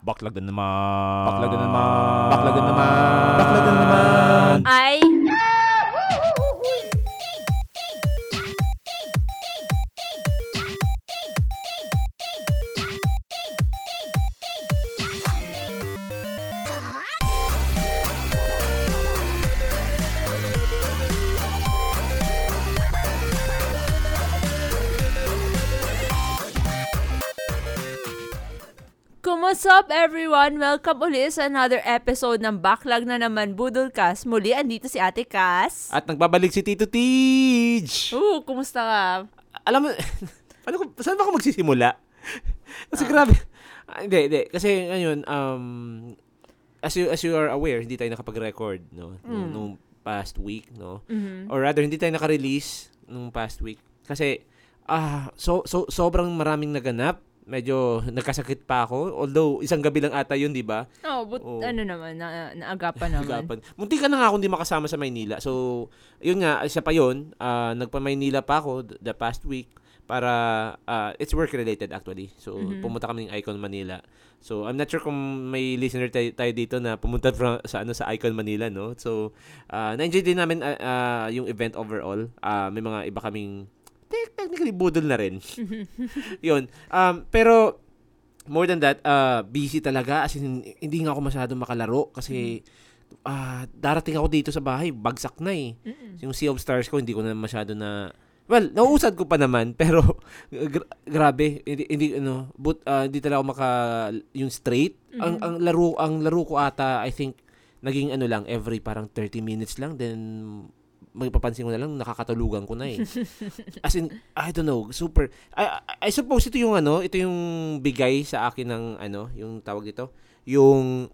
Baklag na naman. Baklag na naman. Baklag na naman. Baklag na naman. Ay! Everyone? Welcome ulit sa another episode ng Backlog na naman Budolcast. Muli, andito si Ate Cass. At nagbabalik si Tito Tej. Oo, kumusta ka? Alam mo, paano ko, saan ba ako magsisimula? Kasi Ah. grabe. Ah, hindi, hindi. Kasi ngayon, um, as you, as you are aware, hindi tayo nakapag-record, no? Nung, Mm. nung past week, no? Mhm. Or rather, hindi tayo naka-release nung past week. Kasi, ah, so, so, sobrang maraming naganap. Medyo nagkasakit pa ako. Although, isang gabi lang ata yun, di ba? Oh, but Oo. ano naman, na, naagapan naman. Agapan. Munti ka na nga ako hindi makasama sa Maynila. So, yun nga, isa pa yun. ah, nagpa-Maynila pa ako th- the past week para, ah, it's work-related actually. So, Mhm. pumunta kami ng Icon Manila. So, I'm not sure kung may listener tayo, tayo dito na pumunta from, sa ano sa Icon Manila, no? So, ah, na-enjoy din namin ah, ah, yung event overall. Ah, may mga iba kaming technically budol na rin. yun. Um, pero more than that, uh, busy talaga as in, hindi nga ako masyado makalaro kasi ah, darating ako dito sa bahay, bagsak na eh. Mm-mm. Yung Sea of Stars ko hindi ko na masyado na Well, nauusad ko pa naman pero gra- grabe, hindi, hindi ano, but ah, hindi talaga ako maka yung straight. Ang Mhm. ang laro ang laro ko ata I think naging ano lang every parang 30 minutes lang then magpapansin ko na lang nakakatulugan ko na eh. As in, I don't know, super. I, I, I suppose ito yung ano, ito yung bigay sa akin ng ano, yung tawag dito, yung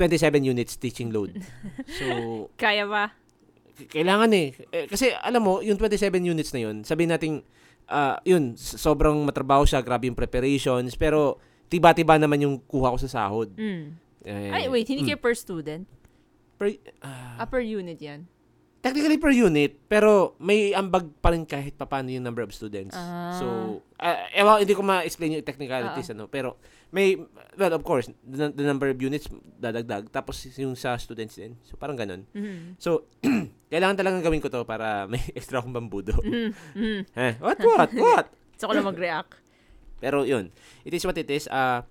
27 units teaching load. So, Kaya ba? kailangan eh. Eh, Kasi alam mo, yung 27 units na yun, sabihin natin, ah, yun, sobrang matrabaho siya, grabe yung preparations, pero tiba-tiba naman yung kuha ko sa sahod. Mm. Eh, Ay, wait, hindi mm. kayo per student? Per- ah, Ah, per unit yan. Technically per unit, pero may ambag pa rin kahit papaano yung number of students. Ah. So, uh, ewan, hindi ko ma-explain yung technicalities, ano, pero may, well, of course, the, the number of units dadagdag, tapos yung sa students din. So, parang ganun. Mhm. So, kailangan talagang gawin ko to para may extra akong bambudo. Mhm. Mhm. eh, what, what, what? Gusto ko lang mag-react. Pero yun, it is what it is. Ah,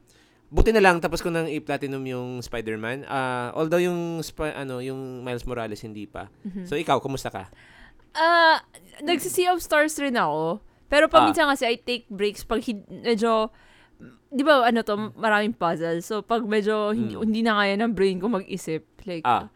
buti na lang tapos ko nang i-platinum yung Spider-Man. Ah, although yung spi- ano, yung Miles Morales hindi pa. Mhm. So ikaw, kumusta ka? Ah, nagsi-Sea of Stars rin ako. Pero Ah. paminsan kasi I take breaks pag hin- medyo di ba ano to, maraming puzzle. So pag medyo hindi, Mm. hindi na kaya ng brain ko mag-isip, like Ah.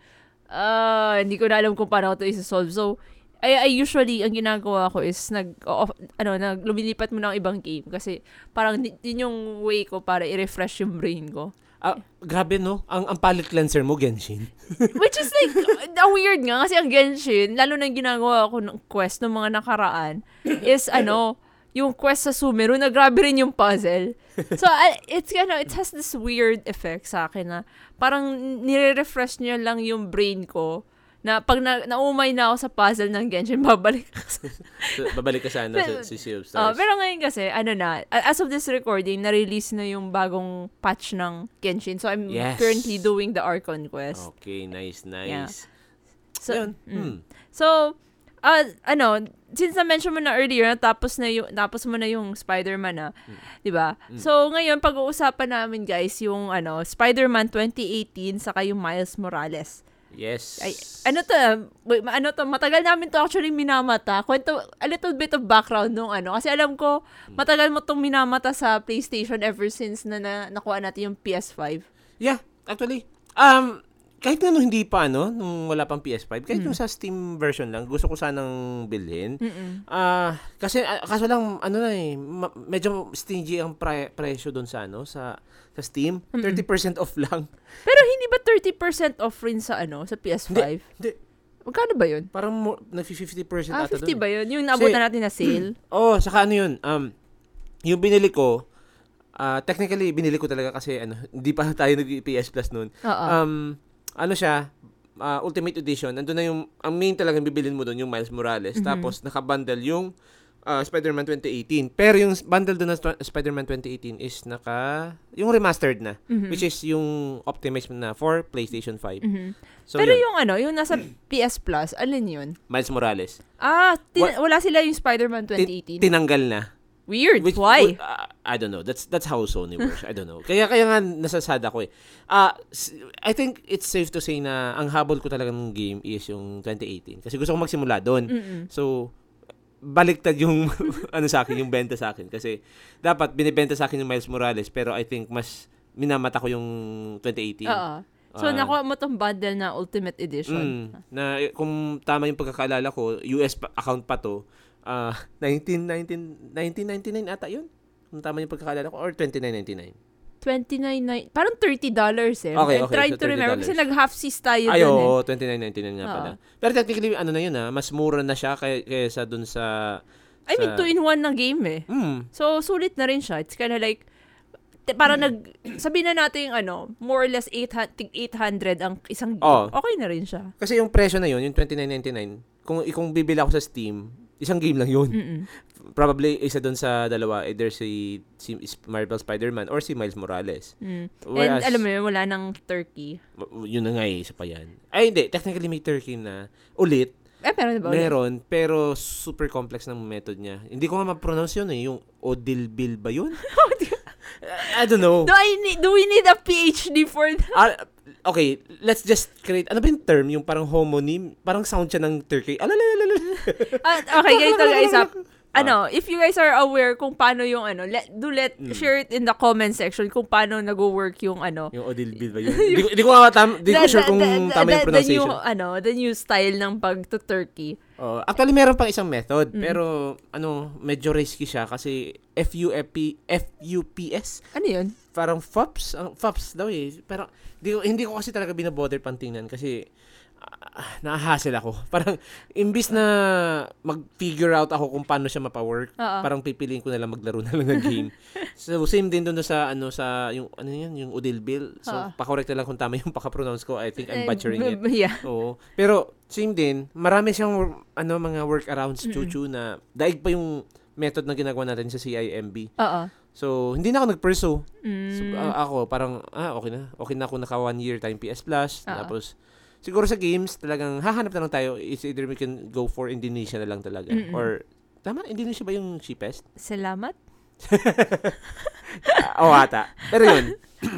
ah, hindi ko na alam kung paano ko to isa-solve. So I, I usually, ang ginagawa ko is nag, off, ano, nag, lumilipat mo ng ibang game kasi parang yun yung way ko para i-refresh yung brain ko. Ah, grabe no. Ang ang palette cleanser mo, Genshin. Which is like, ang weird nga kasi ang Genshin, lalo na ginagawa ko ng quest ng mga nakaraan, is ano, yung quest sa Sumeru, na grabe rin yung puzzle. So, uh, it's, ano, it has this weird effect sa akin na parang nire-refresh niya lang yung brain ko na pag na, naumay na ako sa puzzle ng Genshin, babalik ako babalik ka sa ano, sa, Sea of Oh, Stars. pero ngayon kasi, ano na, as of this recording, na-release na yung bagong patch ng Genshin. So, I'm Yes. currently doing the Archon quest. okay, nice, nice. So, Yun. mm. Hmm. So, ah, ano, since na-mention mo na earlier, tapos na yung, tapos mo na yung Spider-Man na, di ba? Mm. So, ngayon, pag-uusapan namin, guys, yung, ano, Spider-Man 2018, saka yung Miles Morales. Yes. Ay, ano to, ah, ano to, matagal namin to actually minamata. Kwento, a little bit of background nung ano. Kasi alam ko, Hmm. matagal mo tong minamata sa PlayStation ever since na, na nakuha natin yung PS5. Yeah, actually. Um, kahit nung hindi pa, ano, nung wala pang PS5, kahit Mm. yung sa Steam version lang, gusto ko sanang bilhin. Mm-mm. Ah, kasi ah, kaso lang ano na eh, ma- medyo stingy ang pre- presyo doon sa ano, sa sa Steam. 30% off lang. Pero hindi ba 30% off rin sa ano, sa PS5? Hindi. Magkano ba yun? Parang mo, nag-50% Ah, ata 50 doon. ba yun? Yung naabutan natin na sale? Oh, saka ano yun, um, yung binili ko, ah, technically, binili ko talaga kasi, ano, hindi pa tayo nag-PS Plus noon. Oo. Um, ano siya, ah, Ultimate Edition, nandun na yung, ang main talagang bibilin mo doon, yung Miles Morales. Mhm. Tapos, nakabundle yung ah, Spider-Man 2018. Pero yung bundle doon na Sp- Spider-Man 2018 is naka yung remastered na, Mhm. which is yung optimized na for PlayStation 5. Mhm. So Pero yun, yung ano, yung nasa PS Plus, alin yun? Miles Morales. Ah, tin- Wa- wala sila yung Spider-Man 2018. Tinanggal na. Weird. Which, Why? uh, I don't know. That's that's how Sony works. I don't know. Kaya kaya nga nasasad ako eh. S- I think it's safe to say na ang habol ko talaga ng game is yung 2018 kasi gusto ko magsimula doon. So baliktad yung ano sa akin, yung benta sa akin kasi dapat binebenta sa akin yung Miles Morales pero I think mas minamata ko yung 2018. Oo. So, Ah. nakuha mo tong bundle na Ultimate Edition. Mm, na eh, kung tama yung pagkakaalala ko, US account pa to, ah 19, 19, 1999 ata yun. Kung tama yung pagkakaalala ko, or 29.99. 29 parang $30 eh. Okay, I'm okay, trying so to remember $30. kasi nag-half seas tayo Ay, eh. oo, 29.99 nga Oo. pala. Pero technically, ano na yun ah, mas mura na siya kay, kaysa dun sa... I mean, sa- 2 in 1 na game eh. Hmm, So, sulit na rin siya. It's kinda like, te- parang nag, sabihin na natin yung ano, more or less 800, tig 800 ang isang game. Oo. Okay na rin siya. kasi yung presyo na yun, yung 29.99, kung, kung bibili ako sa Steam, isang game lang yun. Mm-mm. Probably isa dun sa dalawa, either si, si Marvel Spider-Man or si Miles Morales. Mm. Whereas- And alam mo yun, wala nang turkey. Yun na nga eh, isa pa yan. Ay, hindi. Technically, may turkey na ulit. Eh, meron ba? ulit? Meron, pero super complex ng method niya. Hindi ko nga ma-pronounce yun eh. Yung Odilbil ba yun? I don't know. Do, I need, do we need a PhD for that? Ah, okay, let's just create, ano ba yung term? Yung parang homonym? Parang sound siya ng turkey. Alalalala. Ah, okay, ganito guys. ah. ano, if you guys are aware kung paano yung ano, let, do let, Mm. share it in the comment section kung paano nag-work yung ano. Yung Odilbil ba yun? Hindi ko, hindi ko tam, hindi ko The- sure kung the- tama the- yung pronunciation. The new, ano, the new style ng pag-turkey. Oh, actually, meron pang isang method. Mm. Pero, ano, medyo risky siya kasi FUFP, FUPS, Ano yun? Parang FOPS, ang FOPS daw eh. Pero hindi ko, hindi ko kasi talaga binabother pang tingnan kasi ah, nahahassle ako. Parang imbis na mag-figure out ako kung paano siya mapawork, Oo. parang pipiliin ko na lang maglaro na lang ng game. so same din doon sa ano sa yung ano yan, yung Udil Bill. So Oo. pa-correct na lang kung tama yung paka-pronounce ko. I think I'm butchering Eh, it. b- Yeah. Oo. Pero same din, marami siyang ano mga workarounds chuchu na daig pa yung method na ginagawa natin sa CIMB. Oo. So, hindi na ako nag-pursue. Mm. So, ah, ako, parang, ah, okay na. Okay na ako naka one year time PS Plus. Oo. Tapos, siguro sa games, talagang hahanap na lang tayo. It's either we can go for Indonesia na lang talaga. Mm-mm. Or, tama, Indonesia ba yung cheapest? Salamat. Ah, Oo, ata. Pero yun.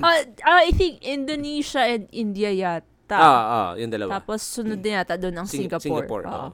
Ah, ah, I think Indonesia and India yata. ah, ah, yung dalawa. Tapos sunod din yata doon ang Sing- Singapore. Singapore, Oo. oo.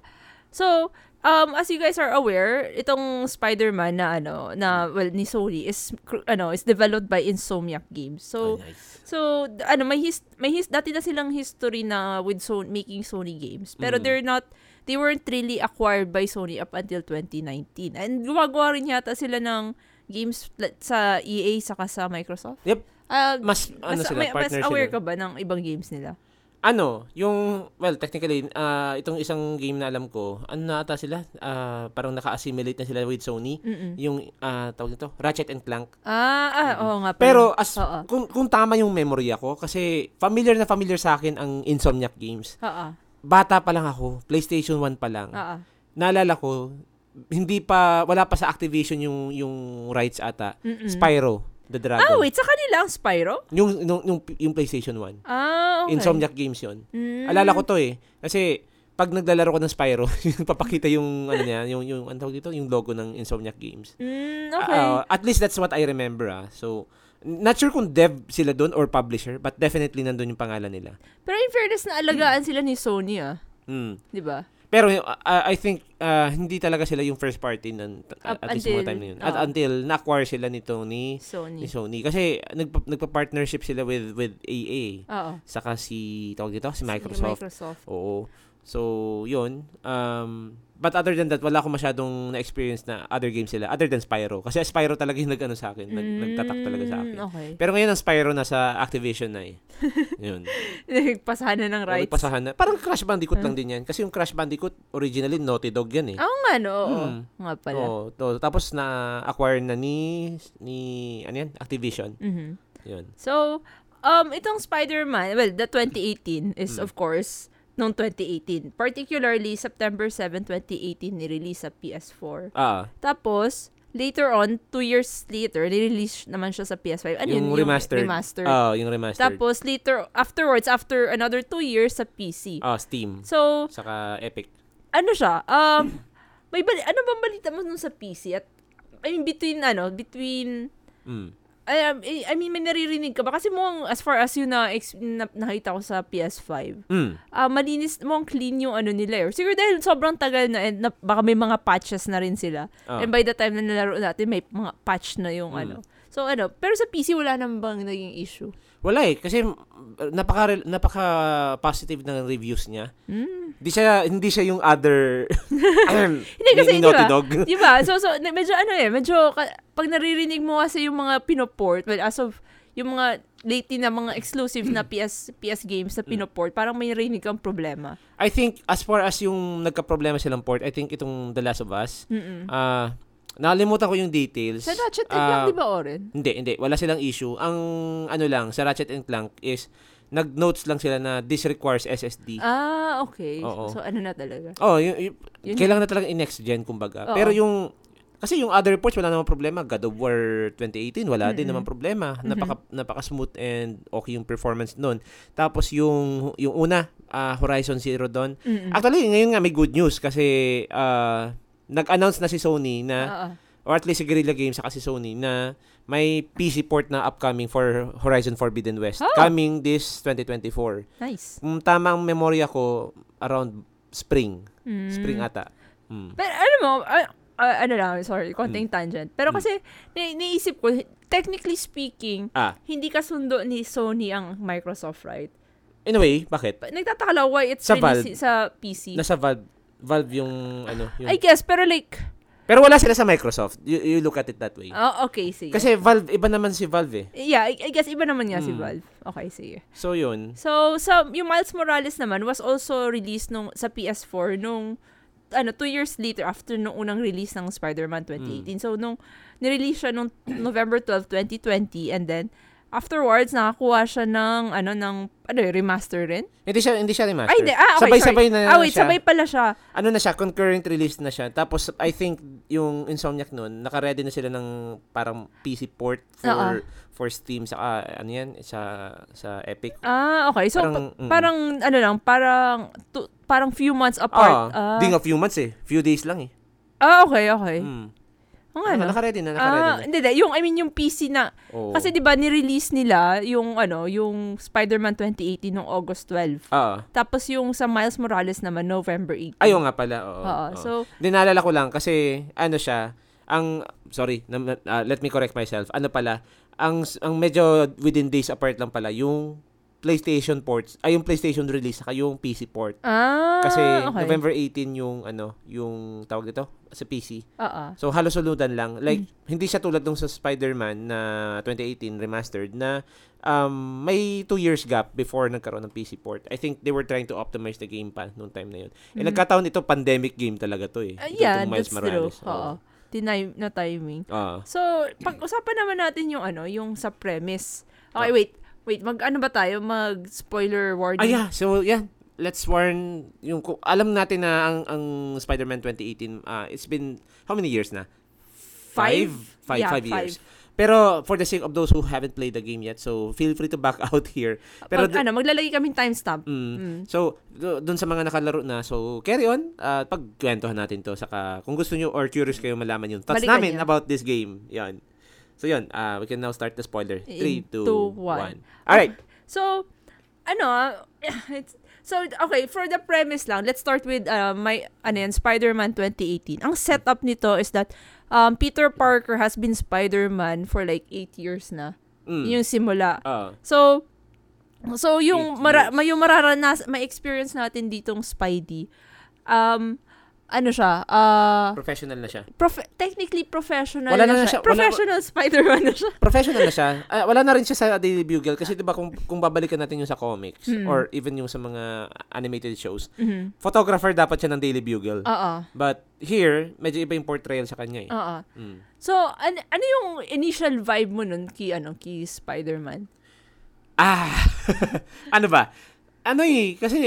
So, um, as you guys are aware, itong Spider-Man na ano, na well ni Sony is ano, is developed by Insomniac Games. So, Ah, nice. so ano, may his may his dati na silang history na with Sony making Sony games. Pero Mm. they're not they weren't really acquired by Sony up until 2019. And gumagawa rin yata sila ng games sa EA saka sa Microsoft. Yep. Ah, Mas, ano mas, sila, may- mas partner aware sila. ka ba ng ibang games nila? Ano, yung, well, technically, ah itong isang game na alam ko, ano na ata sila? Ah, parang naka-assimilate na sila with Sony. Mm-mm. Yung, ah tawag nito, Ratchet and Clank. Ah, ah, oo nga pala. Pero as Oo. kung, kung tama yung memory ako kasi familiar na familiar sa akin ang Insomniac games. Oo. Bata pa lang ako, PlayStation 1 pa lang. Oo. Naalala ko hindi pa wala pa sa Activision yung yung rights ata. Mm-mm. Spyro the Ah, Dragon. wait, sa kanila ang Spyro? Yung, yung yung yung PlayStation 1. Ah, okay. Insomniac games 'yon. Mm. Alala ko to eh. Kasi pag naglalaro ko ng Spyro, papakita yung ano niya, yung yung ano tawag dito, yung logo ng Insomniac Games. Mm, okay. Ah, at least that's what I remember ah. So not sure kung dev sila doon or publisher, but definitely nandun yung pangalan nila. Pero in fairness, naalagaan sila ni Sony ah. Mm. Di ba? Pero uh, I think uh, hindi talaga sila yung first party nun, Up at least mga until- time na yun. At until na-acquire sila ni, Sony. ni Sony. Kasi nagpa, nagpa-partnership sila with with EA. Oo. Saka si, tawag dito, si Microsoft. Microsoft. Oo. So, yun. Um, but other than that, wala akong masyadong na-experience na other games sila. Other than Spyro. Kasi Spyro talaga yung nag-ano sa akin. Nag, nagtatak talaga sa akin. Mm, Okay. Pero ngayon ang Spyro nasa Activision na eh. Yun. Nagpasahan na ng O, rights. nagpasahan na. Parang Crash Bandicoot lang din yan. Kasi yung Crash Bandicoot, originally Naughty Dog yan eh. Oo nga, no. Oo. Mm. Nga pala. Oo, to, tapos na-acquire na ni, ni, ano yan, Activision. Mhm. Yun. So, um, itong Spider-Man, well, the 2018 is Mm. of course noong 2018. Particularly, September 7, 2018, nirelease sa PS4. Ah, Tapos, later on, two years later, nirelease naman siya sa PS5. Ano yung yun? remastered. remastered. Ah, yung remastered. Tapos, later, afterwards, after another two years, sa PC. ah, Steam. So, Saka Epic. ano siya, um, may bali, ano bang balita mo nun sa PC? At, I mean, between, ano, between, Mm. I, um, I mean, may naririnig ka ba? Kasi mo, as far as yun na, ex, na nakita ko sa PS5, Mm. ah malinis, mo clean yung ano nila. eh. Or siguro dahil sobrang tagal na, and na, baka may mga patches na rin sila. Ah. And by the time na nilaro natin, may mga patch na yung Mm. ano. So, ano, pero sa PC, wala naman bang naging issue? Wala eh kasi uh, napaka napaka positive ng reviews niya. Hmm. Hindi siya hindi siya yung other Hindi kasi, ni Naughty ba? Dog. Di ba? So, so, medyo ano eh, medyo, pag naririnig mo kasi yung mga pinoport, well, as of, yung mga lately na mga exclusive na PS PS games na pinoport, parang may narinig kang problema. I think as far as yung nagka-problema silang port, I think itong The Last of Us, ah nakalimutan ko yung details. Sa Ratchet and Clank, Ah, di ba, Oren? Hindi, hindi. Wala silang issue. Ang ano lang, sa Ratchet and Clank is nag-notes lang sila na this requires SSD. Ah, okay. Oo. So, ano na talaga? oh, yung, yung- Yun kailangan na talaga i-next gen kumbaga. Oo. Pero yung kasi yung other ports wala namang problema. God of War 2018 wala din Mm-mm. naman problema. Napaka napaka smooth and okay yung performance noon. Tapos yung yung una ah, Horizon Zero Dawn. Mm-mm. Actually ngayon nga may good news kasi ah, nag-announce na si Sony na ah. or at least si Guerrilla Games saka si Sony na may PC port na upcoming for Horizon Forbidden West. Oh. Coming this 2024. Nice. Kung tama ang memorya ko, around spring. Mm. Spring ata. Mm. Pero ano mo, ah, ah, ano lang, sorry, konting tangent. Pero Mm. kasi, ni- niisip ko, technically speaking, Ah, hindi kasundo ni Sony ang Microsoft, right? in a way, bakit? Pa- Nagtataka lang why it's Sa released sa PC. Nasa Valve, Valve yung ano, yung... I guess, pero like, Pero wala sila sa Microsoft. You, you look at it that way. oh, okay, sige. Kasi Valve, iba naman si Valve eh. yeah, I, I guess iba naman nga si Mm. Valve. Okay, sige. So yun. So, sa yung Miles Morales naman was also released nung sa PS4 nung ano, two years later after nung unang release ng Spider-Man 2018. So, nung nirelease siya nung November 12, 2020 and then afterwards nakakuha siya ng ano ng ano remaster rin. Hindi siya hindi siya remaster. Ay, hindi. Ah, okay, Sabay-sabay sorry. na Ah, wait, siya. sabay pala siya. ano na siya, concurrent release na siya. Tapos, I think, yung Insomniac noon, naka-ready na sila ng parang PC port for Oo. for Steam sa ano yan, sa sa Epic. Ah, okay. So, Parang, pa- mm. parang, ano lang, parang, tu- parang few months apart. Ah, Ah, di nga few months eh. Few days lang eh. ah, okay, okay. Mm. Oo Naka, nga, no? naka-ready na, naka-ready Ah, na. hindi, hindi. Yung, I mean, yung PC na, Oo. kasi di ba ni-release nila yung, ano, yung Spider-Man 2018 noong August 12. Ah. Tapos yung sa Miles Morales naman, November 18. Ayaw nga pala, oo. Oo, oo. so, Dinalala ko lang kasi ano siya, ang sorry, na, ah, let me correct myself. Ano pala, ang ang medyo within days apart lang pala yung PlayStation ports, ay yung PlayStation release saka yung PC port. ah, Kasi okay. November 18 yung ano, yung tawag dito sa PC. Oo. So halos suludan lang. Like Mm. hindi siya tulad nung sa Spider-Man na 2018 remastered na um, may two years gap before nagkaroon ng PC port. I think they were trying to optimize the game pa nung time na yun. Eh Mm. nagkatawon ito pandemic game talaga to eh. Itong yeah, Miles that's true. Morales. Oo. Tinime na timing. Ah. So, pag-usapan naman natin yung ano, yung sa premise. Okay, Ah. wait. Wait, mag ano ba tayo? Mag spoiler warning. Ah, yeah. So, yeah. Let's warn yung alam natin na ang ang Spider-Man 2018 ah it's been how many years na? Five? Five, Yeah, five years. Pero for the sake of those who haven't played the game yet, so feel free to back out here. Pero Pag, ano, maglalagay kaming timestamp. Mm. Mm. So, do- dun sa mga nakalaro na, so carry on. at pagkwentuhan natin to. Saka, kung gusto nyo or curious kayo malaman yung thoughts Balikan namin nyo. about this game. Yan. So, yun. uh, we can now start the spoiler. In 3, 2, two, 1. one. Alright. So, ano, it's, so, okay, for the premise lang, let's start with uh, my, ano yan, Spider-Man 2018. Ang setup nito is that um, Peter Parker has been Spider-Man for like 8 years na. Mm. Yung simula. Ah. So, so yung mara, yung mararanas, may experience natin ditong Spidey. Um, ano siya? Uh, professional na siya. prof- technically professional Wala na, na siya. siya- wala- Professional Spider-Man na siya. Professional na siya. Ah, wala na rin siya sa Daily Bugle kasi 'di ba kung kung babalikan natin yung sa comics Mm. or even yung sa mga animated shows, Mhm. photographer dapat siya ng Daily Bugle. Oo. But here, medyo iba yung portrayal sa kanya eh. Oo. Mm. So, an- ano yung initial vibe mo nun kay, ano, kay Spider-Man? Ah, ano ba? Ano eh, kasi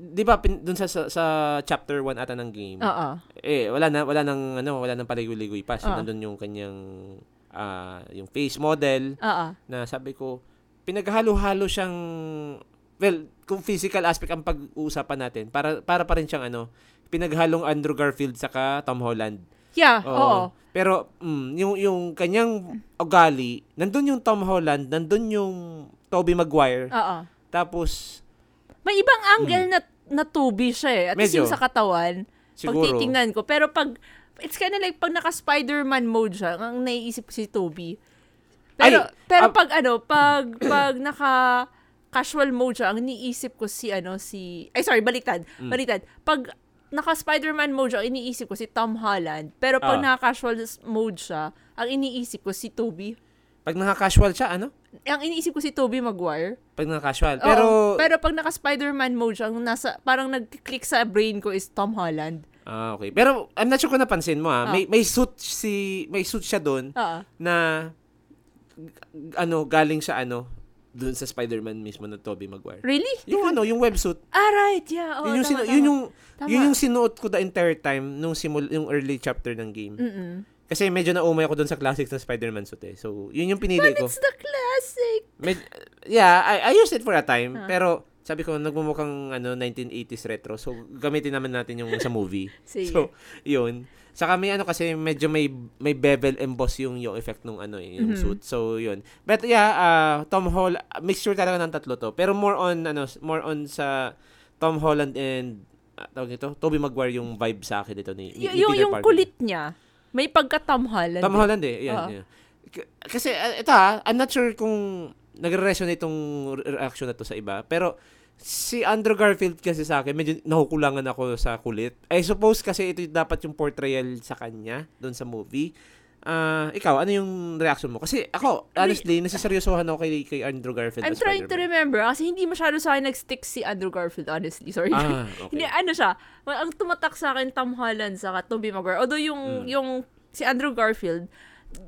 'di ba pin, dun sa, sa sa chapter 1 ata ng game. Oo. Eh wala na wala nang ano, wala nang paligoy-ligoy pa. So Ah. nandun yung kanyang ah, yung face model Oo. na sabi ko pinaghalo-halo siyang well, kung physical aspect ang pag-uusapan natin, para para pa rin siyang ano, pinaghalong Andrew Garfield saka Tom Holland. Yeah, Oo. oo. Pero mm, yung yung kanyang ugali, nandun yung Tom Holland, nandun yung Tobey Maguire. Oo. Tapos May ibang angle na na tubi siya eh. At least Medyo. yung sa katawan, pag siguro titingnan ko. Pero pag, it's kind of like pag naka-Spider-Man mode siya, ang naiisip ko si Toby. Pero, Ay, pero ah, pag ano, pag, pag naka casual mode siya, ang iniisip ko si ano, si, ay sorry, baliktad, Mm. baliktad. Pag naka Spider-Man mode siya, ang iniisip ko si Tom Holland. Pero pag Ah. naka-casual mode siya, ang iniisip ko si Toby. Pag naka-casual siya, ano? Ang iniisip ko si Toby Maguire. Pag naka-casual. Oo, Pero pero pag naka Spider-Man mode siya, ang nasa, parang nag-click sa brain ko is Tom Holland. ah, okay. Pero I'm not sure kung napansin mo ha. Ah. May may suit si may suit siya doon Oo. na g- ano galing sa ano doon sa Spider-Man mismo na Tobey Maguire. Really? Yung ano, yung websuit. Ah, right. Yeah. Oh, yun yung tama, sinu- tama. yun yung Tama. yun yung sinuot ko the entire time nung simul yung early chapter ng game. Mm-mm. Kasi medyo naumay ako doon sa classics ng Spider-Man suit eh. So, yun yung pinili But ko. it's the classic. Med- yeah, I, I used it for a time. Ah. Pero, sabi ko, nagmumukhang ano, 1980s retro. So, gamitin naman natin yung sa movie. So, yun. Saka may ano kasi medyo may may bevel emboss yung yung effect nung ano eh, yung Mhm. suit. So, yun. But yeah, uh, Tom Holland, mixture talaga ng tatlo to. Pero more on, ano, more on sa Tom Holland and, uh, tawag ito, Tobey Maguire yung vibe sa akin dito ni, ni, Y- ni yung, Peter yung Parker. kulit niya, may pagka-Tom Holland. Tom eh. Holland. Yan, Oo. yan. Kasi ito ha, I'm not sure kung nagre-resonate itong re- reaction na to sa iba. Pero si Andrew Garfield kasi sa akin, medyo nakukulangan ako sa kulit. I suppose kasi ito dapat yung portrayal sa kanya doon sa movie. Ah, ikaw, ano yung reaction mo? Kasi ako, honestly, nasiseryosohan ako kay, kay Andrew Garfield I'm trying to remember kasi hindi masyado sa akin nag-stick si Andrew Garfield, honestly. Sorry. Ah, Hindi, okay. ano siya, ang tumatak sa akin, Tom Holland sa Tobey Maguire. Although yung, Mm. yung si Andrew Garfield,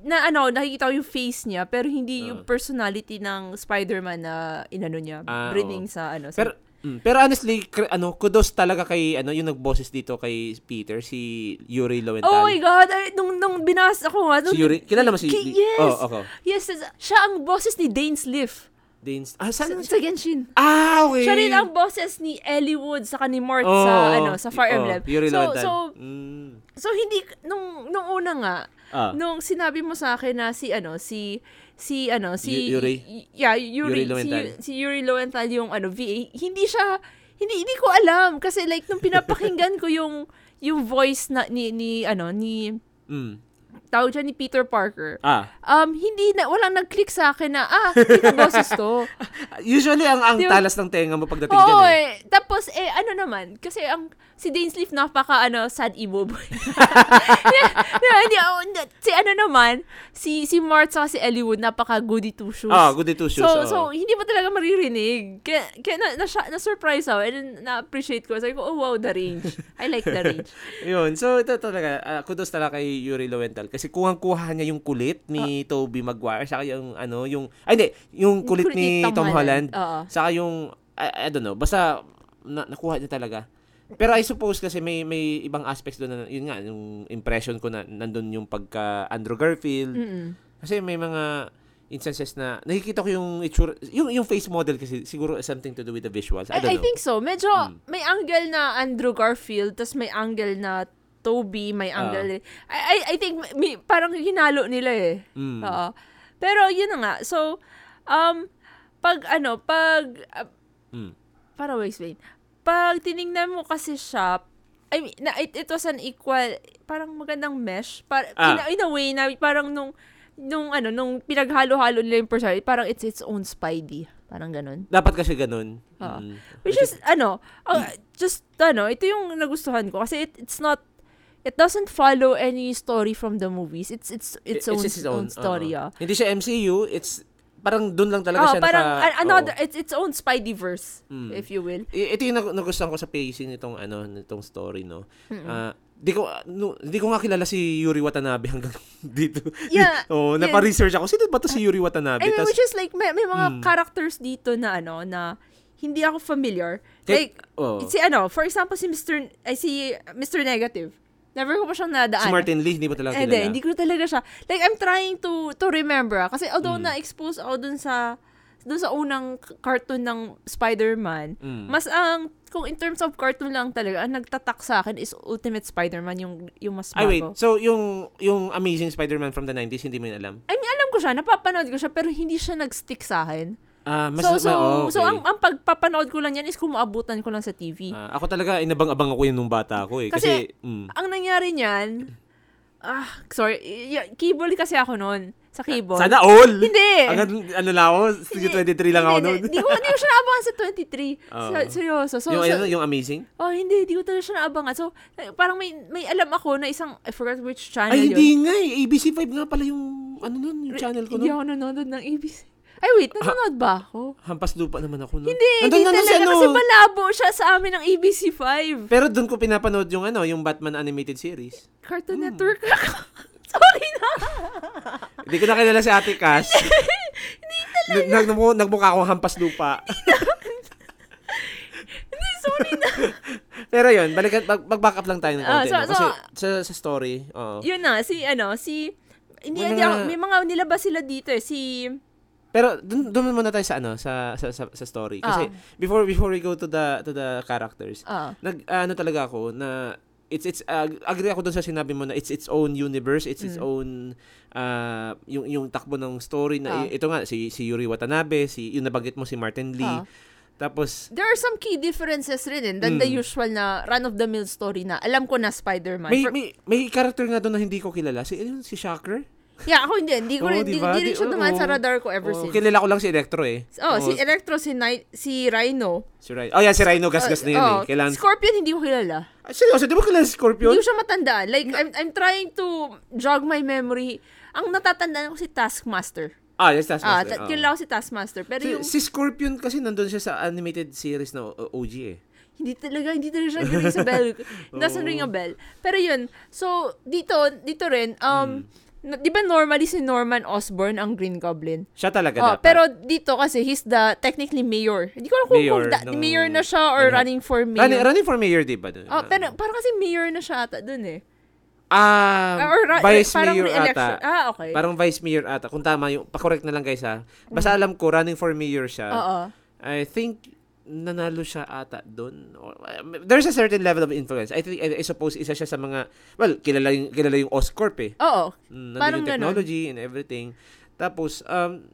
na ano, nakikita ko yung face niya, pero hindi yung Ah. personality ng Spider-Man na inano niya, Ah, breathing oo. sa ano. Sa, Pero, mm, pero honestly, ano, kudos talaga kay, ano, yung nagboses dito kay Peter, si Yuri Lowenthal. oh my God! Ay, nung, nung binasa ko nga, nung, Si Yuri, kilala mo si... Ki- yes! Oh, ako. Yes, siya ang bosses ni Dane Liff Dane, ah, sa, saan sa Genshin. Ah, okay. Siya rin ang bosses ni Ellie Wood sa ni Mort Oo, sa ano sa Fire oo, Emblem. Yuri so Lowenthal. so Mm. so hindi nung nung una nga Ah. nung sinabi mo sa akin na si ano si si ano si Y- Yuri? yeah Yuri, Yuri Lowenthal. si, si Yuri Lowenthal yung ano VA hindi siya hindi hindi ko alam kasi like nung pinapakinggan ko yung yung voice na ni ni ano ni Mm. Tawag dyan ni Peter Parker Ah. um hindi na walang nag-click sa akin na ah na boses to Usually, ang, ang Di ba- talas ng tenga mo pagdating Oo dyan eh. eh. Tapos, eh, ano naman, kasi ang, si Dainsleif napaka, ano, sad emo boy. hindi, oh, hindi, si ano naman, si, si Mart sa si Ellie Wood, napaka goody two shoes. Ah, good two shoes. So, oo. so, hindi mo talaga maririnig. Kaya, kaya na, na, na-surprise ako and na-appreciate ko. Sabi ko, oh wow, the range. I like the range. Yun. So, ito talaga, ah, kudos talaga kay Yuri Lowenthal. Kasi kuhang-kuha niya yung kulit ni Tobey Maguire, saka yung, ano, yung, ay hindi, yung kulit, Kulit ni Tom, Holland. Oo. Saka yung, I, I don't know, basta, na, nakuha niya talaga. Pero I suppose kasi may may ibang aspects doon na, yun nga, yung impression ko na nandun yung pagka Andrew Garfield. Mm-mm. Kasi may mga instances na nakikita ko yung itsura, yung, yung face model kasi siguro something to do with the visuals. I don't I, I know. think so. Medyo, Hmm. may angle na Andrew Garfield, tas may angle na Toby, may Ah. angle. I, I, I think, may, parang hinalo nila eh. Mm. Oo. Pero yun na nga. So, um, pag ano, pag, uh, Mm. para explain. Pag tiningnan mo kasi siya, I mean, na, it, it was an equal, parang magandang mesh. Para, Ah. in, a- in a way na parang nung, nung ano, nung pinaghalo-halo nila yung personality, parang it's its own Spidey. Parang ganun. Dapat kasi ganun. Oo. Mm. Which is, ano, uh, just, ano, ito yung nagustuhan ko. Kasi it, it's not, it doesn't follow any story from the movies. It's, it's, its, own, its own, story, oo. ah. Hindi siya MCU, it's parang doon lang talaga Oh, siya parang naka, an- another, oo. it's its own Spideyverse, Mm. if you will. I- ito yung nag- nagustuhan ko sa pacing nitong ano nitong story no. Mm-mm. Ah, di ko no, di ko nga kilala si Yuri Watanabe hanggang dito. Yeah. oh, yeah. napa-research ako. Sino ba to si Yuri Watanabe? I mean, Tas- which is like, may, may mga Mm. characters dito na ano, na hindi ako familiar. Kahit- like, oh. si ano, for example, si Mr. Ay, si Mr. Negative. Never ko pa siyang nadaan. Si Martin Lee, hindi mo talaga Eh, kilala. di, hindi ko talaga siya. Like, I'm trying to to remember. ah. Kasi although Mm. na-expose ako dun sa dun sa unang cartoon ng Spider-Man, Mm. mas ang kung in terms of cartoon lang talaga, ang nagtatak sa akin is Ultimate Spider-Man, yung, yung mas Ay, wait. bago. So, yung yung Amazing Spider-Man from the 90s, hindi mo yun alam? I mean, alam ko siya, napapanood ko siya, pero hindi siya nag-stick sa akin. Ah, mas so, so, oh, okay. so ang, ang pagpapanood ko lang yan is kung maabutan ko lang sa TV. Ah, ako talaga, inabang-abang ako yun nung bata ako eh. Kasi, Kasi, mm. Ang nangyari niyan, ah, sorry, y- keyboard kasi ako noon. Sa keyboard. Sana all! Hindi! Agad, ano lang ako, Studio 23 lang ako noon. Hindi, Hindi ko, hindi ko siya naabangan sa 23. Oo. Sa, seryoso. So, yung, so, ano, yung Amazing? oh, hindi, hindi ko talaga siya naabangan. So, parang may, may alam ako na isang, I forgot which channel Ay, yun. hindi nga eh. ABC5 nga pala yung, ano nun, yung channel ko Hindi nun. ako nanonood ng ABC. Ay, wait, nanonood ba ako? Hampas lupa naman ako nun. Hindi, Nandun- hindi talaga si ano. kasi malabo siya sa amin ng ABC5. Pero doon ko pinapanood yung ano, yung Batman animated series. Cartoon Hmm. Network. Sorry na. Hindi ko na kilala si Ate Cass. Hindi talaga. Nag, nag, nagmukha akong hampas lupa. Hindi, sorry na. Pero yun, balikan, mag, mag-back up lang tayo ng Ah, konti. so- no? Kasi so- sa, sa story, oo. Yun na, si, ano, si, hindi, May hindi mga- ako, may mga nilabas sila dito eh. Si, Pero dun, dun muna tayo sa ano, sa sa, sa, sa story kasi Ah. before before we go to the to the characters, ah, nag ano talaga ako na it's it's uh, agree ako dun sa sinabi mo na it's its own universe, it's its Mm. own uh, yung yung takbo ng story na Ah. ito nga si si Yuri Watanabe, si yung nabanggit mo si Martin Lee. Ah. Tapos there are some key differences rin eh, than the Mm. usual na run-of-the-mill story na alam ko na Spider-Man. may, For- may may character nga doon na hindi ko kilala. Si si Shocker? Yeah, ako hindi. Hindi ko Oo, rin, hindi, diba? hindi rin siya dumaan sa radar ko ever Oh, since. kilala ko lang si Electro eh. Oh, si Oo, Electro, si, Ni- si Rhino. si Rhino. Oh, yeah, si Rhino gasgas Uh, na yun oh, eh. Kailangan Scorpion, hindi ko kilala. Ah, seryoso, di mo kilala si Scorpion? Hindi ko siya matandaan. Like, I'm, I'm trying to jog my memory. Ang natatandaan ko si Taskmaster. Ah, yes, that's Ah, kilala ko si Taskmaster. Pero Si, yung, si Scorpion kasi nandun siya sa animated series na OG eh. hindi talaga, hindi talaga siya ring sa bell. Doesn't Oo. ring a bell. Pero yun, so, dito, dito rin, um, Hmm. Di ba normally si Norman Osborn ang Green Goblin? Siya talaga Oh, dapat. pero dito kasi he's the technically mayor. Hindi ko alam kung Mayor da- ng- mayor na siya or ano? running for mayor. running, running for mayor, di ba? dun? Oh, pero parang kasi mayor na siya ata dun eh. Ah, or ra- vice parang mayor ata. Ah, okay. Parang vice mayor ata. Kung tama yung, pa-correct na lang guys ha. Basta alam ko, running for mayor siya. Oo. I think, nanalo siya ata doon. There's a certain level of influence. I think, I, I suppose, isa siya sa mga, well, kilala yung, kilala yung Oscorp eh. Oo. Mm, nandun Parang yung ganun. technology and everything. Tapos, um,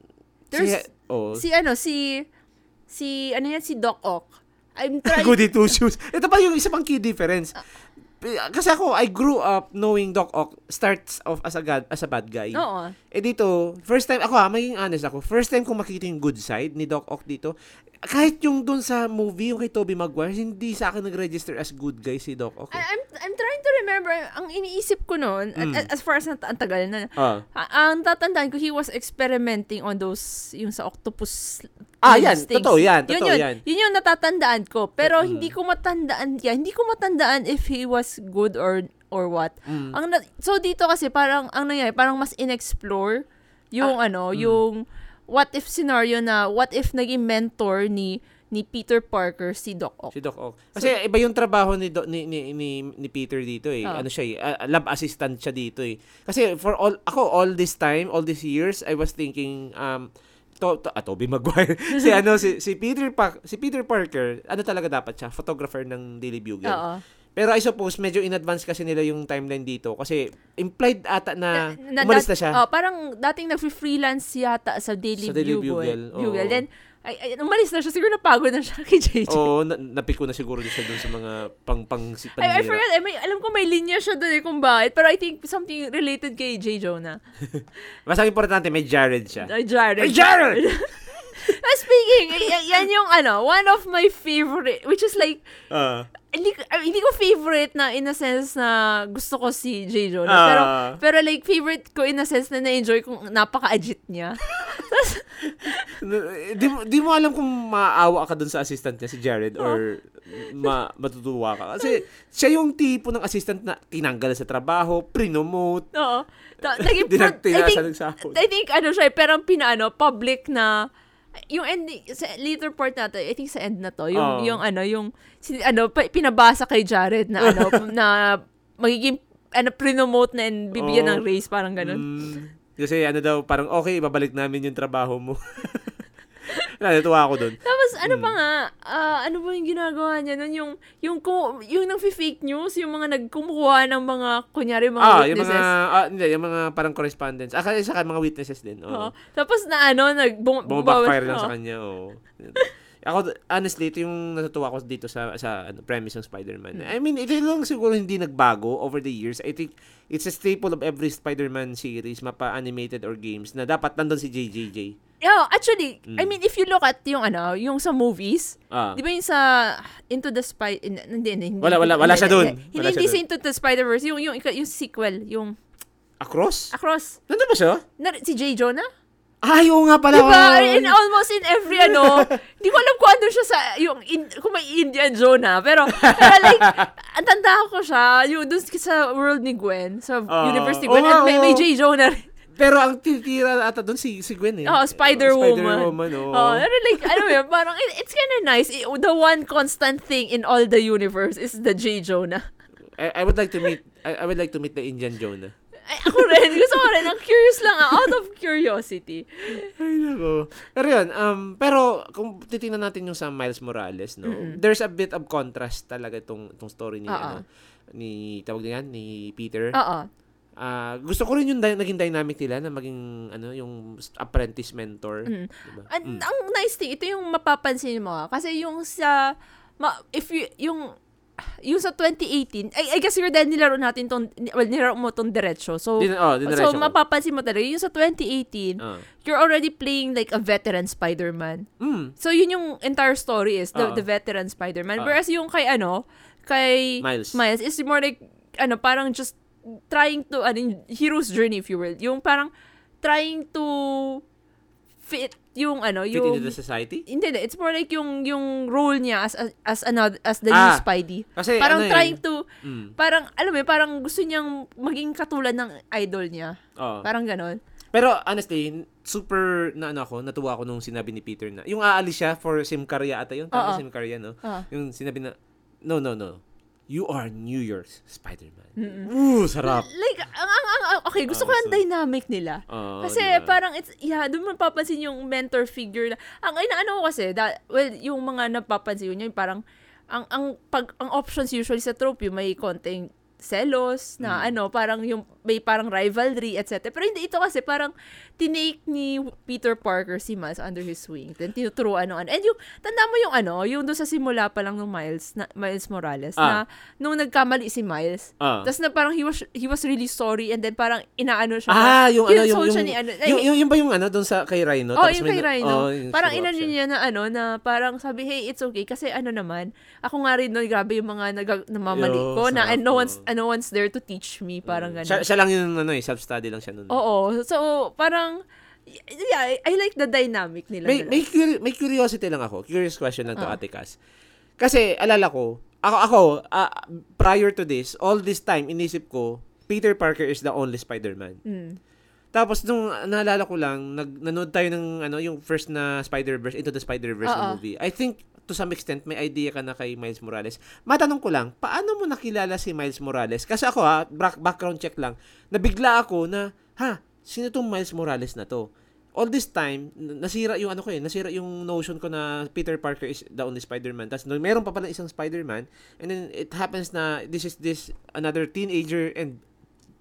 There's- si, oh, Si ano, si, si, ano yan, si Doc Ock. I'm trying, Goody two shoes. Ito pa yung isa pang key difference. Kasi ako, I grew up knowing Doc Ock starts off as a god, as a bad guy. oo. Eh dito, first time, ako ha, maging honest ako, first time kong makita yung good side ni Doc Ock dito, kahit yung dun sa movie, yung kay Tobey Maguire, hindi sa akin nag-register as good guy si Doc Eh. I'm, I'm trying to remember, ang iniisip ko noon, Mm. at- as far as nat- ang tagal na, Ah. a- ang tatandaan ko, he was experimenting on those, yung sa octopus Ah, yan. things. Totoo yan. Yun Totoo yun, yan. Yun yung natatandaan ko. Pero Mm. hindi ko matandaan yan. Hindi ko matandaan if he was good or or what. Mm. Ang na- so dito kasi parang ang nangyari, parang mas inexplore yung ano, mm. yung what if scenario na what if naging mentor ni ni Peter Parker si Doc Ock. Si Doc Ock. Kasi iba yung trabaho ni, Do- ni, ni, ni, ni Peter dito eh. Ah. Ano siya eh, ah, lab assistant siya dito eh. Kasi for all, ako all this time, all these years, I was thinking, um, to, to, ah, Tobey Maguire. si ano, si, si Peter pa, si Peter Parker, ano talaga dapat siya? Photographer ng Daily Bugle. Oo. Pero I suppose, medyo in advance kasi nila yung timeline dito. Kasi implied ata na, Na- umalis dat- na siya. Oh, parang dating nag-freelance yata sa Daily, Sa Daily Bugle. Bugle, oo. Then, ay, ay, umalis na siya. Siguro napagod na siya kay JJ. Oo, na, napiko na siguro siya dun sa mga pang pang si I, I forgot, eh, may, alam ko may linya siya doon eh kung bakit. Pero I think something related kay J. Jonah. Ang importante, may Jared siya. Ay, Jared. Ay, Jared! Ah, speaking, y- yan yung ano, one of my favorite, which is like, Ah. hindi, ah, hindi ko favorite na in a sense na gusto ko si J. Jonah. Ah. pero, pero like, favorite ko in a sense na na-enjoy kung napaka-agit niya. di, mo- di mo alam kung maawa ka dun sa assistant niya, si Jared, or ma, matutuwa ka. Kasi siya yung tipo ng assistant na tinanggal sa trabaho, prinomote, Oo. Ta- naging, I think. I think ano siya, eh, pero ang pinaano, public na, yung ending, sa later part na to, I think sa end na to, yung, Oo. yung ano, yung, si, ano, pinabasa kay Jared na ano, na magiging, ano, prinomote na and bibigyan Oo. ng raise, parang ganun. Mm, kasi ano daw, parang okay, babalik namin yung trabaho mo. Natuwa ako dun. Tapos, ano Mm. pa nga, ah, ano ba yung ginagawa niya nun? Yung, yung, ku- yung nang fake news, yung mga nagkumukuha ng mga, kunyari, mga Ah, yung witnesses. mga, ah, hindi, yung mga parang correspondence. Ah, kasi saka mga witnesses din. Oo. Oo. Tapos na ano, nag, bum, Bumabackfire bumaba- lang sa oo. kanya, oo. Ako, honestly, ito yung natutuwa ko dito sa sa ano, premise ng Spider-Man. Hmm. I mean, ito lang siguro hindi nagbago over the years. I think it's a staple of every Spider-Man series, mapa-animated or games, na dapat nandun si JJJ. Yeah, actually, I Mm. mean, if you look at yung ano, yung sa movies, Ah. Di ba yung sa Into the in- Hindi, hindi. hindi Wala, wala, wala hindi, siya dun. Hindi, Wala hindi siya sa Into the Spider-Verse. Yung, yung, yung sequel. Yung Across? Across. Nandun ba siya? Na, si J. Jonah? Ay, oo nga pala. Di ba? oo. In almost in every ano, di ko alam kung ano siya sa, yung, in, kung may Indian Jonah. Pero, pero like, ang tanda ko siya, yung dun sa world ni Gwen, sa Ah. universe ni Gwen, nga, and may, may oo. J. Jonah rin. Pero ang titira ata doon si, si Gwen eh. Oh, Spider-Woman. Spider-Woman, oo. Oh, pero like, ano yun, parang, it, it's kind of nice. I- the one constant thing in all the universe is the J. Jonah. I, I would like to meet I, I would like to meet the Indian Jonah. Ay, ako rin. Gusto ko rin. Ang curious lang. ah, Out of curiosity. Ay, nako. Pero yun, um, pero kung titingnan natin yung sa Miles Morales, no, Mm-mm. there's a bit of contrast talaga itong, itong story ni, Oo. ano, ni, tawag niya, ni Peter. Oo. Ah, gusto ko rin yung dy- naging dynamic nila na maging, ano, yung apprentice mentor. Mm. Diba? An- Mm. Ang nice thing, ito yung mapapansin mo. ah. Kasi yung sa, ma, if you, yung, yung sa 2018, I, I guess you're dahil nilaro natin tong, well, nilaro mo tong diretso. So, Din, oh, so ko. mapapansin mo talaga, yung sa 2018, Ah. you're already playing like a veteran Spider-Man. Mm, So, yun yung entire story is, the, Oo. the veteran Spider-Man. Oo. Whereas yung kay ano, kay Miles. Miles is more like, ano, parang just trying to, ano, hero's journey if you will. Yung parang trying to fit yung, ano, Fit yung... into the society? Hindi. It's more like yung yung role niya as as, as another as the new Ah, Spidey. Kasi Parang ano trying to Mm, parang alam mo, yun, parang gusto niyang maging katulad ng idol niya. oo. Parang ganon. Pero honestly, super na ano ako, natuwa ako nung sinabi ni Peter na, yung aalis siya for Simcaria ata yun, tama. Simcaria, no? Ah. Yung sinabi na, no, no, no. You are New York's Spider-Man. Mm-mm. Ooh, sarap. Like ang, ang, ang okay, gusto Oo, ko ang so- dynamic nila. Oo, Kasi di ba? parang it's yeah, doon mo mapapansin yung mentor figure na ang inaano ko kasi that, well yung mga napapansin niya yung parang ang ang pag ang options usually sa trope yung may konting selos na Mm. ano parang yung may parang rivalry etc. Pero hindi ito kasi parang tinake ni Peter Parker si Miles under his wing. Then tinuturuan ng ano. And yung tanda mo yung ano, yung doon sa simula pa lang ng Miles na Miles Morales na Ah. nung nagkamali si Miles. Ah. Tapos na parang he was he was really sorry and then parang inaano siya. na- Ah, yung ano, yung, yung, ni ano. ay, yung, yung, yung ba yung ano, doon sa kay Rhino? Oh, Tapos yung may kay na- Rhino. oh, yung parang inano niya na ano, na parang sabi, hey, it's okay. Kasi ano naman, ako nga rin nun, grabe yung mga nag namamali Yo, ko na and no one's, and no one's there to teach me. Parang Mm. gano'n. Siya, siya lang yung ano eh, self-study lang siya noon. Oo. So, parang, yeah, I, like the dynamic nila. May, nila. may, curi- may curiosity lang ako. Curious question lang to, Ah. Ate Cass. Kasi, alala ko, ako, ako ah, prior to this, all this time, inisip ko, Peter Parker is the only Spider-Man. Mm. Tapos, nung naalala ko lang, nag, nanood tayo ng, ano, yung first na Spider-Verse, Into the Spider-Verse na Oo. movie. I think, to some extent, may idea ka na kay Miles Morales. Matanong ko lang, paano mo nakilala si Miles Morales? Kasi ako ha, back- background check lang, nabigla ako na, ha, sino tong Miles Morales na to? All this time, nasira yung ano ko eh, nasira yung notion ko na Peter Parker is the only Spider-Man. Tapos no, meron pa pala isang Spider-Man, and then it happens na this is this another teenager and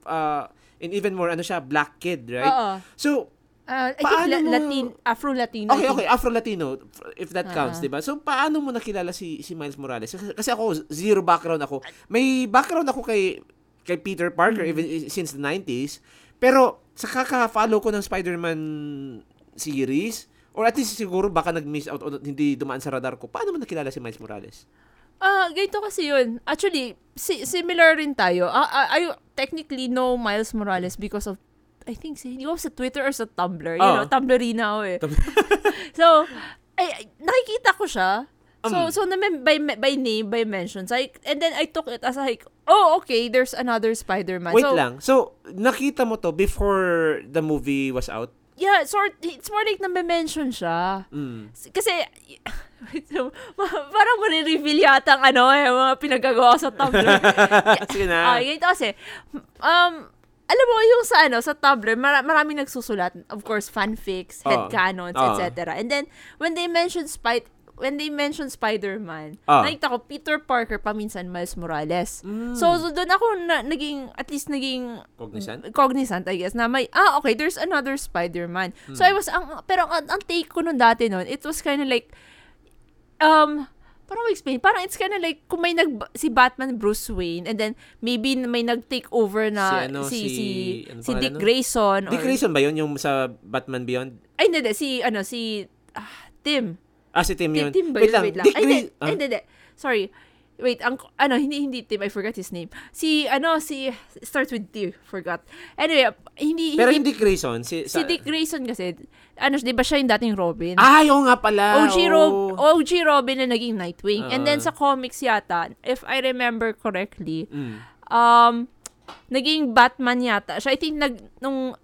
uh, and even more ano siya, black kid, right? Oo. So, Ah, I think Paano la- mo- Latin, Afro-Latino. Okay, I okay, Afro-Latino, if that Ah. counts, di ba? So, paano mo nakilala si si Miles Morales? Kasi, ako, zero background ako. May background ako kay kay Peter Parker, Mm. even i- since the 90s. Pero, sa kaka-follow ko ng Spider-Man series, or at least siguro baka nag-miss out o hindi dumaan sa radar ko, paano mo nakilala si Miles Morales? Ah, ganito kasi yun. Actually, si- similar rin tayo. Ah, ah, I technically know Miles Morales because of I think si hindi ko sa Twitter or sa Tumblr. You Oo. know, Tumblrina ako eh. so, ay, nakikita ko siya. So, Um. so na by, by name, by mentions. I, and then I took it as like, oh, okay, there's another Spider-Man. Wait so, lang. So, nakita mo to before the movie was out? yeah, sort, it's more like na-mention siya. Mm. Kasi, parang marireveal yata ang ano, eh, mga pinagagawa ko sa Tumblr. Sige na. Ah, ganito kasi, um, alam mo, yung sa ano, sa Tumblr, mara- maraming nagsusulat. Of course, fanfics, Oo. headcanons, Oo. etc. And then, when they mention Spy- when they mention Spider-Man, Ah. nakita ko Peter Parker, paminsan Miles Morales. Mm. So, so doon ako na, naging, at least naging Cognizant? cognizant, I guess, na may, ah, okay, there's another Spider-Man. So, Hmm. I was, ang, pero ang, ang take ko nun dati nun, it was kind of like, um, parang explain, parang it's kind of like, kung may nag, si Batman, Bruce Wayne, and then, maybe may nag-take over na, Si ano, si, si, si- ano si Dick nun? Grayson. Dick or- Grayson ba yun? Yung sa Batman Beyond? Ay, hindi, si, ano, si, ah, Tim. Ah, si Tim Tim, yun. Tim ba Wait yun? lang. Wait lang. Ay, hindi, Gray- ah, hindi, hindi. Sorry. Wait, ang, ano, hindi, hindi Tim, I forgot his name. Si, ano, si, starts with T, forgot. Anyway, hindi, Pero hindi, hindi Grayson. Si, si sa, Dick Grayson kasi, ano, di ba siya yung dating Robin? Ah, yung nga pala. OG, oo. Rob, OG Robin na naging Nightwing. And then Ah. sa comics yata, if I remember correctly, Mm. um, naging Batman yata. Siya, I think, nag, nung,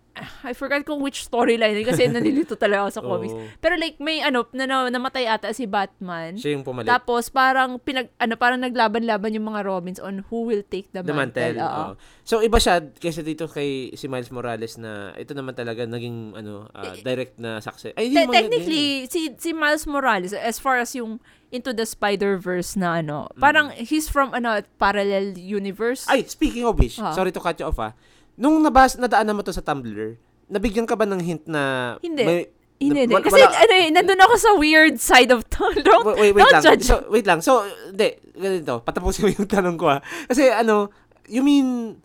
I forgot kung which storyline kasi nalilito talaga ako sa comics. Pero like, may ano, na, na, namatay ata si Batman. Siya yung pumalit. Tapos parang pinag ano parang naglaban-laban yung mga Robins on who will take the, The mantle. mantle. Oo. So iba siya kaysa dito kay si Miles Morales na ito naman talaga naging ano ah, direct na success. Ay, Te- technically si si Miles Morales as far as yung into the Spider-Verse na ano, parang he's from ano parallel universe. Mm. Ay, speaking of which, Ah. sorry to cut you off ah. Nung nabas nadaanan mo to sa Tumblr, nabigyan ka ba ng hint na Hindi. may- hindi, hindi. Kasi wala- ano eh, nandun ako sa weird side of town. Don't, wait, wait, wait don't lang. judge. So, wait lang. So, hindi. Ganito. Patapusin mo yung tanong ko ah. Kasi ano, you mean,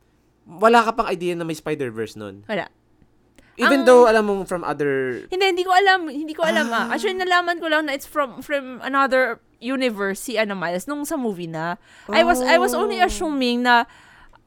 wala ka pang idea na may Spider-Verse nun? Wala. Even Ang- though, alam mo from other... Hindi, hindi ko alam. Hindi ko alam ah. Actually, nalaman ko lang na it's from from another universe si ano Miles nung sa movie na. I was I was only Oh. assuming na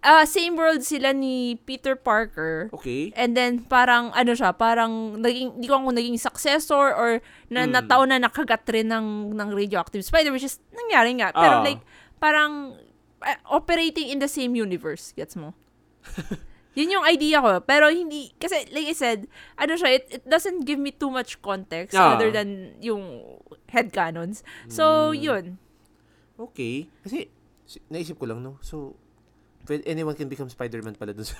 ah, same world sila ni Peter Parker. Okay. And then parang ano siya, parang naging di ko kung naging successor or na Mm. nataon na nakagat rin ng ng radioactive spider which is nangyari nga. Pero Ah. like parang ah, operating in the same universe, gets mo? Yun yung idea ko. Pero hindi, kasi like I said, ano siya, it, it doesn't give me too much context Ah. other than yung headcanons. So, Mm. yun. Okay. Kasi, si- naisip ko lang, no? So, pwede- anyone can become Spider-Man pala dun sa...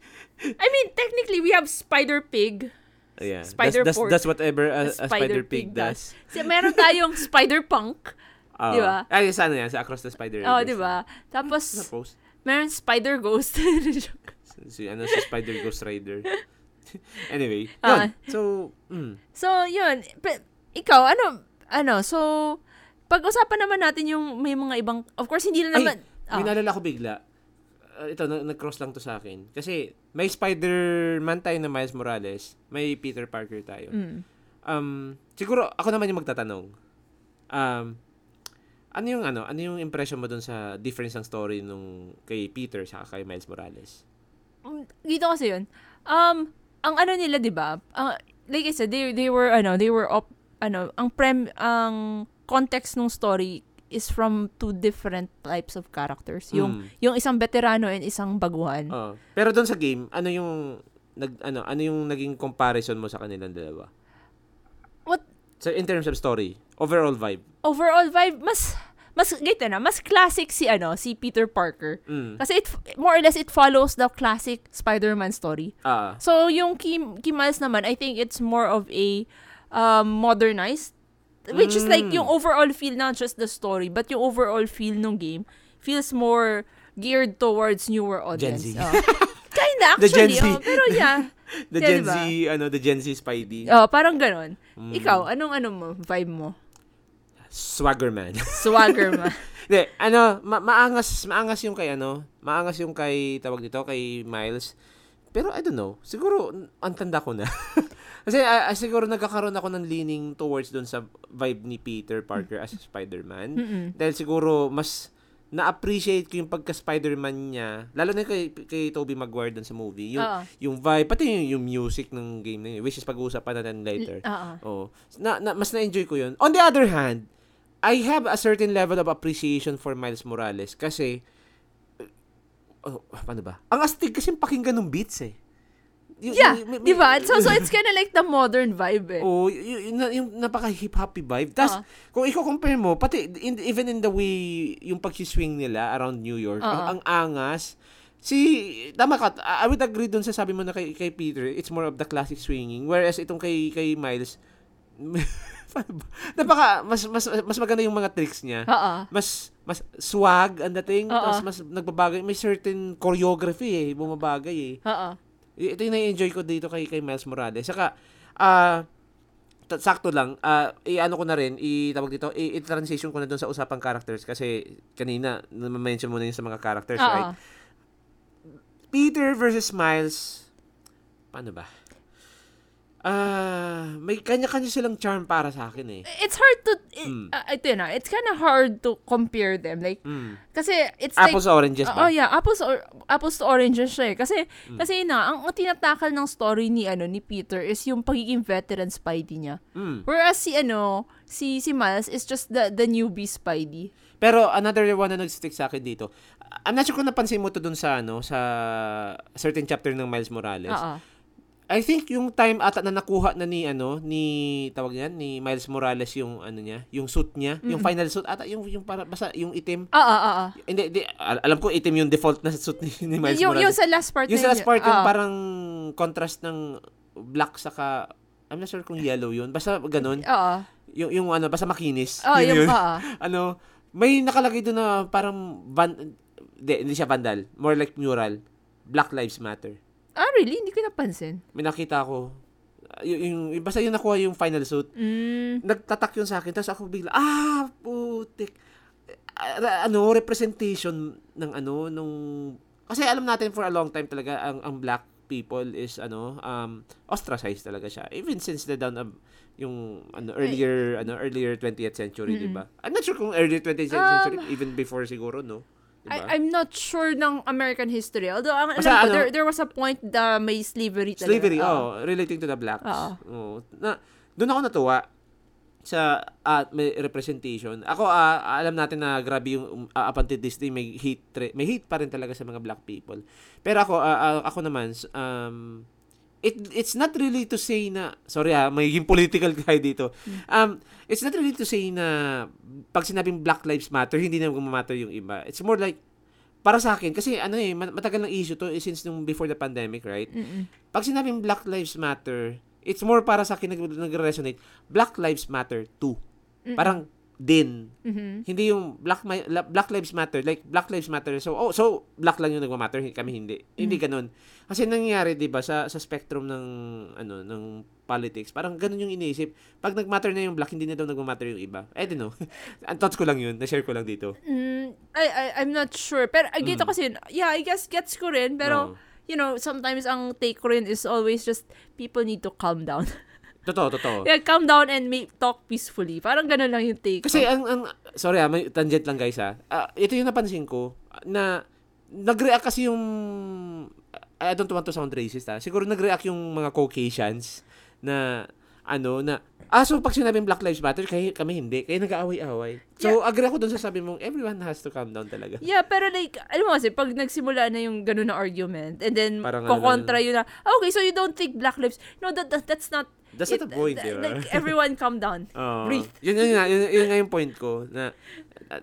I mean, technically, we have Spider Pig. Ayan. Spider that's, that's, that's whatever a, a Spider Spider Pig does. Kasi meron tayong Spider Punk. Ah. Di ba? Ay, sa ano yan? Sa Across the Spider Oh, di ba? Tapos, meron Spider Ghost. Si, ano, si Spider Ghost Rider. anyway. Yun. Ah. So, mm. so, yun. Pe- ikaw, ano, ano, so, pag-usapan naman natin yung may mga ibang, of course, hindi na Ay, naman, May ah, naalala ko bigla. Uh, ito, na- nag-cross lang to sa akin. Kasi, may Spider-Man tayo na Miles Morales. May Peter Parker tayo. mm, Um, siguro, ako naman yung magtatanong. Um, ano yung ano, ano yung impression mo dun sa difference ng story nung kay Peter sa kay Miles Morales? Mm, dito kasi yun. Um, ang ano nila, 'di ba? Ang- like I said, they they were ano, they were op, ano, ang prem ang context ng story is from two different types of characters. Yung Mm. yung isang veterano and isang baguhan. Oo. Pero doon sa game, ano yung nag ano, ano yung naging comparison mo sa kanilang dalawa? What So in terms of story, overall vibe. overall vibe mas mas gito na, mas classic si ano, si Peter Parker. Mm. Kasi it more or less it follows the classic Spider-Man story. Ah, So, yung key, key Miles naman, I think it's more of a um, modernized, which is like Mm. yung overall feel, not just the story, but yung overall feel ng game feels more geared towards newer audience. Z. Oh. Kinda, The Gen actually. Z. oh, pero yeah. the Yeah, Gen diba? Z, ano, the Gen Z Spidey. Oh, parang ganon. Mm. Ikaw, anong ano mo, vibe mo? Swaggerman. Swagger man. Hindi, ano, ma- maangas, maangas yung kay ano, maangas yung kay, tawag dito, kay Miles. Pero I don't know, siguro, ang tanda ko na. Kasi ah, siguro nagkakaroon ako ng leaning towards doon sa vibe ni Peter Parker as Spider-Man. Mm-mm. Dahil siguro, mas na-appreciate ko yung pagka-Spider-Man niya, lalo na kay, kay Tobey Maguire doon sa movie. Yung, Oo. yung vibe, pati yung, yung music ng game na yun, which is pag-uusapan natin later. Oo. Oh, na, na mas na-enjoy ko 'yun. On the other hand, I have a certain level of appreciation for Miles Morales kasi uh, oh, paano ba? Ang astig kasi pakinggan ng beats eh. Yung, Yeah, yung- di ba? So, so it's kind of like the modern vibe eh. Oh, y- yung, yung napaka hip hoppy vibe. Tas Oo. kung i-compare mo, pati in, even in the way yung pag-swing nila around New York, Oo. ang, ang angas. Si tama ka, I would agree dun sa sabi mo na kay, kay Peter, it's more of the classic swinging whereas itong kay kay Miles napaka mas mas mas maganda yung mga tricks niya. Oo. Mas mas swag ang dating, Oo. tapos mas nagbabagay, may certain choreography eh, bumabagay eh. Oo. Ito yung na-enjoy ko dito kay kay Miles Morales. Saka ah ta- sakto lang, ah i-ano ko na rin, i-tawag dito, i-transition ko na doon sa usapang characters kasi kanina na-mention mo na yung sa mga characters, Oo. right? Peter versus Miles, paano ba? Ah, may kanya-kanya silang charm para sa akin eh. It's hard to, it, Mm. uh, ito yun ah, it's kind of hard to compare them. Like, Mm. kasi it's like, Apples oranges Oh ba? yeah, apples or apples to oranges siya eh. Kasi Mm. kasi na ang, ang tinatakal ng story ni ano ni Peter is yung pagiging veteran Spidey niya. Mm. Whereas si ano, si si Miles is just the the newbie Spidey. Pero another one na nag-stick sa akin dito. I'm not sure kung napansin mo to dun sa ano sa certain chapter ng Miles Morales. Oo. I think yung time ata na nakuha na ni ano ni tawag niyan ni Miles Morales yung ano niya, yung suit niya, yung final suit ata yung yung para basta yung itim. Oo, oo, oo. Hindi, di, al- alam ko itim yung default na suit ni, ni Miles Yung, yung Morales. sa last part Yung sa last part yung Oo. parang contrast ng black saka I'm not sure kung yellow yun. Basta ganun. Oo. Yung, yung ano, basta makinis. Oo, Yun yung, yun. oo. ano, may nakalagay doon na parang van, hindi, hindi siya vandal. More like mural. Black Lives Matter. Ah, really? Hindi ko napansin. May nakita ko. uh, yung, yung, basta yung nakuha yung final suit. Mm. Nagtatak yun sa akin. Tapos ako bigla, ah, putik. Ah, ano, representation ng ano, nung... Kasi alam natin for a long time talaga, ang, ang black people is, ano, um, ostracized talaga siya. Even since the down of yung ano earlier ano earlier 20th century, 'di ba? I'm not sure kung earlier 20th century even before siguro, no. 'Di ba? I, I'm not sure ng American history. Although, ang alam Basta ko, ano- there, there was a point na may slavery talaga. Slavery, Oo. oh, relating to the blacks. Oo. Oo. Na, doon ako natuwa sa at may representation. Ako ah, alam natin na grabe yung um, uh, up until this day may hate may hate pa rin talaga sa mga black people. Pero ako ah, ah, ako naman um it it's not really to say na sorry ah, magiging political guy dito. Um it's not really to say na pag sinabing Black Lives Matter hindi na magmamatter yung iba. It's more like para sa akin kasi ano eh mat- matagal ng issue to eh, since nung before the pandemic, right? Mm-mm. pag sinabing Black Lives Matter, it's more para sa akin nag- nag-resonate, Black Lives Matter too. Parang din. Mhm. Hindi yung Black Black Lives Matter, like Black Lives Matter. So oh, so black lang yung nagma-matter, kami hindi. Hindi ganun. Kasi nangyayari 'di ba sa sa spectrum ng ano ng politics, parang ganun yung iniisip. Pag nag-matter na yung black, hindi na daw nagma-matter yung iba. I don't know. Ang thoughts ko lang yun, na-share ko lang dito. Mm, I, I, I'm not sure. Pero, uh, dito Mm. kasi, yeah, I guess gets ko rin. Pero, Oo. you know, sometimes ang take ko rin is always just people need to calm down. Totoo, totoo. yeah, calm down and make, talk peacefully. Parang ganun lang yung take Kasi ang, ang sorry ah, may tangent lang guys ah. Ah, ito yung napansin ko na nag-react kasi yung I don't want to sound racist ah. Siguro nag-react yung mga Caucasians na ano na ah so pag sinabing Black Lives Matter kay kami hindi kaya nag-aaway-away. So agree ako dun sa sabi mong everyone has to calm down talaga. Yeah, pero like, alam mo kasi, pag nagsimula na yung ganun na argument, and then, Parang ano kukontra yun na, "Ah, okay, so you don't think black lives, no, that, that that's not, That's not the point, di ba? Like, everyone calm down. Oo. Breathe. Yun, yun, nga, yun, yun nga yung point ko na,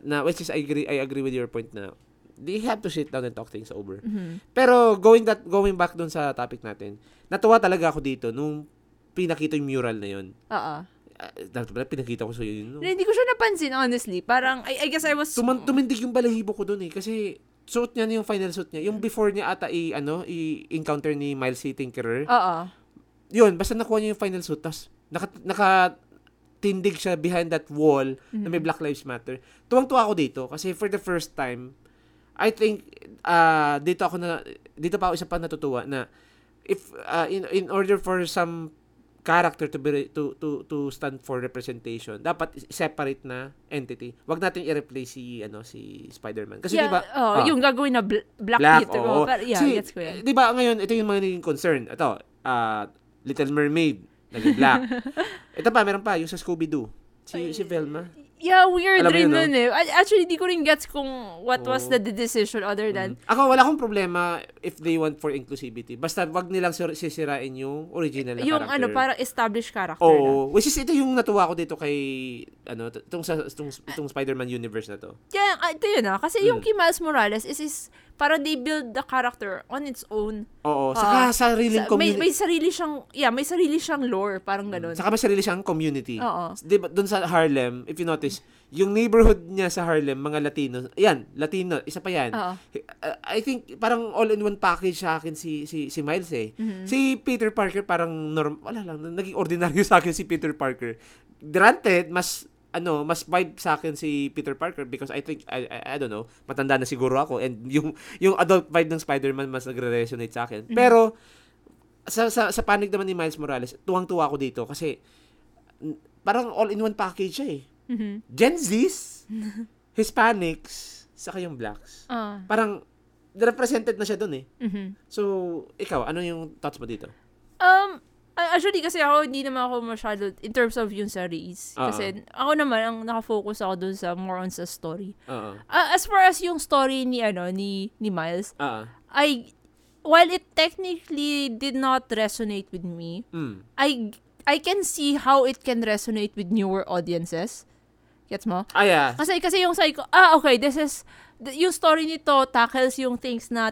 na which is I agree I agree with your point na they have to sit down and talk things over. Mhm. Pero going that going back dun sa topic natin, natuwa talaga ako dito nung pinakita yung mural na yun. Oo. Uh, pinakita ko sa yun. No? Hindi ko siya napansin, honestly. Parang, I, I guess I was... Tuman, tumindig yung balahibo ko dun eh kasi suot niya na yung final suit niya. Yung before niya ata i ano i-encounter ni Miles C. Tinkerer. Oo. Yun, basta nakuha niya yung final suit tas naka, naka tindig siya behind that wall na may Black Lives Matter. Tuwang-tuwa ako dito kasi for the first time I think uh, dito ako na dito pa ako isa pa natutuwa na if uh, in in order for some character to be to to to stand for representation dapat separate na entity wag natin i-replace si ano si Spider-Man kasi yeah, di ba oh, ah, yung gagawin na bl- black, Black, Peter. Oh, pero, yeah, Si- gets ko yan. Di ba ngayon, ito yung mga naging concern. Ito, ah, Little Mermaid, naging black. ito pa, meron pa, yung sa Scooby-Doo. Si, si Velma. Yeah, weird Alam rin yun, no? nun eh. Actually, di ko rin gets kung what was Oo. the decision other than, Mm. Ako, wala akong problema if they want for inclusivity. Basta wag nilang sir- sisirain yung original na yung character. ano, parang established character na. Oo. Which is, ito yung natuwa ko dito kay, ano, itong, sa, itong, itong Spider-Man universe na to. Kaya, ah, ito yun ah. Kasi yung Mm. kay Miles Morales is, is parang they build the character on its own. Oo. Ah, Saka sariling Sa- may, community. may sarili siyang, yeah, may sarili siyang lore, parang ganun. Saka may sarili siyang community. Oo. Di ba, doon sa Harlem, if you notice, yung neighborhood niya sa Harlem, mga Latino, yan, Latino, isa pa yan. Oo. Uh, I think parang all-in-one package sa akin si si si Miles eh. Mhm. Si Peter Parker parang norm wala lang naging ordinaryo sa akin si Peter Parker. Granted, mas ano, mas vibe sa akin si Peter Parker because I think I, I, I don't know, matanda na siguro ako and yung yung adult vibe ng Spider-Man mas nagre-resonate sa akin. Pero sa sa sa panig naman ni Miles Morales, tuwang-tuwa ako dito kasi parang all-in-one package siya eh. Mhm. Gen Zs, Hispanics, saka yung blacks. Ah. Parang represented na siya doon eh. Mhm. So, ikaw, ano yung thoughts mo dito? Um, actually kasi ako hindi naman ako masyado in terms of yung series. Oo. Kasi ako naman ang nakafocus ako dun sa more on sa story. Oo. Ah, as far as yung story ni ano ni ni Miles, Ah. I while it technically did not resonate with me, Mm. I I can see how it can resonate with newer audiences. Gets mo? Ah, yeah. Kasi kasi yung sabi ko, ah okay, this is yung story nito tackles yung things na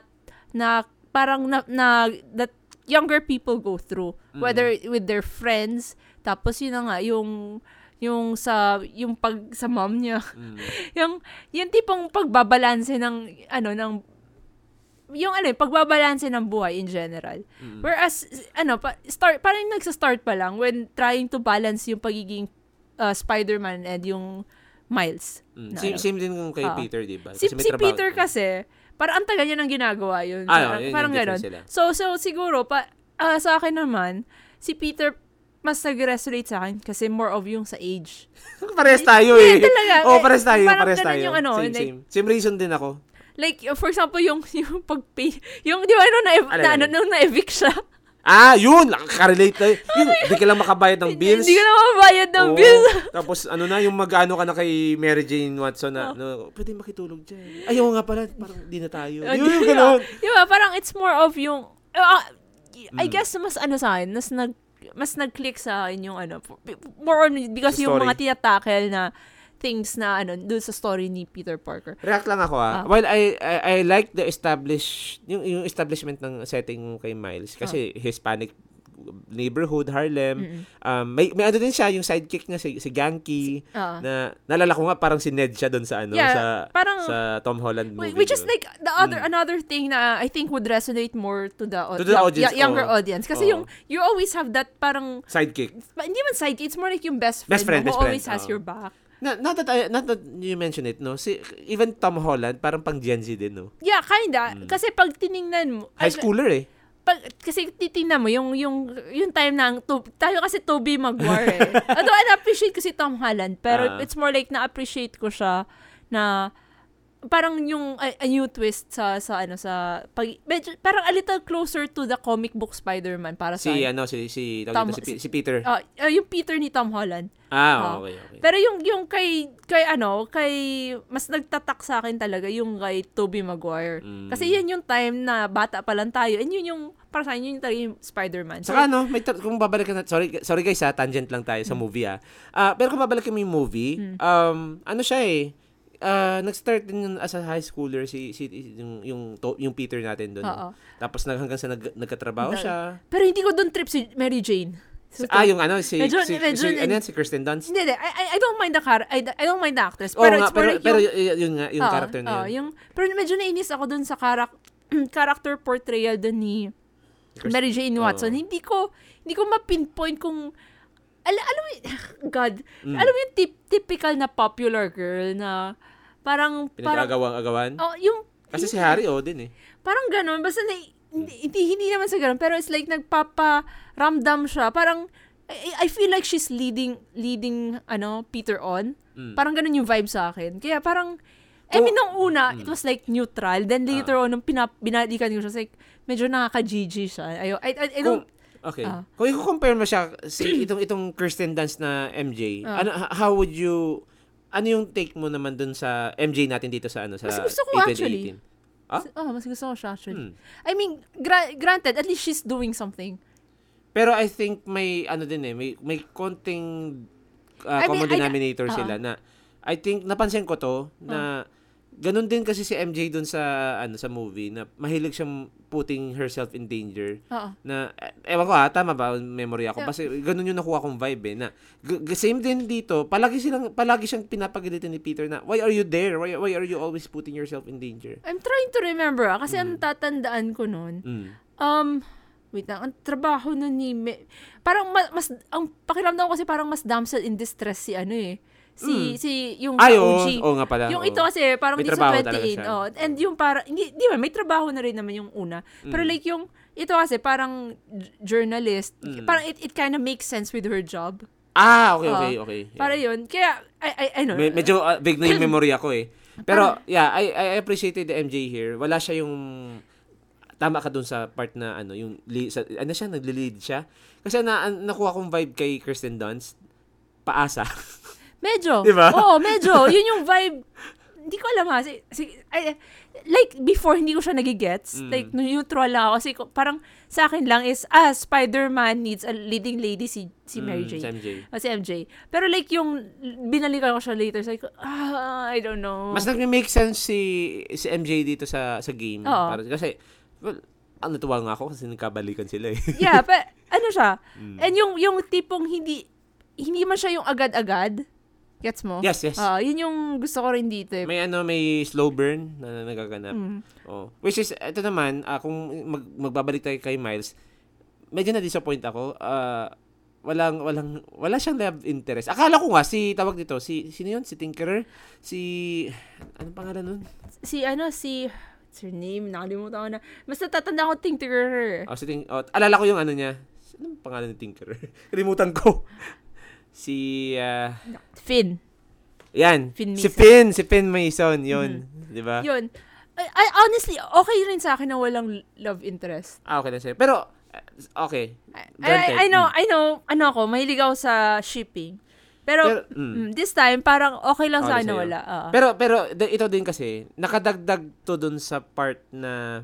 na parang na, na that younger people go through whether with their friends tapos yun na nga yung yung sa yung pag sa mom niya Mm. yung yung tipong pagbabalanse ng ano ng yung ano, pagbabalanse ng buhay in general. Mm. Whereas, ano, pa, start, parang nagsa-start pa lang when trying to balance yung pagiging uh, Spider-Man and yung Miles. Mm. na Same, ano. same din kung kay Oo. Peter, di ba? Si, si trabaho- Peter kasi, parang ang tagal niya nang ginagawa yun. Ah, parang, yun parang ganon. sila. So, so siguro, pa, ah, sa akin naman, si Peter mas nag-resonate sa akin kasi more of yung sa age. pares tayo eh. Yeah, talaga. Oo, Eh, pares tayo, parang pares ganun tayo. yung ano, same, like- same. Same reason din ako. Like, for example, yung, yung pag-pay, yung, di ba, nung na, na, alin? nung na-evict siya, Ah, yun! Nakaka-relate tayo. Yung, di ka lang makabayad ng bills. hindi ko na mabayad ng Oo. bills. Tapos ano na, yung mag-ano ka na kay Mary Jane Watson Oh. na, no, pwede makitulog dyan. Ayaw nga pala, parang di na tayo. Oh, Yun, yung ganun. Di ba, parang it's more of yung, ah, I Mm. guess mas ano sa akin, mas nag, mas nag-click sa akin yung ano, more on, because yung mga tinatakel na things na ano, doon sa story ni Peter Parker. React lang ako ah. Ah. While I, I I like the establish yung yung establishment ng setting kay Miles kasi Hispanic neighborhood Harlem. Ah. Mm-mm. Um may may ano din siya yung sidekick niya si, si Ganky Ah. na nalala ko nga parang si Ned siya doon sa ano Yeah, sa parang- sa Tom Holland movie. Which is like the other Mm. another thing na I think would resonate more to the, To the audience, y- younger oo. audience. Kasi Oo. yung you always have that parang sidekick. hindi man sidekick, it's more like yung best friend, Best friend, mo best who friend, always has oo. your back. Na, not that I, not that you mention it, no. Si even Tom Holland parang pang Gen Z din, no. Yeah, kinda. Kasi pag tiningnan mo, Mm. High schooler eh. pag, kasi titingnan mo, yung, yung, yung time na, ang to, tayo kasi Toby Maguire eh. Although, I appreciate ko si Tom Holland, pero Ah. it's more like na-appreciate ko siya na parang yung a, a new twist sa sa ano sa pag medyo, parang a little closer to the comic book Spider-Man para sa Si ano si si Tom- dito, si, si Peter. Ah, ah, yung Peter ni Tom Holland. ah, ah. okay, okay. Pero yung yung kay kay ano, kay mas nagtatak sa akin talaga yung kay Toby Maguire. Mm. Kasi yan yung time na bata pa lang tayo and yun yung para sa yun yung talaga yung Spider-Man. So, Saka ano, may ta- kung babalik na, sorry, sorry guys ha, tangent lang tayo sa movie ah. Ah, pero kung babalik mo yung movie, um, ano siya eh, ah, nag-start din yun as a high schooler si, si yung, yung, to- yung Peter natin doon. Oo. Tapos nag, hanggang sa nag, nagkatrabaho Na- siya. Pero hindi ko doon trip si Mary Jane. So, ah, yung ano, si, Medyo- si, medyo- si, ano yan, si Kirsten Dunst. Hindi, hindi. I, I, don't mind the car. I, I don't mind the actress. Pero nga, it's more pero, like pero yung, y- yun nga, yung Oo, character na yun. yung, pero medyo nainis ako dun sa karak, character portrayal dun ni Kirsten- Mary Jane Watson. oo. Hindi ko, hindi ko ma-pinpoint kung, ala, alam mo, God, Mm. alam mo yung tip, typical na popular girl na parang, parang, Pinag-agawang-agawan. oh, yung, Kasi si Harry, oh, din eh. parang ganun, basta na, hindi, hindi, naman sa ganun, pero it's like nagpapa-ramdam siya. Parang, I, I feel like she's leading, leading, ano, Peter on. Mm. Parang ganun yung vibe sa akin. Kaya parang, I mean, nung una, it was like neutral. Then later on, nung pinap, binalikan ko siya, like, medyo nakaka-GG siya. Ayo, I, I, I don't, Kung, okay. Ah. Kung i-compare mo siya, si, itong, itong Kirsten Dunst na MJ, Ah. ano, how would you ano yung take mo naman dun sa MJ natin dito sa ano sa Mas gusto ko 18 actually. 18? Ah? Oh, mas gusto ko siya actually. Hmm. I mean, gra- granted, at least she's doing something. Pero I think may ano din eh, may may konting uh, I mean, common I- denominator uh-uh. sila na I think napansin ko to na ganun din kasi si MJ dun sa ano sa movie na mahilig siyang putting herself in danger Oo. na eh, ewan ko ha tama ba memory ako Yeah. kasi ganun yung nakuha kong vibe eh na g- same din dito palagi silang palagi siyang pinapagalitan ni Peter na why are you there why, why are you always putting yourself in danger I'm trying to remember ah, kasi ang tatandaan ko noon, mm. um, wait lang, ang trabaho nun ni, Me- parang ma- mas, ang pakiramdam ko kasi parang mas damsel in distress si ano eh, si, si, yung ay OG. oo oo nga pala Yung oo. ito kasi parang May trabaho sa talaga 28, siya. oh. And yung parang, hindi, di ba, may trabaho na rin naman yung una. Pero Mm. like yung, ito kasi parang journalist, Mm. parang it, it kind of makes sense with her job. ah okay okay okay Yeah. Para yun. Kaya, I, I, I know. Me- medyo uh, na yung memory ako eh. Pero yeah, I I appreciated the MJ here. Wala siya yung tama ka dun sa part na ano, yung sa, ano siya nagle-lead siya. Kasi na nakuha kong vibe kay Kirsten Dunst. Paasa. Medyo. Di ba? Oo, medyo. Yun yung vibe. Hindi ko alam ha. Si, si, ay, like, before, hindi ko siya nagigets. Mm. Like, neutral lang ako. Kasi parang sa akin lang is, ah, Spider-Man needs a leading lady si, si Mary Mm, Jane. Si MJ. O si MJ. Pero like, yung binalikan ko siya later, sabi ko, ah, I don't know. Mas nag-make sense si si MJ dito sa sa game. Oo. Para, kasi well, ang natuwa nga ako kasi nagkabalikan sila eh. yeah, pa, ano siya? Mm. And yung, yung tipong hindi, hindi man siya yung agad-agad. Gets mo? Yes, yes. Ah, yun yung gusto ko rin dito eh. May ano, may slow burn na nagaganap. Mm. Oh. Which is, ito naman, ah, kung mag, magbabalik tayo kay Miles, medyo na-disappoint ako. Ah, walang, walang, wala siyang love interest. Akala ko nga, si, tawag dito, si, sino yun? Si Tinkerer? Si, anong pangalan nun? si ano, si, what's her name? Nakalimutan ko na. Basta tatanda ko Tinkerer. Oh, si Ting, oh, alala ko yung ano niya. Anong pangalan ni Tinkerer? Kalimutan ko. Si, ah, Finn. yan. Finn si. Finn, si Finn Mason, yun. Di ba? Yun. I, I, honestly, okay rin sa akin na walang love interest. Ah, okay na siya. Pero, ah, okay. I, Granted. I, I know, I know, ano ako, mahilig ako sa shipping. Pero, Pero, mm. mm, this time, parang okay lang sa Okay ano sa'yo. wala. oo. Pero pero ito din kasi nakadagdag to dun sa part na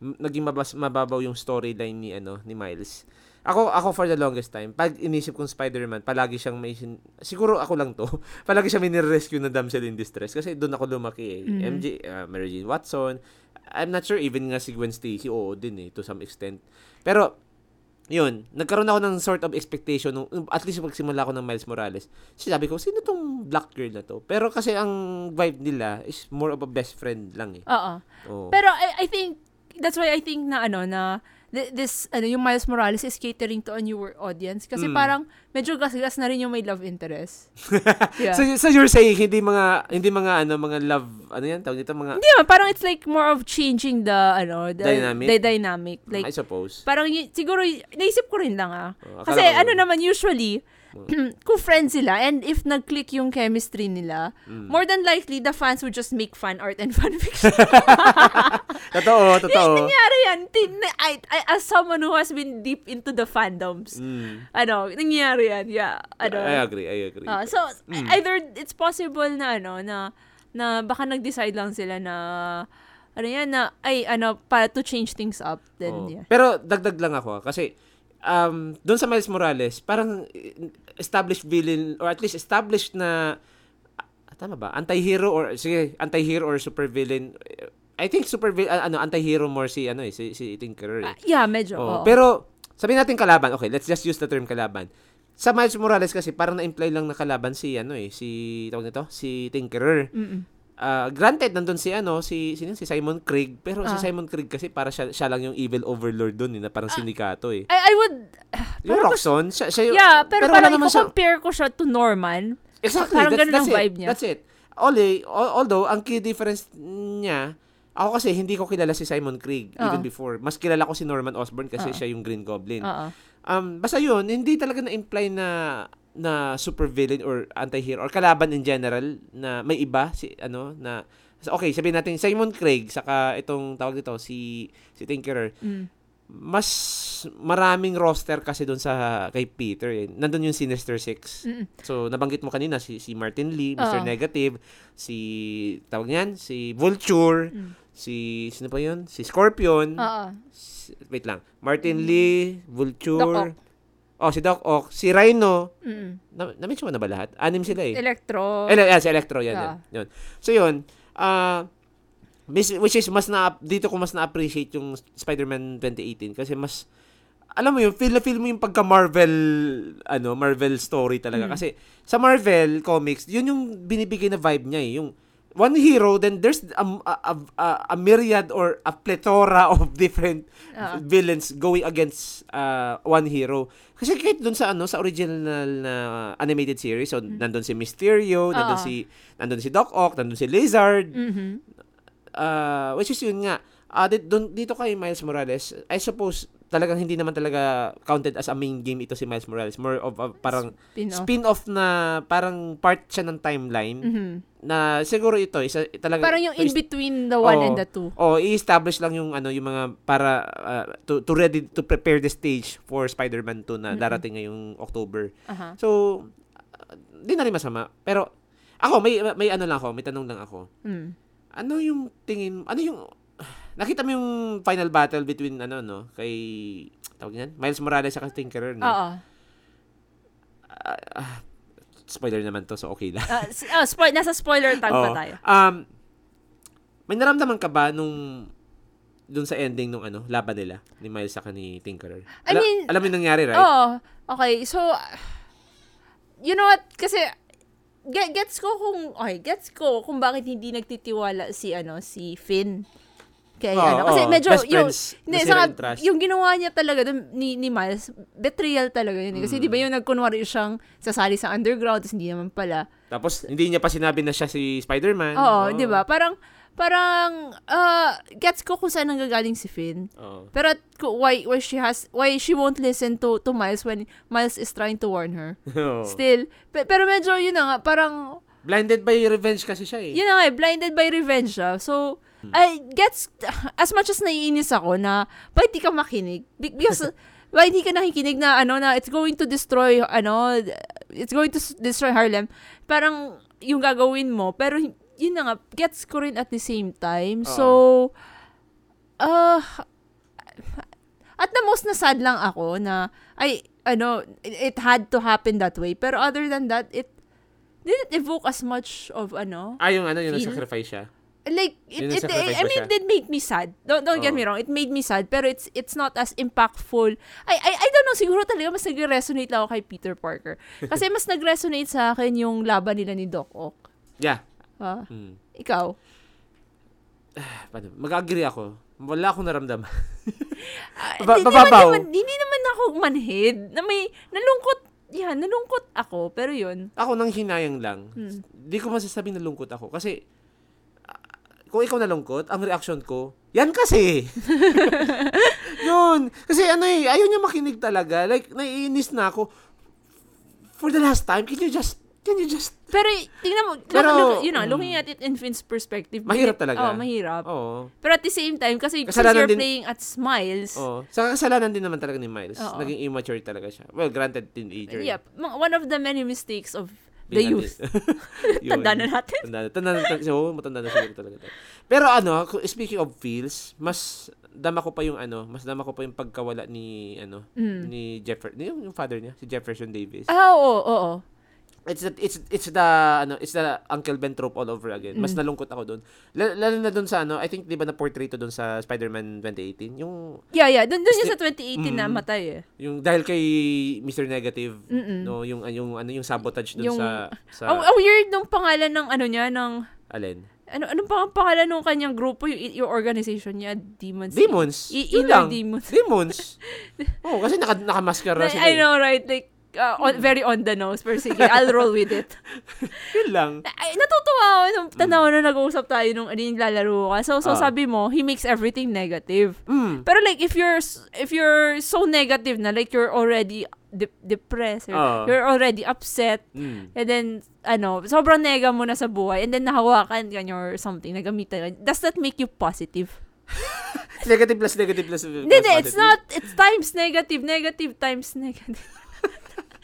naging mabas, mababaw yung storyline ni ano ni Miles. Ako ako for the longest time, pag inisip kong Spider-Man, palagi siyang may sin- siguro ako lang to. palagi siya may rescue na damsel in distress kasi doon ako lumaki eh. Mhm. MJ uh, Mary Jane Watson. I'm not sure even nga si Gwen Stacy oo din eh to some extent. Pero yun, nagkaroon ako ng sort of expectation nung at least pagsimula ako ng Miles Morales. Sabi ko, sino tong black girl na to? Pero kasi ang vibe nila is more of a best friend lang eh. Oo. Oo. Pero I, I think, that's why I think na ano, na th- this, ano, yung Miles Morales is catering to a newer audience. Kasi Mm. parang, medyo gas-gas na rin yung may love interest. yeah. so, so you're saying hindi mga hindi mga ano mga love ano yan tawag dito mga Hindi naman, parang it's like more of changing the, ano, the Dynamic? The dynamic. I Like, suppose. parang y- siguro, naisip ko rin lang ah. Oo, Kasi ko ano naman, usually, kung friends sila, and if nag-click yung chemistry nila, Mm. more than likely, the fans would just make fan art and fan fiction. Totoo, totoo. nangyari yan. Tin- I, I, as someone who has been deep into the fandoms, Mm. ano, nangyari yan. Yeah. Ano. I agree, I agree. Ah, so, Mm. either it's possible na, ano, na, na baka nag-decide lang sila na, ano yan, na, ay, ano, para to change things up. Then, Oo. yeah. Pero dagdag lang ako ah, kasi um doon sa Miles Morales, parang established villain or at least established na ah, tama ba? Anti-hero or sige, anti-hero or super villain. I think super villain ano, anti-hero more si ano eh, si, si Tinkerer. Eh. Ah, yeah, medyo. Oo. oo. Pero sabihin natin kalaban. Okay, let's just use the term kalaban. Sa Miles Morales kasi parang na-imply lang na kalaban si ano eh, si tawag nito, si Tinkerer. Mm-mm. Ah, granted nandun si ano si sino si Simon Craig pero si Ah. Simon Craig kasi para siya, siya lang yung evil overlord doon eh, na parang sindikato eh. I, I would, Yung Parang Roxxon, siya, siya yung, yeah, pero, wala parang naman siya- i-compare ko siya to Norman. Exactly, parang that's, ganun that's ang it. vibe niya. That's it. Only, al- although, ang key difference niya, ako kasi hindi ko kilala si Simon Craig even Oo. before. Mas kilala ko si Norman Osborn kasi Oo. siya yung Green Goblin. Oo. Um, basta yun, hindi talaga na-imply na na super villain or anti-hero or kalaban in general na may iba si ano na okay sabihin natin Simon Craig saka itong tawag dito si si Tinkerer Mm. mas maraming roster kasi doon sa kay Peter eh. Nandun yung Sinister Six. Mm. So, nabanggit mo kanina si, si Martin Lee, Mr. Oo. Negative, si, tawag niyan, si Vulture, Mm. si, sino pa yun? Si Scorpion. Oo. Si- wait lang. Martin Lee, Vulture. Mm. Oh, si Doc Ock. Si Rhino. Mm. Na, na-mention mo na ba lahat? Anim sila eh. Electro. Eh, yeah, si Electro, yan, Yeah. yan, yun. So, yun, ah, mis- which is, mas na, dito ko mas na-appreciate yung Spider-Man 2018 kasi mas, alam mo yun, feel na feel mo yung pagka-Marvel, ano, Marvel story talaga. Mm. Kasi, sa Marvel comics, yun yung binibigay na vibe niya eh, yung one hero, then there's a, a, a, a myriad or a plethora of different Oo. villains going against uh, one hero. Kasi kahit dun sa ano sa original na animated series, so nandun si Mysterio, nandun Oo. si nandun si Doc Ock, nandun si Lizard, Mhm. uh, which is yun nga. Uh, dito, dito kay Miles Morales, I suppose talagang hindi naman talaga counted as a main game ito si Miles Morales. More of a parang Spin-off. spin-off na parang part siya ng timeline Mhm. na siguro ito isa talaga Parang yung to in between the one Oo. and the two. Oh, i-establish lang yung ano yung mga para uh, to, to ready to prepare the stage for Spider-Man 2 na Mm-mm. darating ngayong October. Aha. So uh, di na rin masama. Pero ako may may ano lang ako, may tanong lang ako. Mm. Ano yung tingin ano yung nakita mo yung final battle between ano no kay tawag niyan Miles Morales at Tinkerer no? Oo. Spoiler naman to so okay lang. S- ah, spoil- nasa spoiler tag pa tayo. Um, may naramdaman ka ba nung dun sa ending nung ano, laban nila ni Miles sa ni Tinkerer? I Ala- mean- alam mo yung nangyari, right? Oo. Okay, so, you know what, kasi, get, gets ko kung, okay, gets ko kung bakit hindi nagtitiwala si, ano, si Finn. Kay, Oo, ano, kasi oo. medyo, yung, nasira saka, yung ginawa niya talaga dun, ni, ni Miles, betrayal talaga yun. eh. Kasi Mm. di ba yung nagkunwari siyang sasali sa underground, tapos hindi naman pala. Tapos, hindi niya pa sinabi na siya si Spider-Man. Oo, di ba? Parang, parang, uh, gets ko kung saan nanggagaling si Finn. Oo. Pero why why she has why she won't listen to to Miles when Miles is trying to warn her. Oo. Still, pe- pero medyo yun na nga parang Blinded by revenge kasi siya eh. yun na nga eh, blinded by revenge siya. So I gets as much as naiinis ako na bakit di ka makinig Be- because why di ka nakikinig na ano na it's going to destroy ano it's going to destroy Harlem. Parang yung gagawin mo pero yun na nga gets ko rin at the same time. So uh at the most na sad lang ako na ay ano it, it had to happen that way pero other than that it didn't evoke as much of ano Ah, yung ano, yung Feel? sacrifice siya. Like it, it, sacrifice I mean it did make me sad don't don't get Oo. me wrong it made me sad pero it's it's not as impactful I I, I don't know siguro talaga mas nagre-resonate lang ako kay Peter Parker kasi mas nag-resonate sa akin yung laban nila ni Doc Ock Yeah. Ah, Hmm. ikaw Paano? Mag-agree ako. Wala akong naramdaman. Ah, Ba- hindi bababaw. naman, hindi naman ako manhid na may nalungkot yan nalungkot ako pero yun Ako nang hinayang lang. Hmm. Di ko masasabing nalungkot ako. Kasi, kung ikaw nalungkot, ang reaction ko, yan kasi. Yun. Kasi ano eh, ayaw niya makinig talaga. Like, naiinis na ako. For the last time, can you just, can you just, pero tingnan mo Pero, look, look, you know mm. looking at it in Finn's perspective mahirap talaga. oh mahirap Oo. Pero at the same time, kasi since Kasalanan you're din- playing at Smiles, Oo. Sa kasalanan din naman talaga ni Miles. Oo. Naging immature talaga siya. Well, granted, teenager. yeah, mga- one of the many mistakes of the youth. Tanda na natin. Tanda na. Tanda na. Tanda, so, matanda na siguro talaga. tayo. Pero ano, speaking of feels, mas dama ko pa yung ano, mas dama ko pa yung pagkawala ni ano, Mm. ni Jeffer, ni yung, yung father niya, si Jefferson Davis. Ah, oo, oo. It's the, it's it's the ano, it's the Uncle Ben trope all over again. Mas Mm. nalungkot ako doon. Lalo na doon sa ano, I think 'di ba na portrait to doon sa Spider-Man 2018, yung Yeah, yeah. Doon doon yun sa 2018 na Mm. matay eh. yung dahil kay Mr. Negative, Mm-mm. no, yung yung ano yung sabotage doon Yung- sa sa Ang ang weird nung pangalan ng ano niya, ng... alin. Ano, anong pang pangalan nung kanyang grupo, yung, yung organization niya, Demons. Demons. I- Yun Inner lang. Demons. Demons. oh, kasi naka, nakamaskara sila. I eh. know, right? Like, uh, on, very on the nose. Pero sige, I'll roll with it. Yun lang. Ay, natutuwa ako nung tanaw na nag-uusap tayo nung ano yung lalaro ka. So, so Ah. sabi mo, he makes everything negative. Mm. Pero like, if you're, if you're so negative na, like, you're already de- depressed, or Ah. you're already upset, Mm. and then, ano, sobrang nega mo na sa buhay, and then nahawakan ka or something, nagamitan ka, does that make you positive? negative plus negative plus. Hindi, hindi, it's not, it's times negative, negative times negative.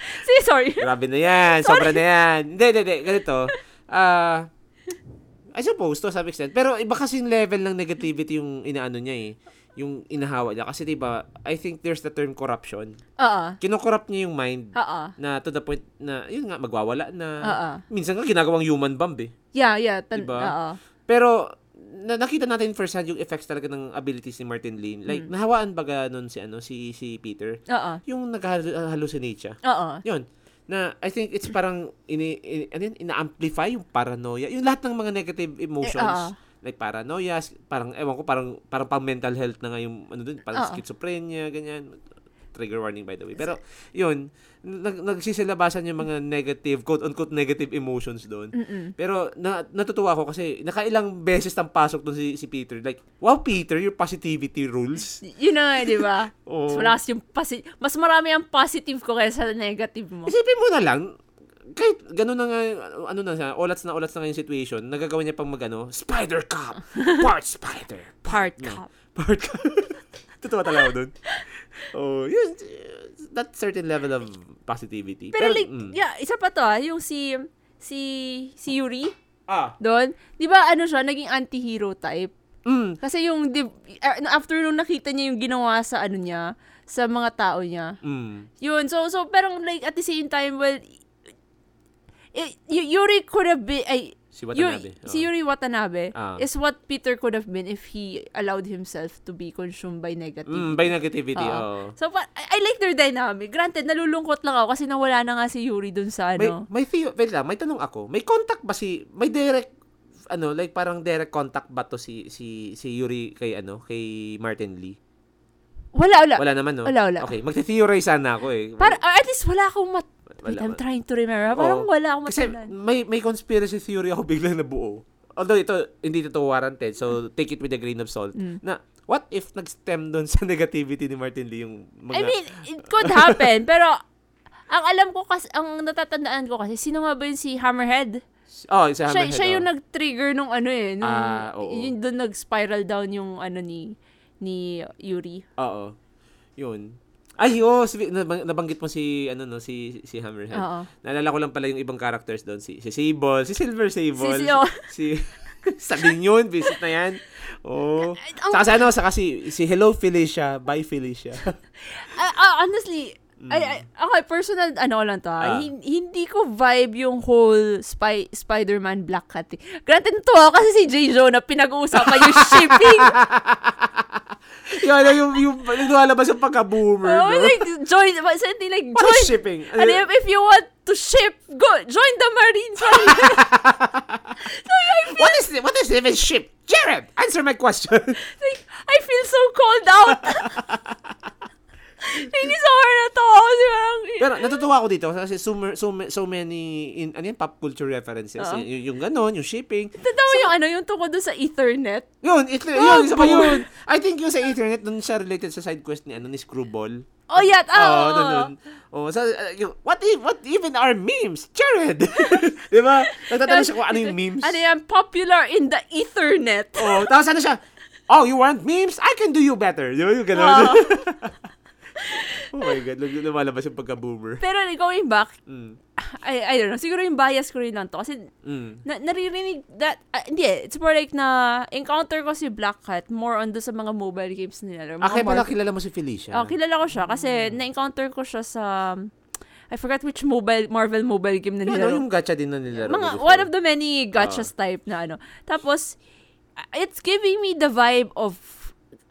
See, sorry. Grabe na yan. Sobra na yan. Hindi, hindi, hindi. Ganito. Ah, I suppose to some extent. Pero iba kasi yung level ng negativity yung inaano niya eh. Yung inahawa niya. Kasi diba, I think there's the term corruption. Oo. Kinokorrupt niya yung mind Oo. na to the point na, yun nga, magwawala na. Oo. Minsan nga ginagawang human bomb eh. Yeah, yeah. Tan- Diba? Oo. Pero, na, nakita natin firsthand yung effects talaga ng abilities ni Martin Lin. Like, nahawaan baga nun si, ano, si, si Peter. Oo. Yung nag-hallucinate siya. Oo. Yun. Na, I think it's parang, ini, ini, ano yun, ina-amplify yung paranoia. Yung lahat ng mga negative emotions. Eh, like paranoia, parang, ewan ko, parang, parang pang mental health na nga yung, ano dun, parang Oo. schizophrenia, ganyan. Trigger warning by the way. Pero, yun, nag, nagsisilabasan yung mga negative, quote-unquote negative emotions doon. Mm-mm. Pero na, natutuwa ako kasi nakailang beses nang pasok doon si, si Peter. Like, wow Peter, your positivity rules. Yun na nga, di ba? Oo. Mas malakas yung posi- mas marami ang positive ko kaysa sa negative mo. Isipin mo na lang, kahit gano'n na nga, ano na siya, olats na olats na nga yung situation, nagagawa niya pang magano, Spider Cop, part Spider. Part cup. Part Cop. Tutuwa talaga ako doon. Oh, yun, that certain level of positivity. Pero like, mm. yeah, isa pa to ah, yung si, si, si Yuri, ah, doon, di ba ano siya, naging anti-hero type? mm, Kasi yung, di, uh, after nung nakita niya yung ginawa sa ano niya, sa mga tao niya, mm. yun, so, so, parang like, at the same time, well, y- y- Yuri could have been, ay, Si Watanabe. Yuri, si Yuri Watanabe Ah. is what Peter could have been if he allowed himself to be consumed by negative. Mm, by negativity, Oo. oh. So, pa- I, I like their dynamic. Granted, nalulungkot lang ako kasi nawala na nga si Yuri dun sa May, ano. may, theo- wait lang, may tanong ako. May contact ba si, may direct, ano, like parang direct contact ba to si, si, si Yuri kay, ano, kay Martin Lee? Wala, wala. Wala naman, no? Wala, wala. Okay, magte-theorize sana ako eh. Para, at least wala akong mat... Wait. I'm trying to remember. Parang Oo. wala akong Kasi may, may conspiracy theory ako biglang nabuo. Although ito, hindi ito warranted, so take it with a grain of salt. Mm. Na, what if nag-stem doon sa negativity ni Martin Lee yung mga... I mean, it could happen. pero, ang alam ko kasi, ang natatandaan ko kasi, sino nga ba yun si Hammerhead? oh, Siya, Hammerhead, siya oh. yung nag-trigger nung ano eh. Nung, Ah, oo. Yung doon nag-spiral down yung ano ni ni Yuri. Oo. Yun. Ay, oh, sabi- nabang- nabanggit mo si, ano no, si, si Hammerhead. Oo. Naalala ko lang pala yung ibang characters doon. Si, si Sable, si Silver Sable. Si- si- oh. si, sabihin yun, visit na yan. Oh. Saka sa ano, saka si, si Hello Felicia, Bye Felicia. Ah, ah, honestly, ay, ay, okay, personal, ano lang to, Mm. ah, Ah. hin- hindi ko vibe yung whole spy, Spider-Man Black Cat. Granted, to ako kasi si J. Jonah, pinag-uusapan yung shipping. Yung, ano, yung, yung, yung lumalabas yung pagka-boomer, oh, no? like, join, something like, What join, shipping? ano, if, if you want to ship, go, join the Marines. what is what is even ship? Jared, answer my question. like, I feel so called out. Hindi sa hard na to. Kasi parang, Pero natutuwa ako dito kasi so, so, so many in ano yan, pop culture references. Oo. Y- yung ganon, yung shipping. Tatawa yung ano, yung tungkol doon sa Ethernet. Yun, it, yun, isa pa yun. I think yung sa internet, dun siya related sa side quest ni, ano, ni Screwball. Oh, yeah. Oo, Oh, dun, dun. Oh, sa, uh, yung, what, if, what even are memes? Jared! Di ba? Nagtatanong siya kung ano yung memes. Ano yan? Popular in the Ethernet. Oh, tapos ano siya, oh, you want memes? I can do you better. Di ba yung gano'n? Oo. oh my God, lum- lumalabas yung pagka-boomer. Pero going back, Mm. I, I don't know, siguro yung bias ko rin lang to. Kasi Mm. na, naririnig that, ah, hindi eh, it's more like na encounter ko si Black Cat more on do sa mga mobile games nila. Ah, kaya pala kilala mo si Felicia. Oh, kilala ko siya kasi na-encounter ko siya sa I forgot which mobile Marvel mobile game na Yung, ano, nilaro. yung gacha din na nilaro. Mga one of the many gachas type na ano. Tapos uh, it's giving me the vibe of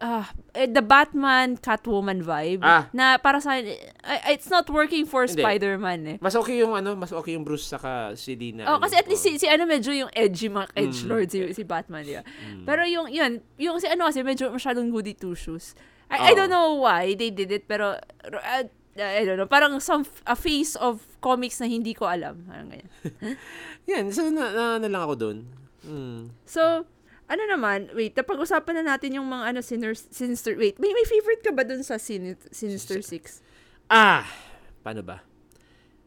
uh, eh, the Batman Catwoman vibe Ah. na para sa akin, eh, it's not working for Hindi. Spider-Man eh. Mas okay yung ano, mas okay yung Bruce saka si Dina. Oh, ano, kasi at least si, si ano medyo yung edgy mga edge Mm. lord si, si Batman di ba? Pero yung yun, yung si ano kasi medyo masyadong goody two shoes. I, I Oo. don't know why they did it pero uh, I don't know, parang some a face of comics na hindi ko alam. Parang ganyan. Yan, so na, na, na lang ako doon. Hmm. So, ano naman, wait, napag-usapan na natin yung mga ano, Sinner, Sinister, wait, may, may favorite ka ba dun sa Sin, Sinister 6? Ah, paano ba?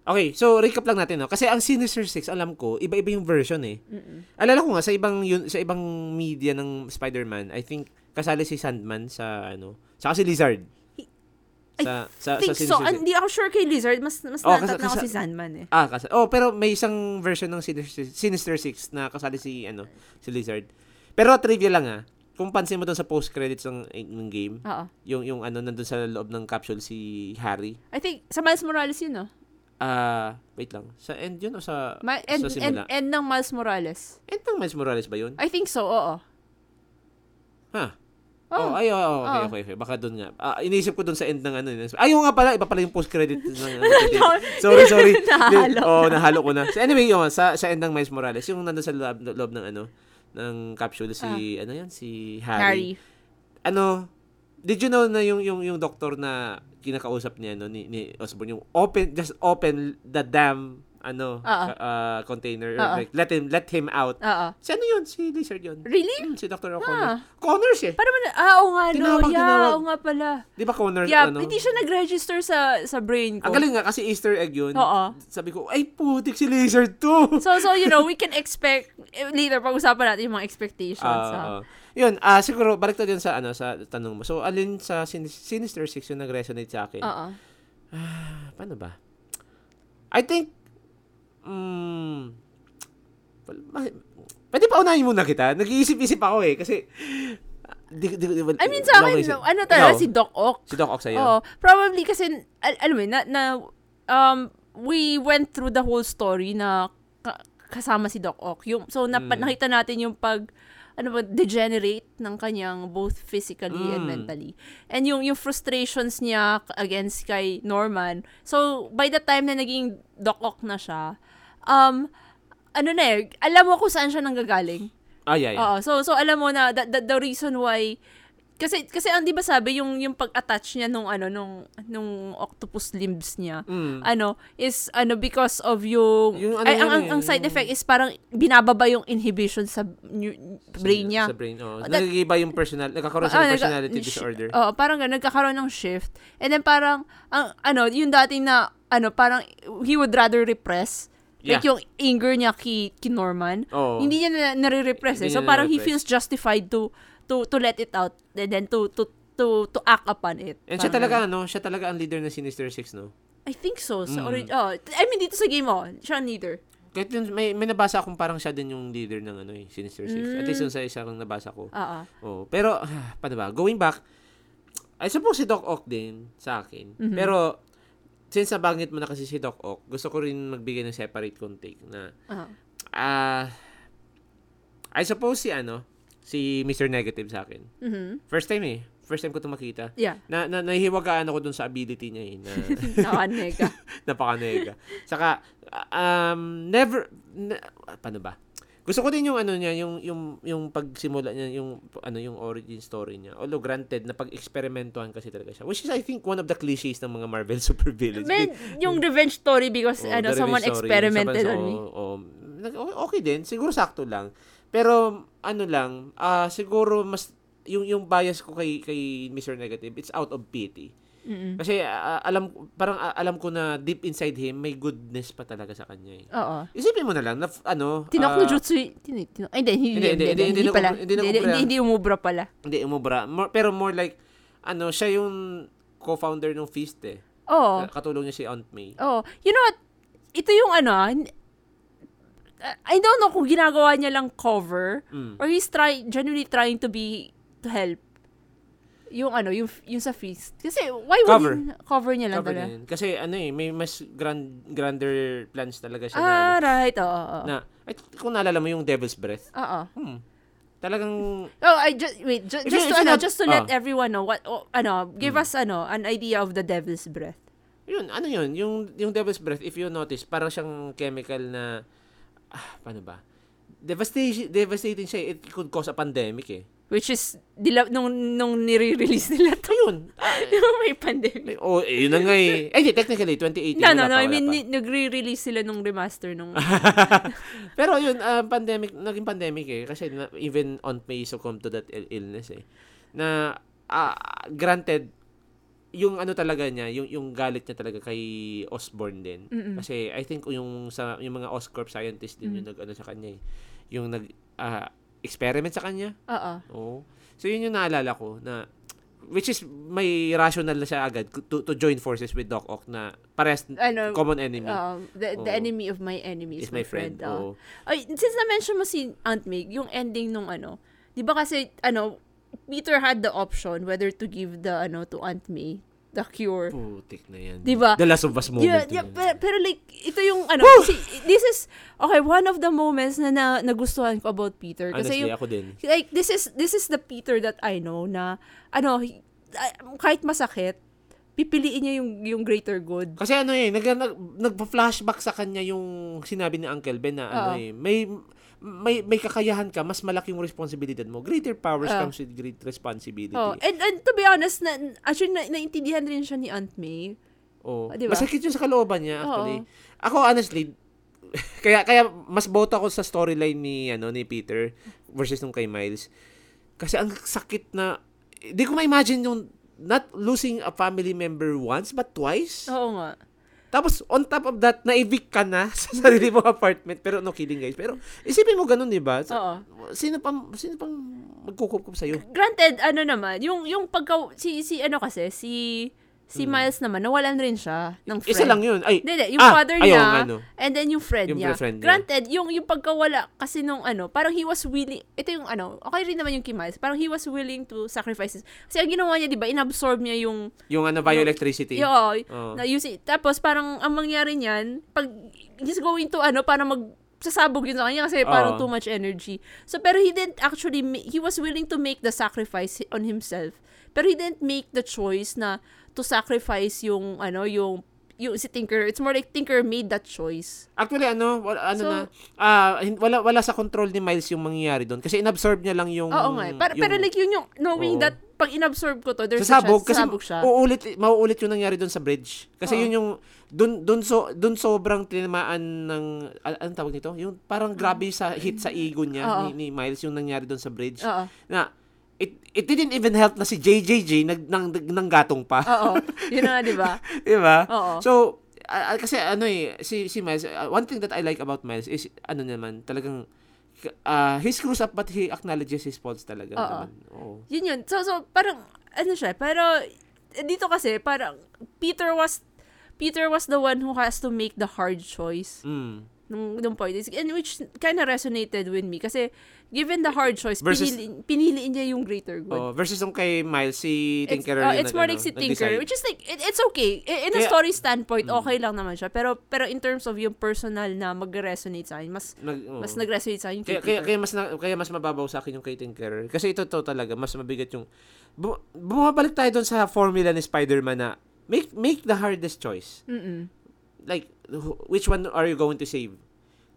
Okay, so recap lang natin no. Kasi ang Sinister 6, alam ko, iba-iba yung version eh. Mm-mm. Alala ko nga sa ibang yun, sa ibang media ng Spider-Man, I think kasali si Sandman sa ano, saka si Lizard. Sa sa I think sa so. Hindi ako sure kay Lizard. Mas, mas Oh, natat na ako si Sandman eh. Ah, kasi Oh, pero may isang version ng Sinister, Sinister Six na kasali si ano, si Lizard. Pero trivia lang ah. Kung pansin mo doon sa post credits ng, ng game, Oo. yung yung ano nandun sa loob ng capsule si Harry. I think, sa Miles Morales yun, no? Ah, wait lang. Sa end yun o sa Ma- end, sa end, simula? end ng Miles Morales. End ng Miles Morales ba yun? I think so, oo. Ha? Oh. Oh, ay, oh, oh, okay, Oh. okay, okay. Baka doon nga. Ah, iniisip ko doon sa end ng ano. yun. Ay, yung nga pala, iba pala yung post-credit. ng, ano, No, sorry, sorry. Nahalo oh, na. nahalo ko na. So, anyway, yun, sa, sa end ng Miles Morales, yung nandun sa loob, loob ng ano, ng capsule, si, ano yan, si Ah. Harry. Ano, did you know na yung, yung, yung doktor na kinakausap niya, no, ni, ni Osborn, yung open, just open the damn, ano, uh, container, Oo. like, let him, let him out. Oo. Si ano yun? Si Lizard yun. Really? Hmm, si Dr. Ah. O'Connor. Connors eh. Para man, ah, oo nga, no. Tinawag, yeah, tinawag. oo nga pala. Di ba Connor, Yeah, ano? hindi siya nag-register sa sa brain ko. Ang galing nga kasi Easter egg yun. Oo. Sabi ko, ay putik si Lizard to. So, so you know, we can expect, later, pag-usapan natin yung mga expectations. Ah, ha? oo. yun, ah siguro, balik to din sa, ano, sa tanong mo. So, alin sa Sin- Sinister Six yung nag-resonate sa akin? Oo. Paano ba? I think, mm, pwede pa unahin muna kita. Nag-iisip-isip ako eh. Kasi, di, di, di, I mean, sa akin, isip. ano talaga, Ikaw? si Doc Ock. Si Doc Ock sa'yo? Oo. Probably kasi, al- alam mo, na, na, um, we went through the whole story na ka- kasama si Doc Ock. Yung, so, napa- Mm. nakita natin yung pag, ano ba, degenerate ng kanyang both physically and Mm. mentally. And yung, yung frustrations niya against kay Norman. So, by the time na naging Doc Ock na siya, um, ano na eh, alam mo kung saan siya nanggagaling. Ah, yeah, yeah. Oo, so so alam mo na the, the, the reason why kasi kasi ang 'di ba sabi yung yung pag-attach niya nung ano nung nung octopus limbs niya Mm. ano is ano because of yung, Yung ano ay, yan ang, ang, eh, ang side yung- effect is parang binababa yung inhibition sa new- brain niya. Sa brain, oh. That- Nagigiba yung personal, nagkakaroon Ah, ng nagka- personality sh- disorder. Oo, parang ganun, nagkakaroon ng shift. And then parang, ang, ano, yung dating na, ano, parang, he would rather repress. Like Yeah. yung anger niya kay, kay Norman. Oo. Hindi niya na, nare-repress eh. So parang he feels justified to, to, to let it out. And then to, to, to, to act upon it. And siya Parang talaga, ganun. ano, siya talaga ang leader ng Sinister Six, no? I think so. Sa Mm. orig- oh, I mean, dito sa game, oh, siya ang leader. Kahit yun, may, may nabasa akong parang siya din yung leader ng ano eh, Sinister Six. At least Mm. yun sa isang nabasa ko. Oo. Oh, pero, ah, paano ba? Going back, I suppose si Doc Ock din sa akin. Mhm. Pero, since nabanggit mo na kasi si Doc Ock, gusto ko rin magbigay ng separate kong take na, ah, I suppose si ano, si Mr. Negative sa akin. Mhm. First time eh. First time ko ito makita. Yeah. Na, na nahihiwagaan ako dun sa ability niya eh. Na, Nakakanega. napakanega. Saka, um, never, na, paano ba? Gusto ko din yung ano niya, yung yung yung pagsimula niya, yung ano yung origin story niya. Although granted na pag-eksperimentuhan kasi talaga siya. Which is I think one of the cliches ng mga Marvel supervillains. Man, yung revenge story because Oh, ano someone story. experimented Someone- on me. oh, oh, nag- okay din, siguro sakto lang. Pero ano lang, ah siguro mas yung yung bias ko kay kay Mr. Negative, it's out of pity. Mm-mm. Kasi ah, alam parang ah, alam ko na deep inside him may goodness pa talaga sa kanya eh. Oo. Isipin mo na lang na ano, Tinok ah, no jutsu, tin, tin, ay, hindi, hindi, Hindi, hindi, hindi, hindi pala. hindi umubra. pala. hindi umubra. Pero more like ano, siya yung co-founder ng Feast eh. Oo. Katulong niya si Aunt May. Oh, you know what? Ito yung ano, ah, hin- I don't know kung ginagawa niya lang cover Mm. or he's try genuinely trying to be to help. Yung ano, yung yung sa feast. Kasi why would Cover. he cover niya lang Cover talaga? din. Kasi ano eh, may mas grand, grander plans talaga siya na, Ah, ano, right. Oo, oo. na ay, kung naalala mo yung Devil's Breath. Oo. Hmm. Talagang Oh, I just wait, ju- If just you- to you ano, not- just to let ah. everyone know what oh, ano, give us ano, an idea of the devil's breath. yun, ano yun, yung yung Devil's Breath if you notice, parang siyang chemical na ah, paano ba? Devastating devastating siya. eh. It could cause a pandemic eh. Which is dila, nung nung nire-release nila to. Ayun. Yung may pandemic. oh, eh, yun na nga eh. Eh, di, technically, 2018. No, no, no. pa, I mean, ni- nagre-release sila nung remaster nung... Pero yun, ah, pandemic, naging pandemic eh. Kasi na, even on May succumb to that ill- illness eh. Na, ah, granted, yung ano talaga niya, yung yung galit niya talaga kay Osborne din. Mm-mm. Kasi I think yung sa yung mga Oscorp scientist din yung nag ano sa kanya eh. Yung nag ah, experiment sa kanya. Oo. Oo. So yun yung naalala ko na which is may rational na siya agad to, to join forces with Doc Ock na pares Ano, common enemy um, the, the Oo. enemy of my enemy is, is my friend. oo. Oo. Ay, since na-mention mo si Aunt May, yung ending nung ano, di ba kasi, ano, Peter had the option whether to give the, ano, to Aunt May, the cure. Putik na yan. Di ba? The Last of Us moment. Yeah, yeah, pero, pero like, ito yung, ano, kasi, this is, okay, one of the moments na, na nagustuhan ko about Peter. Kasi Honestly, yung, ako din. like, this is, this is the Peter that I know na, ano, ah, kahit masakit, pipiliin niya yung, yung greater good. Kasi ano eh, nag, nag, nagpa-flashback sa kanya yung sinabi ni Uncle Ben na ano Oo. eh, may may may kakayahan ka, mas malaki yung responsibilidad mo. Greater powers Oo. comes with great responsibility. Oh, and, and to be honest, na, actually, na, naintindihan rin siya ni Aunt May. Oh. Ah, di ba? Masakit yun sa kalooban niya actually. Oo. Ako honestly, kaya kaya mas boto ako sa storyline ni ano ni Peter versus nung kay Miles. Kasi ang sakit na di ko ma-imagine yung not losing a family member once but twice. Oo nga. Tapos, on top of that, na-evict ka na sa sarili mong apartment. Pero no kidding, guys. Pero, isipin mo ganun, di ba? Sa- Oo. Sino pang, sino pang magkukup sa'yo? Granted, ano naman, yung, yung pagka, si, si, ano kasi, si, si Miles naman, nawalan rin siya ng friend. Hmm. Isa lang yun. Ay, Hindi, yung Ah, father ayaw, niya, ano. and then yung friend Yung niya. friend niya. Granted, yung, yung pagkawala kasi nung ano, parang he was willing, ito yung ano, okay rin naman yung kay Miles, parang he was willing to sacrifice. Kasi ang ginawa niya, di ba, inabsorb niya yung, yung ano, bioelectricity. yung, Oo. na use it. Tapos parang ang mangyari niyan, pag he's going to ano, parang mag sasabog yun sa kanya kasi parang Oo. too much energy. So, pero he didn't actually, ma- he was willing to make the sacrifice on himself. Pero he didn't make the choice na to sacrifice yung, ano, yung, yung si Tinker. It's more like Tinker made that choice. Actually, ano, wala, ano So- na, hin- wala, wala sa control ni Miles yung mangyayari doon. Kasi inabsorb niya lang yung... Oo nga. eh. Pero, yung, pero like yun yung knowing Oo. that pag inabsorb ko to, there's sasabog, a chance kasi sasabog siya. uulit, mauulit yung nangyari doon sa bridge. Kasi Oo. yun yung, dun, dun, so, dun sobrang tinamaan ng, anong tawag nito? Yung parang grabe sa hit sa ego niya Oo. ni, ni Miles yung nangyari doon sa bridge. Oo. Na, it, it didn't even help na si JJJ nag, nang, nang gatong pa. Oo. Yun na, di ba? Di ba? Oo. So, ah, kasi ano eh, si, si Miles, ah, one thing that I like about Miles is, ano naman, talagang, uh, he screws up but he acknowledges his faults talaga Oo. naman. Oo. Yun yun. So, so parang, ano siya, pero, eh, dito kasi, parang, Peter was, Peter was the one who has to make the hard choice Mm. nung, nung point. Is- And which kind of resonated with me. Kasi, given the hard choice, Versus- pinili, pinili niya yung greater good. Oh, versus nung kay Miles, si It's, Tinkerer uh, yung it's more like si nag-decide. Tinker, which is like, it, it's okay. In a Kaya- story standpoint, Mm. okay lang naman siya. Pero, pero in terms of yung personal na mag-resonate sa akin, mas, Nag, oh. mas nag-resonate sa akin kaya, kay kaya, kaya mas na, kaya mas mababaw sa akin yung kay Tinkerer. Kasi ito to talaga, mas mabigat yung bu- bumabalik tayo doon sa formula ni Spider-Man na make make the hardest choice. Mm-mm. Like wh- which one are you going to save?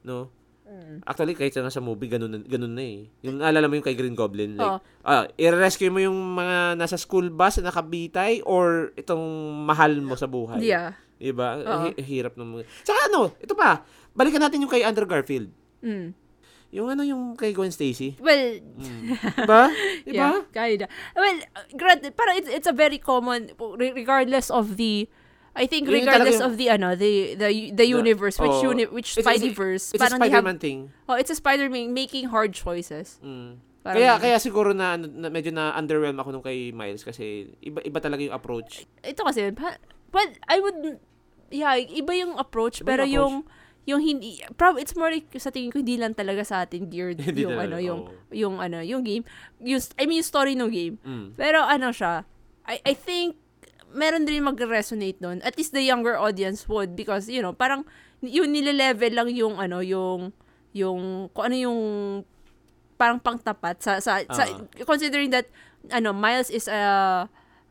No? Mm. Actually, kahit sa nasa movie, ganun, na- ganun na eh. Yung naalala mo yung kay Green Goblin. Like, Oo. ah, i-rescue mo yung mga nasa school bus na nakabitay or itong mahal mo sa buhay. Yeah. Diba? Oo. Hi- hirap ng mga... Saka ano, ito pa, balikan natin yung kay Andrew Garfield. Mm. Yung ano yung kay Gwen Stacy. Well, Mm. diba? Diba? Yeah, kinda. Well, uh, granted, parang it's, it's a very common, re- regardless of the, I think Yun yung regardless talagang- of the, ano, the, the, the universe, which, oh, uni, which It's- it's- Spideyverse, It's a parang have, Spider-Man thing. oh, it's a Spider-Man making hard choices. Mm. Parang- Kaya kaya siguro na, ano, na medyo na underwhelm ako nung kay Miles kasi iba iba talaga yung approach. Ito kasi, but I would, yeah, iba yung approach, Iba pero yung yung, yung hindi, prob, it's more like, sa tingin ko, hindi lang talaga sa atin geared yung, talaga, ano, yung, oo. yung, ano, yung game. Yung, I mean, yung story ng game. Mm. Pero ano siya, I, I think meron din magre-resonate doon. At least the younger audience would because, you know, parang yun nile-level lang yung ano, yung yung kung ano yung parang pangtapat sa sa, sa Ah. considering that ano, Miles is a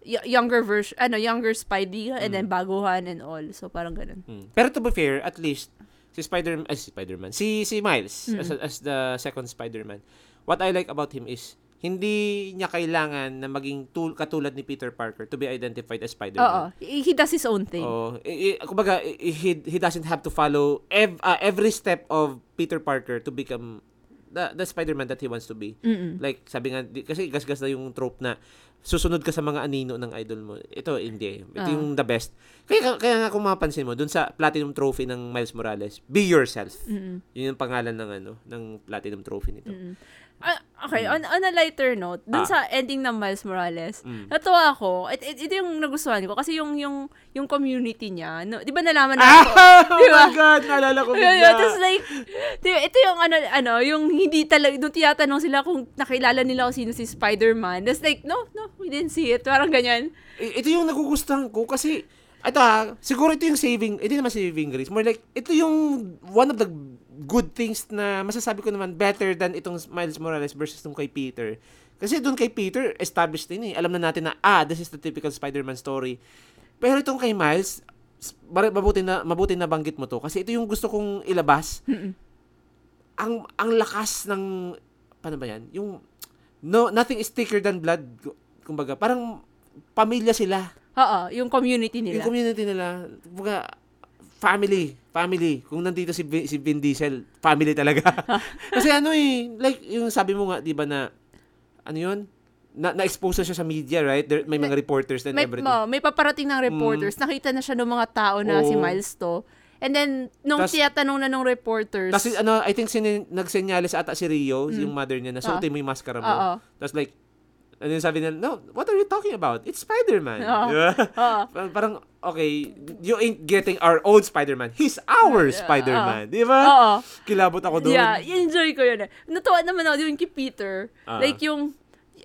y- younger version, ano, younger Spidey and then baguhan and all. So parang ganun. Mm. Pero to be fair, at least si Spider ay, si Spider-Man, si si Miles Mm. as, as the second Spider-Man. What I like about him is hindi niya kailangan na maging tul- katulad ni Peter Parker to be identified as Oo. Spider-Man. He he does his own thing. Oh, i- i- kumbaga he he doesn't have to follow ev- uh, every step of Peter Parker to become the, the Spider-Man that he wants to be. Mm-mm. Like, sabi nga, di- kasi gasgas na yung trope na susunod ka sa mga anino ng idol mo. Ito, hindi. Ito Ah. yung the best. Kaya, kaya nga kung mapapansin mo, dun sa Platinum Trophy ng Miles Morales, be yourself. Mm-mm. Yun yung pangalan ng ano, ng Platinum Trophy nito. Mm-mm. Ah, okay, on, on a lighter note, dun Ah. sa ending ng Miles Morales, Mm. natuwa ako. It, it, ito yung nagustuhan ko kasi yung yung yung community niya, no, 'di ba nalaman na Ah! Oh Di ba? my God! Naalala ko bigla. yun. Tapos like, di ba, ito yung ano, ano, yung hindi talaga, nung tinatanong sila kung nakilala nila kung sino si Spider-Man. That's like, no, no, we didn't see it. Parang ganyan. Ito yung nagugustuhan ko kasi ito ha, siguro ito yung saving, hindi naman saving grace. More like, ito yung one of the good things na masasabi ko naman better than itong Miles Morales versus nung kay Peter. Kasi doon kay Peter, established din eh. Alam na natin na, ah, this is the typical Spider-Man story. Pero itong kay Miles, mabuti na mabuti na banggit mo to kasi ito yung gusto kong ilabas. Ang ang lakas ng paano ba 'yan? Yung no nothing is thicker than blood. Kumbaga, parang pamilya sila. Oo, yung community nila. Yung community nila, kumbaga, family, family. Kung nandito si, Vin- si Vin Diesel, family talaga. Kasi ano eh, like, yung sabi mo nga, di ba na, ano yun? Na, na-expose na siya sa media, right? There, may mga reporters and may, everything. mo, may paparating ng reporters. Nakita na siya ng mga tao na Oo. si Miles to. And then, nung Tas- tiyatanong na ng reporters, Tapos ano, I think sin- nagsenyalis ata si Rio, yung mother niya, na suotin mo yung maskara mo. Mm. Oo. Tapos like, ano yung sabi niya, no, what are you talking about? It's Spider-Man. Oo. Di ba? Oo. Parang- Parang, okay, you ain't getting our own Spider-Man. He's our Spider-Man. Di ba? Oo. Kilabot ako doon. Yeah, enjoy ko yun. eh. Natuwa naman ako yung kay Peter. Ah. Like yung,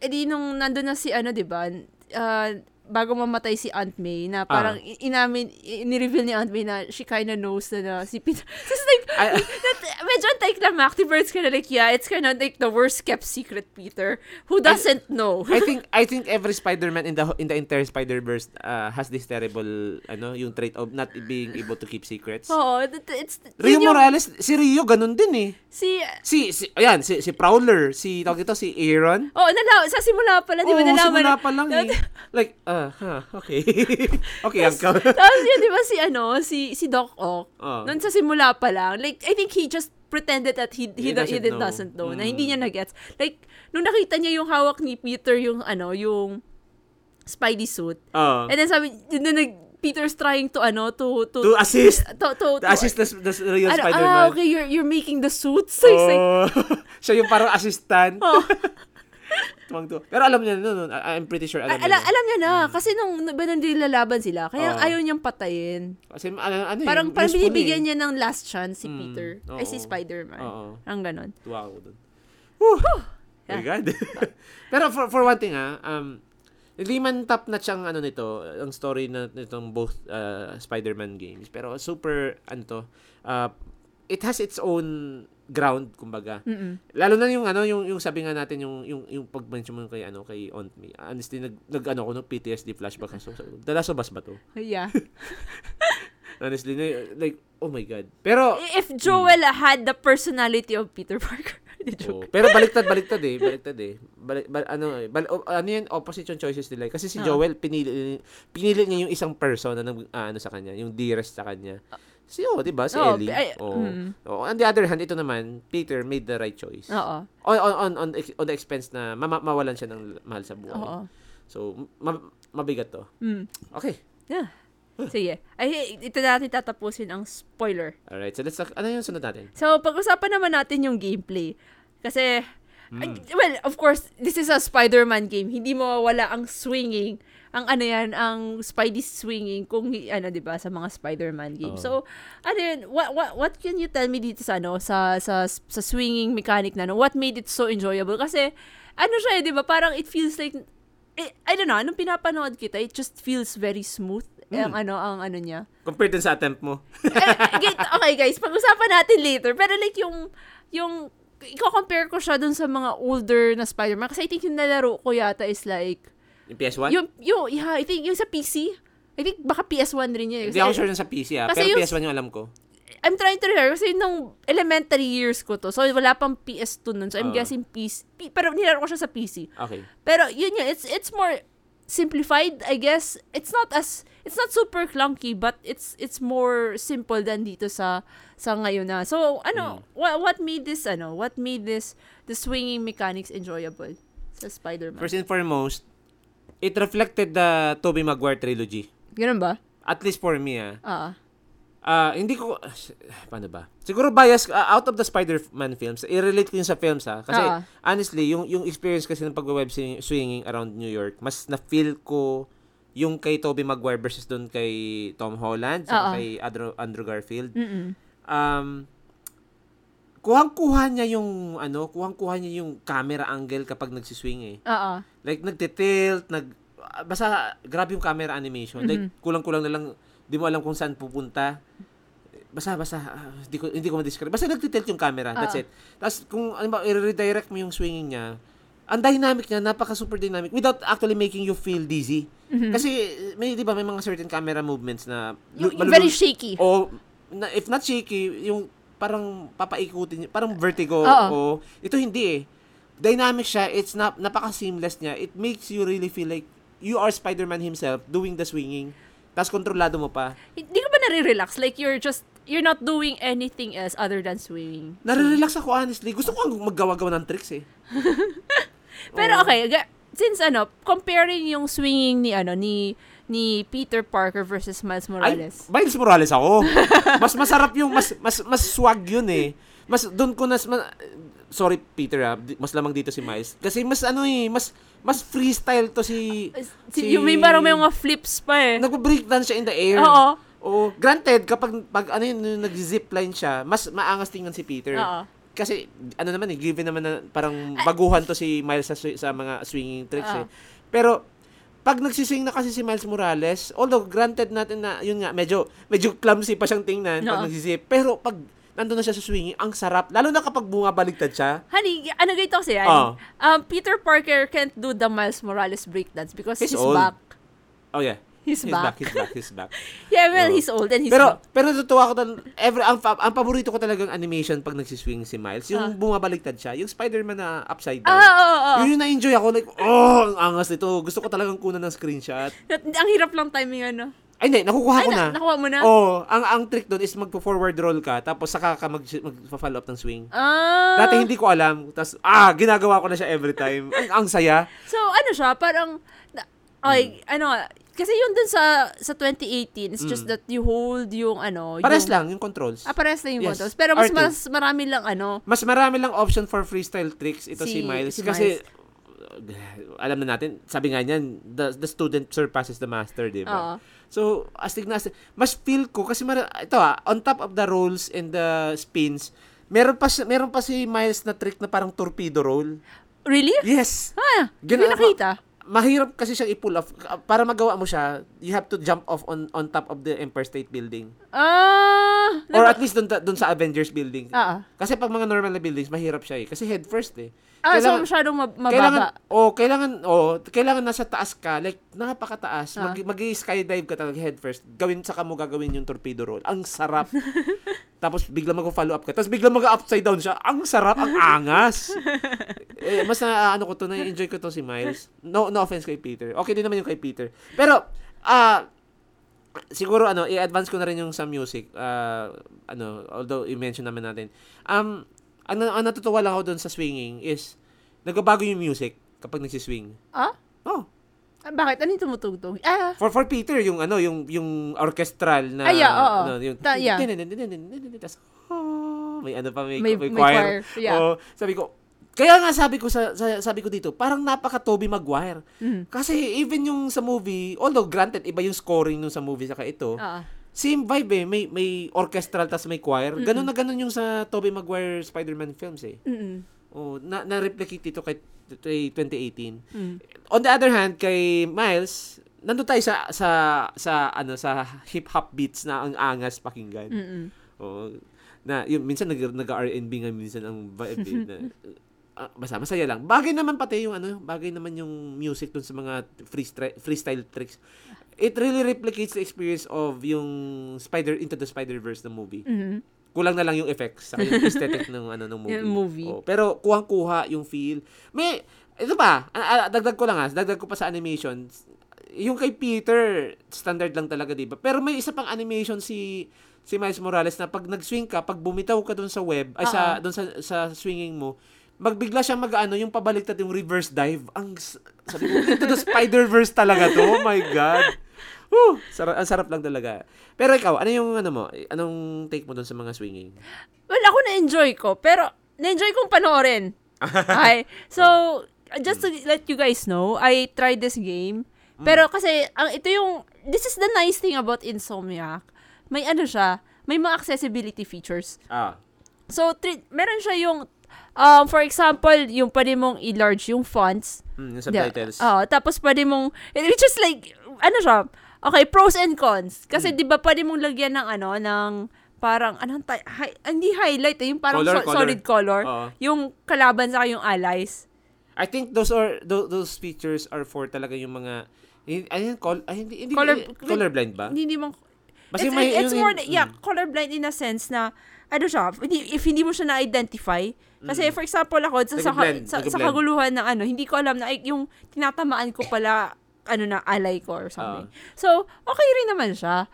edi nung nandun na si ano, di ba, ah, bago mamatay si Aunt May, na parang i- inamin, i- ni-reveal ni Aunt May na she kinda knows na, na si Peter. It's like, I- that, medyo anticlimactic, but it's kinda like, yeah, it's kinda like the worst kept secret Peter who doesn't know. I think I think every Spider-Man in the in the entire Spider-Verse uh, has this terrible ano, yung trait of not being able to keep secrets. Oo, that- it's, Rio yun yung- Morales, si Rio ganun din eh. Si, Si, si ayan, si, si Prowler, si tawag ito si Aaron. oh, nala, sa simula pala, di ba Oo, nalaman? simula pa lang eh. Like, ah, okay. okay, uncle. Tapos yun, di ba si ano, si, si Doc Ock, Oh. Noon sa simula pa lang, like, I think he just pretended that he he, He do- he doesn't did- know. doesn't know, na Mm. hindi niya na-gets. Like, nung nakita niya yung hawak ni Peter, yung ano, yung Spidey suit, Oh. and then sabi, yun na nag, Peter's trying to, ano, to, to, to assist. to, to, To assist the, the real ano, Spider-Man. ah, okay, you're, you're making the suit. So, it's like, Oh. siya yung parang assistant. oh, Tuwang-tuwa. Pero alam niya, no, no, I- I'm pretty sure alam Al- niya. alam niya na, kasi nung, ba nung nilalaban sila, kaya Oo. ayaw niyang patayin. Kasi ano, ano Parang, eh, parang binibigyan eh. niya ng last chance si Mm, Peter. Ay, si. Spider-Man. Oo. Ang ganon. Tuwa ako dun. Whew! My Yeah. God. Pero for, for one thing ha, um, hindi man top na siyang ano nito, ang story na nitong both uh, Spider-Man games. Pero super, ano to, uh, it has its own ground, kumbaga. Mm-mm. Lalo na yung ano, yung yung sabi nga natin yung yung yung pag-mention mo kay ano kay Aunt May. Honestly nag, nag ano ko no PTSD flashback so, so of Us ba to? Yeah. Honestly like oh my god. Pero If Joel had the personality of Peter Parker. Oh, pero baliktad, baliktad eh. Baliktad eh. Balik, bal- ano, eh, bal, o- ano yun, opposite yung choices nila. eh. Kasi si Ah. Joel, pinili, pinili niya yung isang person na nag, ah, ano sa kanya, yung dearest sa kanya. Si, oh, di ba? Si Oh, Ellie. ay- oh. mm. oh. On the other hand, ito naman, Peter made the right choice. Oo. On, on, on, on, the expense na ma- mawalan siya ng mahal sa buhay. Oo. So, ma- mabigat to. Mm. Okay. Yeah. Sige. Ay, ito natin tatapusin ang spoiler. Alright. So, let's, talk- ano yung sunod natin? So, pag-usapan naman natin yung gameplay. Kasi, Hmm. ay, well, of course, this is a Spider-Man game. Hindi mo wala ang swinging. Ang ano yan, ang Spidey swinging kung ano 'di ba sa mga Spider-Man game. Oo. So, ano yun, what what what can you tell me dito sa ano sa sa sa swinging mechanic na no? What made it so enjoyable? Kasi ano siya, eh, 'di ba? Parang it feels like eh, I don't know, anong pinapanood kita, it just feels very smooth. Hmm. Ang ano, ang ano niya. Compared dun sa attempt mo. Eh, okay, okay, guys, pag-usapan natin later. Pero like yung, yung, i-compare ko siya dun sa mga older na Spider-Man. Kasi I think yung nalaro ko yata is like, Yung PS1? yung, yung, yeah, I think yung sa PC. I think baka PS1 rin yun. Hindi ako sure sa PC ah. Kasi Pero yung- PS1 yung alam ko. I'm trying to remember kasi nung elementary years ko to. So, wala pang PS2 nun. So, I'm Ah. guessing PC. P- pero nilaro ko siya sa PC. Okay. Pero yun yun, it's, it's more simplified, I guess. It's not as it's not super clunky, but it's it's more simple than dito sa sa ngayon na. So, ano, what what made this ano, what made this the swinging mechanics enjoyable sa Spider-Man? First and foremost, it reflected the Tobey Maguire trilogy. Ganun ba? At least for me, ah. Ah. Ah, hindi ko paano ba? Siguro bias ah, out of the Spider-Man films, i-relate ko yun sa films ha. Kasi Ah. honestly, yung yung experience kasi ng pag-web swing- swinging around New York, mas na-feel ko yung kay Tobey Maguire versus doon kay Tom Holland, Ah, ah. sa kay Andrew, Andrew Garfield. Mm. Um kuhang-kuha niya yung ano, kuhang-kuha niya yung camera angle kapag nagsiswing eh. Ah. Like nagtitilt, nag basta grabe yung camera animation. Like Mm-hmm. kulang-kulang na lang di mo alam kung saan pupunta. Basta basta ah, hindi ko hindi ko ma-describe. Basta nagtitilt yung camera. That's Oo. it. Tapos kung ano ba i-redirect mo yung swinging niya, ang dynamic niya, napaka super dynamic without actually making you feel dizzy. Kasi may 'di ba may mga certain camera movements na Yung, yung malulu- very shaky. o na, if not shaky, yung parang papaikutin, parang vertigo Oo. o ito hindi eh. Dynamic siya, it's not napaka-seamless niya. It makes you really feel like you are Spider-Man himself doing the swinging. Tapos kontrolado mo pa. Hindi ka ba nare-relax? Like you're just you're not doing anything else other than swinging. Nare-relax ako honestly. Gusto ko maggawa-gawa ng tricks eh. Pero Oo. okay, since ano, comparing yung swinging ni ano ni ni Peter Parker versus Miles Ay, Morales. Miles Morales ako. Mas masarap yung, mas, mas, mas swag yun eh. Mas, doon ko nas, ma- sorry Peter ah, mas lamang dito si Miles. Kasi mas ano eh, mas, mas freestyle to si, si, yung may parang may mga flips pa eh. nagbo-breakdance siya in the air. Oo. Oo. Granted, kapag pag ano yun, nag-zipline siya, mas maangas tingnan si Peter. Oo. Kasi, ano naman eh, given naman na parang baguhan to si Miles sa, sa mga swinging tricks eh. Oo. Pero, pag nagsising na kasi si Miles Morales, although granted natin na, yun nga, medyo, medyo clumsy pa siyang tingnan pag Oo. nagsisip. Pero, pag nandun na siya sa swinging, ang sarap. Lalo na kapag bumabaligtad siya. Honey, ano ganito kasi, Oo. honey? Um, Peter Parker can't do the Miles Morales breakdance because He's he's, old. back. Oh yeah. He's, He's back. back. He's back. He's back. Yeah, well, Oo. he's old and he's pero back. pero natutuwa ko tal every ang, ang paborito ko talagang animation pag nagsiswing si Miles, yung Ah. bumabaliktad siya, yung Spider-Man na upside down. Ah, oo, oo. Yun yung na-enjoy ako like, oh, ang angas nito. Gusto ko talagang kunan ng screenshot. Ang hirap lang timing ano. Ay, hindi, nakukuha Ay, ko na, na. nakuha mo na? Oh, ang ang trick doon is magpo-forward roll ka tapos saka ka mag mag-follow up ng swing. Ah. Dati hindi ko alam. Tapos, ah, ginagawa ko na siya every time. Ang, ang saya. So, ano siya, parang, ay, Hmm. ano, kasi yun dun sa sa 2018, it's just that you hold yung, ano, Hmm. Pares yung, lang, yung controls. Ah, pares lang yung Yes. controls. Pero mas, R2. mas marami lang, ano, Mas marami lang option for freestyle tricks ito si, Si- Miles. si kasi, alam na natin, sabi nga niyan, the, the student surpasses the master, di ba? Oo. So, astig na astig. Mas feel ko, kasi mara, ito ah, on top of the rolls and the spins, meron pa, si- meron pa si Miles na trick na parang torpedo roll. really? Yes! Ah, hindi Gina- nakita. Mahirap kasi siyang i-pull off. Para magawa mo siya, you have to jump off on on top of the Empire State Building. Ah, Or nag- at least dun, dun sa Avengers Building. Ah, Kasi pag mga normal na buildings, mahirap siya eh. Kasi head first eh. ah, so Kailangan- masyadong mab- Kailangan, mababa. oh, kailangan, oh, kailangan nasa taas ka. Like, napakataas. Ah. Mag, mag-skydive ka talaga head first. Gawin, saka mo gagawin yung torpedo roll. Ang sarap. Tapos bigla mag-follow up ka. Tapos bigla mag-upside down siya. Ang sarap, ang angas. eh, mas na, ano ko to, na-enjoy ko to si Miles. No, no offense kay Peter. Okay din naman yung kay Peter. Pero, ah, siguro ano, i-advance ko na rin yung sa music. Ah, ano, although i-mention naman natin. Um, ang, ang natutuwa lang ako doon sa swinging is, nagbabago yung music kapag nagsiswing. Ah? Oh, Ah, bakit? Ano yung tumutugtog? Ah, for for Peter yung ano, yung yung orchestral na Ah, yeah, oo. ano, yung Ta- yeah. tas, oh, may ano pa may, May- may, may choir. choir, yeah. Oh, sabi ko, kaya nga sabi ko sa, sa- sabi ko dito, parang napaka Toby Maguire. Mhm. Kasi even yung sa movie, although granted iba yung scoring nung sa movie saka ito, ah. same vibe eh, may may orchestral tas may choir. Ganun na ganun yung sa Toby Maguire Spider-Man films eh. Mm-mm. Oh, na na-replicate dito kay, kay 2018. Mm. On the other hand, kay Miles, nandun tayo sa sa sa ano sa hip hop beats na ang angas pakinggan. Mm-mm. Oh, na yun minsan nag nag R&B nga minsan ang vibe eh, na ah, basta masaya lang. Bagay naman pati yung ano, bagay naman yung music dun sa mga freestyle freestyle tricks. It really replicates the experience of yung Spider Into the Spider-Verse na movie. Mhm. Kulang na lang yung effects sa yung aesthetic ng ano ng movie. Yung movie. Oh, pero kuhang-kuha yung feel. May ito pa, ah, ah, dagdag ko lang ha, dagdag ko pa sa animation. yung kay Peter, standard lang talaga, di ba? Pero may isa pang animation si si Miles Morales na pag nag-swing ka, pag bumitaw ka dun sa web, ay sa dun sa, sa swinging mo, magbigla siya mag-ano, yung pabaliktad yung reverse dive. Ang sabi ko, ito the Spider-Verse talaga to. Oh my God. Woo! Sarap, ang sarap lang talaga. Pero ikaw, ano yung ano mo? Anong take mo dun sa mga swinging? Well, ako na-enjoy ko, pero na-enjoy kong panoorin. Okay. So, just to let you guys know, I tried this game. Pero kasi, ang ito yung, this is the nice thing about Insomniac. May ano siya, may mga accessibility features. Ah. So, tri- meron siya yung, um, for example, yung pwede mong i-large yung fonts. Mm, yung subtitles. Oo, tapos pwede mong, which is like, ano siya, okay, pros and cons. Kasi Hmm. di ba pwede mong lagyan ng ano, ng parang, anong, ty- hi- hindi highlight eh, yung parang Color, so- color. solid color. Oo. Yung kalaban sa yung allies. I think those are those, those features are for talaga yung mga hindi ayun col ay hindi hindi Color- eh, colorblind ba? Hindi, hindi mo, Kasi it's, may it's yung- more, yeah, mm. colorblind in a sense na, ano siya, hindi, if hindi mo siya na-identify, kasi for example ako, sa, sa, sa, sa kaguluhan ng ano, hindi ko alam na ay, yung tinatamaan ko pala, ano na, ally ko or something. Ah. So, okay rin naman siya.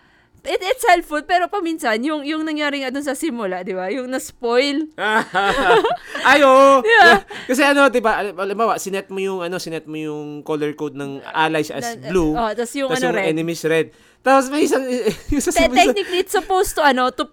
It, it's helpful, pero paminsan, yung, yung nangyari nga dun sa simula, di ba? Yung na-spoil. Ay, oo. Yeah. Kasi ano, 'di ba? Halimbawa, sinet mo yung ano, sinet mo yung color code ng allies as Na- blue. Oh, tas yung Tapos ano yung red. enemies red. Tapos may isang yung sa Te- simula- technically, it's supposed to, ano, to,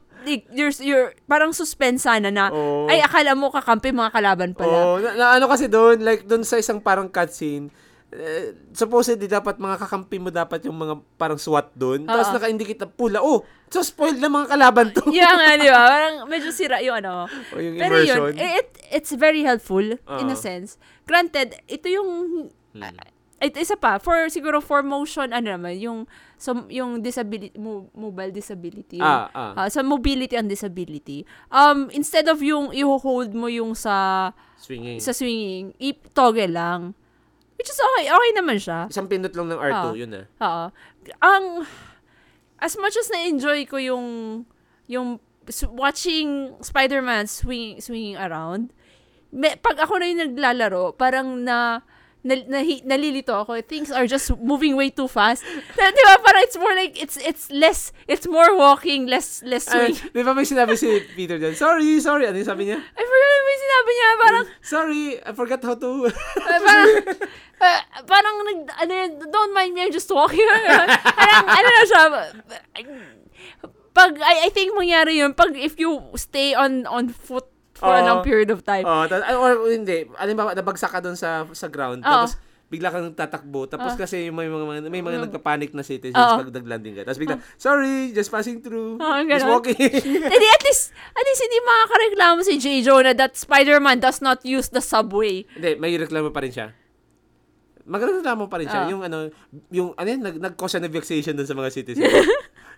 you're, you're, parang suspense sana na, Oo. ay, akala mo kakampi mga kalaban pala. Oh, na, na ano kasi doon, like doon sa isang parang cutscene, eh, supposedly dapat mga kakampi mo dapat yung mga parang SWAT doon. Tapos naka-indicate na pula. Oh, so spoiled na mga kalaban to. yeah nga, di ba? Parang medyo sira yung ano. O yung Pero immersion. yun, it, it's very helpful in a sense. Granted, ito yung Hmm. ito isa pa for siguro for motion ano naman yung so, yung disability mo, mobile disability. Ah, ah. ah, sa mobility and disability. Um instead of yung i-hold mo yung sa Swinging. sa swinging, i-toggle lang. Which is okay, okay naman siya. Isang pindot lang ng R2, Ah. yun ah. Oo. Ang as much as na-enjoy ko yung yung s- watching Spider-Man swing, swinging around, me, pag ako na yung naglalaro, parang na, na, nahi- nalilito ako. Things are just moving way too fast. Na- Di ba? Parang it's more like, it's it's less, it's more walking, less less swing. di ba may sinabi si Peter dyan? Sorry, sorry. Ano yung sabi niya? I forgot yung sinabi niya. Parang, Sorry, I forgot how to... Uh, parang, uh, parang nag, ano yun, don't mind me, I'm just walking. parang, ano na siya, pag, I, I think mangyari yun, pag if you stay on on foot for a Oo. long period of time. oh, ay, or hindi. Alimbawa, nabagsak ka doon sa sa ground. Oo. Tapos, bigla kang tatakbo. Tapos Oo. kasi may mga, may mga nagpapanik na citizens Oo. pag nag-landing ka. Tapos bigla, sorry, just passing through. Oo, just walking. Hindi, at least, at least hindi makakareklamo si J. Jonah that Spider-Man does not use the subway. hindi, may reklamo pa rin siya. Magreklamo pa rin siya. Oo. Yung ano, yung ano yun, nag, nag-cause siya ng vexation doon sa mga citizens.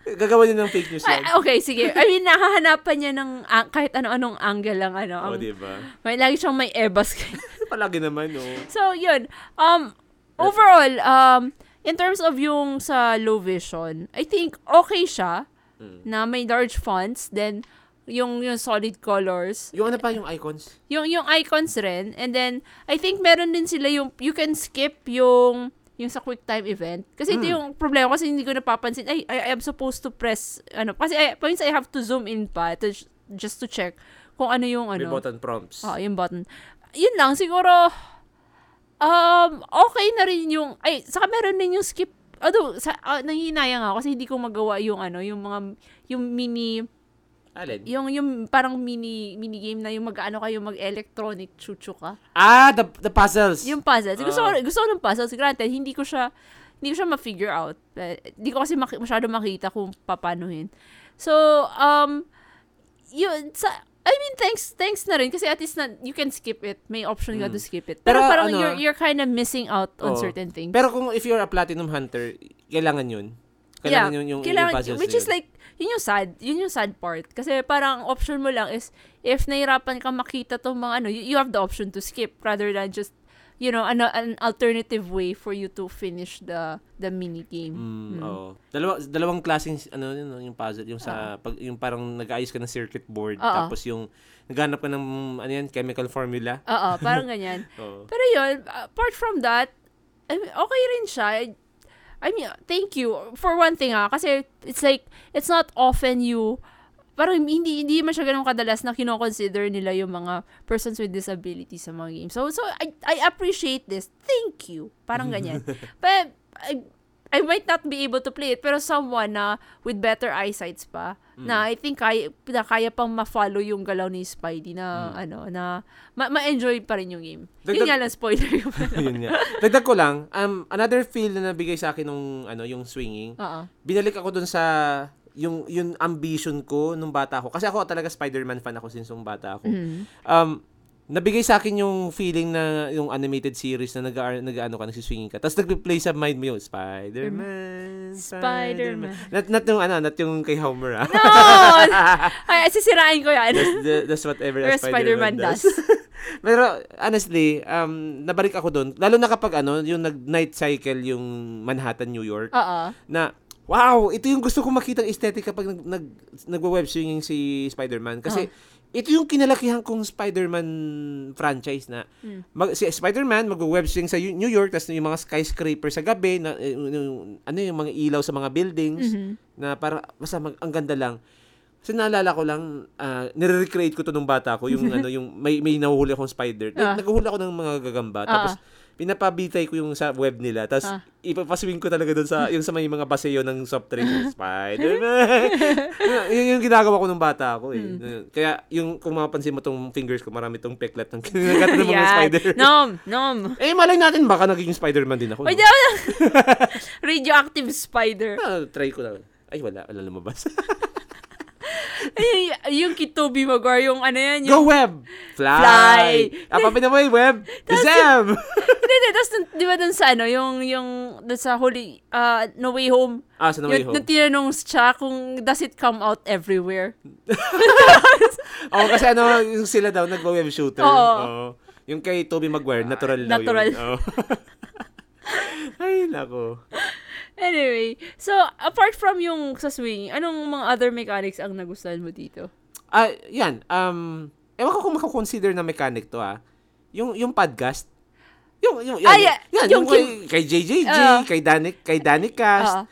Gagawa niya ng fake news yan. okay, sige. I mean, nakahanapan niya ng ang- kahit ano-anong angle lang. Ano, ang- di ba? may, lagi siyang may ebas. Palagi naman, oh. So, yun. Um, overall, um, in terms of yung sa low vision, I think okay siya Mm. na may large fonts, then yung yung solid colors, Yung ano pa, yung icons. yung yung icons rin, and then I think meron din sila yung you can skip yung yung sa quick time event. Kasi ito Mm. yung problema kasi hindi ko napapansin, ay, I, I am supposed to press, ano, kasi I, points I have to zoom in pa to, just to check kung ano yung May ano. button prompts. Oo, yung button. Yun lang, siguro, um, okay na rin yung, ay, saka meron din yung skip, although, sa, uh, nanginayang ako kasi hindi ko magawa yung ano, yung mga, yung mini, Alin? yung, yung parang mini, mini game na yung mag-ano kayo, mag-electronic chuchu ka. Ah, the, the puzzles. Yung puzzles. gusto, ko, Ah. gusto ko ng puzzles. Granted, hindi ko siya, hindi ko siya ma-figure out. Hindi ko kasi maki- masyado makita kung papanuhin. So, um, yun, sa, I mean, thanks, thanks na rin kasi at least na, you can skip it. May option ka Mm. to skip it. Pero, Pero parang ano, you're, you're kind of missing out on Oo. certain things. Pero kung if you're a platinum hunter, kailangan yun. Kailangan yun yung, kailangan, yung which is like, yun yung sad, yun yung sad part. Kasi parang option mo lang is, if nahirapan ka makita tong mga ano, you, you have the option to skip rather than just, you know, an, an alternative way for you to finish the the mini game. Mm, Mm. oo. Dalawa, dalawang klaseng ano yun, yung puzzle, yung sa pag yung parang nag-aayos ka ng circuit board Oo. tapos yung naghanap ka ng ano yan, chemical formula. Oo, parang ganyan. Pero yun, apart from that, mean, okay rin siya. I mean, thank you. For one thing ah, kasi it's like, it's not often you, parang hindi hindi man siya ganun kadalas na kino-consider nila yung mga persons with disabilities sa mga games. So, so I, I appreciate this. Thank you. Parang ganyan. But, I, I might not be able to play it, pero someone na with better eyesights pa, na I think kaya, na kaya pang ma-follow yung galaw ni Spidey na, ano, na ma- ma-enjoy pa rin yung game. Yun Dagdag- nga lang, spoiler yung Yun nga. Dagdag ko lang, um, another feel na nabigay sa akin nung, ano, yung swinging, Oo. binalik ako dun sa yung yung ambition ko nung bata ako. Kasi ako talaga Spider-Man fan ako since nung bata ako. Mhm. Um, nabigay sa akin yung feeling na yung animated series na nag nag-ano ka, nagsiswinging ka. Tapos nag-play sa mind mo yung Spider-Man, Spider-Man. Not, not yung ano, not yung kay Homer ah. No! Ay, sisirain ko yan. that's, the- that's whatever a Spider-Man Spider-Man, does. does. Pero honestly, um, nabalik ako doon. Lalo na kapag ano, yung nag-night cycle yung Manhattan, New York. Oo. na wow, ito yung gusto ko makitang aesthetic kapag nag, nag nagwa-web swinging si Spider-Man kasi ito yung kinalakihan kong Spider-Man franchise na Hmm. mag, si Spider-Man magwa-web swing sa New York tapos yung mga skyscraper sa gabi na eh, yung, ano yung mga ilaw sa mga buildings Mhm. na parang basta mag, ang ganda lang. Kasi naalala ko lang, uh, nire-recreate ko to nung bata ko, yung ano, yung may, may nahuhuli akong spider. Ah. Naghuhuli ako ng mga gagamba. Tapos, pinapabitay ko yung sa web nila. Tapos, Ah. ipapaswing ko talaga doon sa, yung sa may mga baseyo ng soft drink. Spider-Man! yun yung ginagawa ko nung bata ako eh. Hmm. Kaya, yung, kung mapapansin mo tong fingers ko, marami tong peklat ng kinagatan ng mga spider. Nom, nom. Eh, malay natin, baka naging Spider-Man din ako. Pwede No? radioactive spider. Ah, try ko lang. Ay, wala. Wala lumabas. Ay, yung Tobey Maguire, yung ano yan, Go yung... web! Fly! Fly! Apapin na mo yung web! Kazam! Hindi, hindi. Tapos, di ba dun sa ano, yung, yung, dun sa huli, uh, No Way Home, ah, sa No Way yung, Home. nung tinanong siya kung does it come out everywhere? Oo, kasi ano, yung sila daw, nagwa-web shooter. Oo. Oo. Yung kay Tobey Maguire, natural daw natural. yun. Oo. Ay, nako. Anyway, so, apart from yung sa swinging, anong mga other mechanics ang nagustuhan mo dito? Ah, yan. Um, ewan ko kung makakonsider na mechanic to ah. Yung, yung podcast. Yung, yung, yan, Ah, yeah. yan, Yung yung, kay, kay JJJ, Oo. kay Danik, kay Danicast. Oo.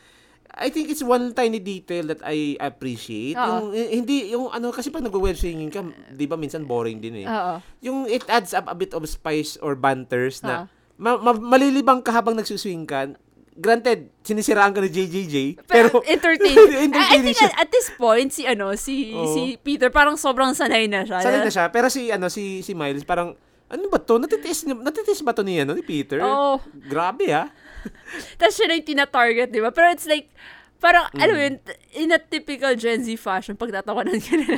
I think it's one tiny detail that I appreciate. Oo. Yung, eh, hindi, yung ano, kasi pag nag-web swinging ka, di ba minsan boring din eh. Oo. yung it adds up a bit of spice or banters Ah. na ma- ma- malilibang ka habang nagsuswing ka. Granted, sinisiraan ka ni JJJ, pero, Pero, entertaining. I, I entertaining think at, at this point, si ano, si Oo. si Peter, parang sobrang sanay na siya. Sanay na siya. Pero si, ano, si, si Miles, parang, ano ba to? Natitiis, natitiis ba to ni, ano, ni Peter? Oo. Grabe, ah. Tapos siya na yung tina-target, di ba? Pero it's like, parang, Mm. alam mo yun, in a typical Gen Z fashion, pagtatawanan ka na.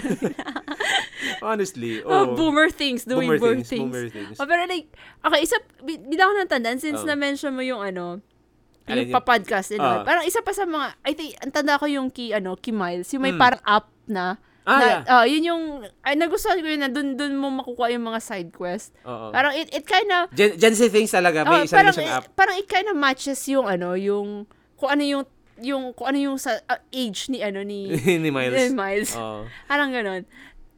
Honestly. oh, Oh, boomer things, doing Boomer boomer, things, things. boomer things. Oh, pero like, okay, isa, bi- bilang ko ng tandaan, since Oh. na-mention mo yung ano, yung yun? pa-podcast and all. Ah. Parang isa pa sa mga, I think, ang tanda ko yung key, ano, key Miles, yung may Hmm. parang app na, Ah, na, yeah. ah, yun yung, ay, nagustuhan ko yun na dun, dun mo makukuha yung mga side quest. Oo. Parang it, it kind of, Gen, Gen Z things talaga. Oh, May isa parang, siyang app. parang it kind of matches yung ano, yung kung ano yung yung kung ano yung sa uh, age ni ano ni ni Miles. ni Miles. Oo. Parang ganun.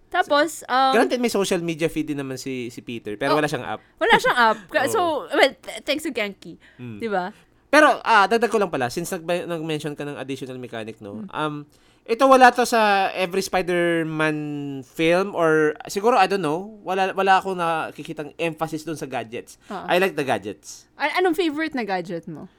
Tapos um Granted, may social media feed din naman si si Peter, pero Oh. wala siyang app. wala siyang app. So, well, th- thanks to Genki. Mm. 'Di ba? Pero, ah, dagdag ko lang pala, since nag- nag-mention ka ng additional mechanic, no? Um, ito wala to sa every Spider-Man film or siguro, I don't know, wala, wala ako nakikitang emphasis dun sa gadgets. Oo. I like the gadgets. An- anong favorite na gadget mo?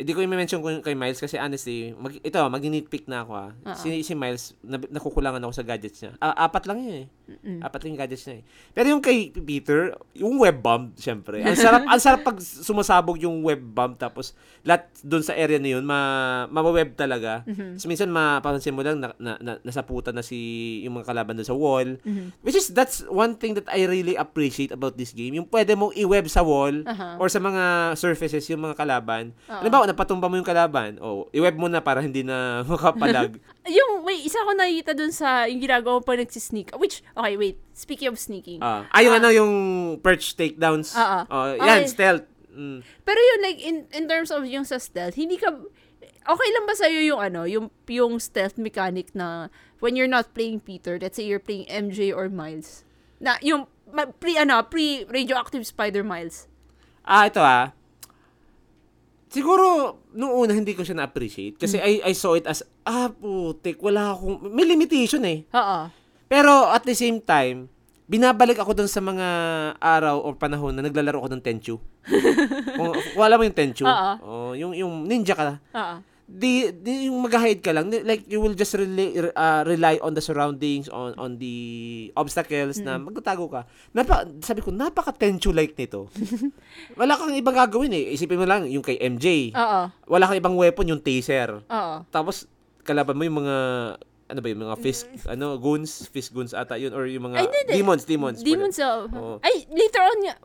Hindi ko i-mention kay Miles kasi honestly, mag, ito, mag-nitpick na ako ah. Oo. Si, si Miles, na, nakukulangan ako sa gadgets niya. Ah, apat lang yun eh. Mm-mm. Apat lang yung gadgets niya eh. Pero yung kay Peter, yung web bomb, syempre. Ang sarap, ang sarap pag sumasabog yung web bomb tapos lahat doon sa area na yun, ma, ma-web talaga. Mhm. So, minsan mapapansin mo lang na, na, na, nasaputan na si yung mga kalaban doon sa wall. Mhm. Which is, that's one thing that I really appreciate about this game. Yung pwede mong i-web sa wall Aha. or sa mga surfaces yung mga kalaban. Oo. Ano ba, napatumba mo yung kalaban. O, i-web mo na para hindi na makapalag. Yung may isa ko nakita dun sa yung ginagawa pag nagsisneak. Which okay, wait. Speaking of sneaking. Ah, ah, yung Ah. ano, yung perch takedowns. Ah, ah. Oh, yan, Okay. stealth. Mm. Pero yun, like, in, in terms of yung sa stealth, hindi ka, okay lang ba sa'yo yung ano, yung, yung stealth mechanic na when you're not playing Peter, let's say you're playing MJ or Miles, na yung pre, ano, pre-radioactive Spider Miles. Ah, ito ah. Siguro, nung una, hindi ko siya na-appreciate. Kasi I, I saw it as, ah, putik, wala akong, may limitation eh. Oo. Pero at the same time, binabalik ako dun sa mga araw o panahon na naglalaro ako ng Tenchu. kung, kung alam mo yung Tenchu, Oo. oh, yung, yung ninja ka, Oo. Di, di yung mag-hide ka lang Di- like you will just rely, uh, rely on the surroundings on on the obstacles na magtatago ka Napa, sabi ko napaka tenchu like nito wala kang ibang gagawin eh isipin mo lang yung kay MJ Oo. wala kang ibang weapon yung taser Oo. tapos kalaban mo yung mga ano ba yung mga fisk ano goons fisk goons ata yun or yung mga Ay, hindi. demons demons Demons of... Oo. Ay, later on nga.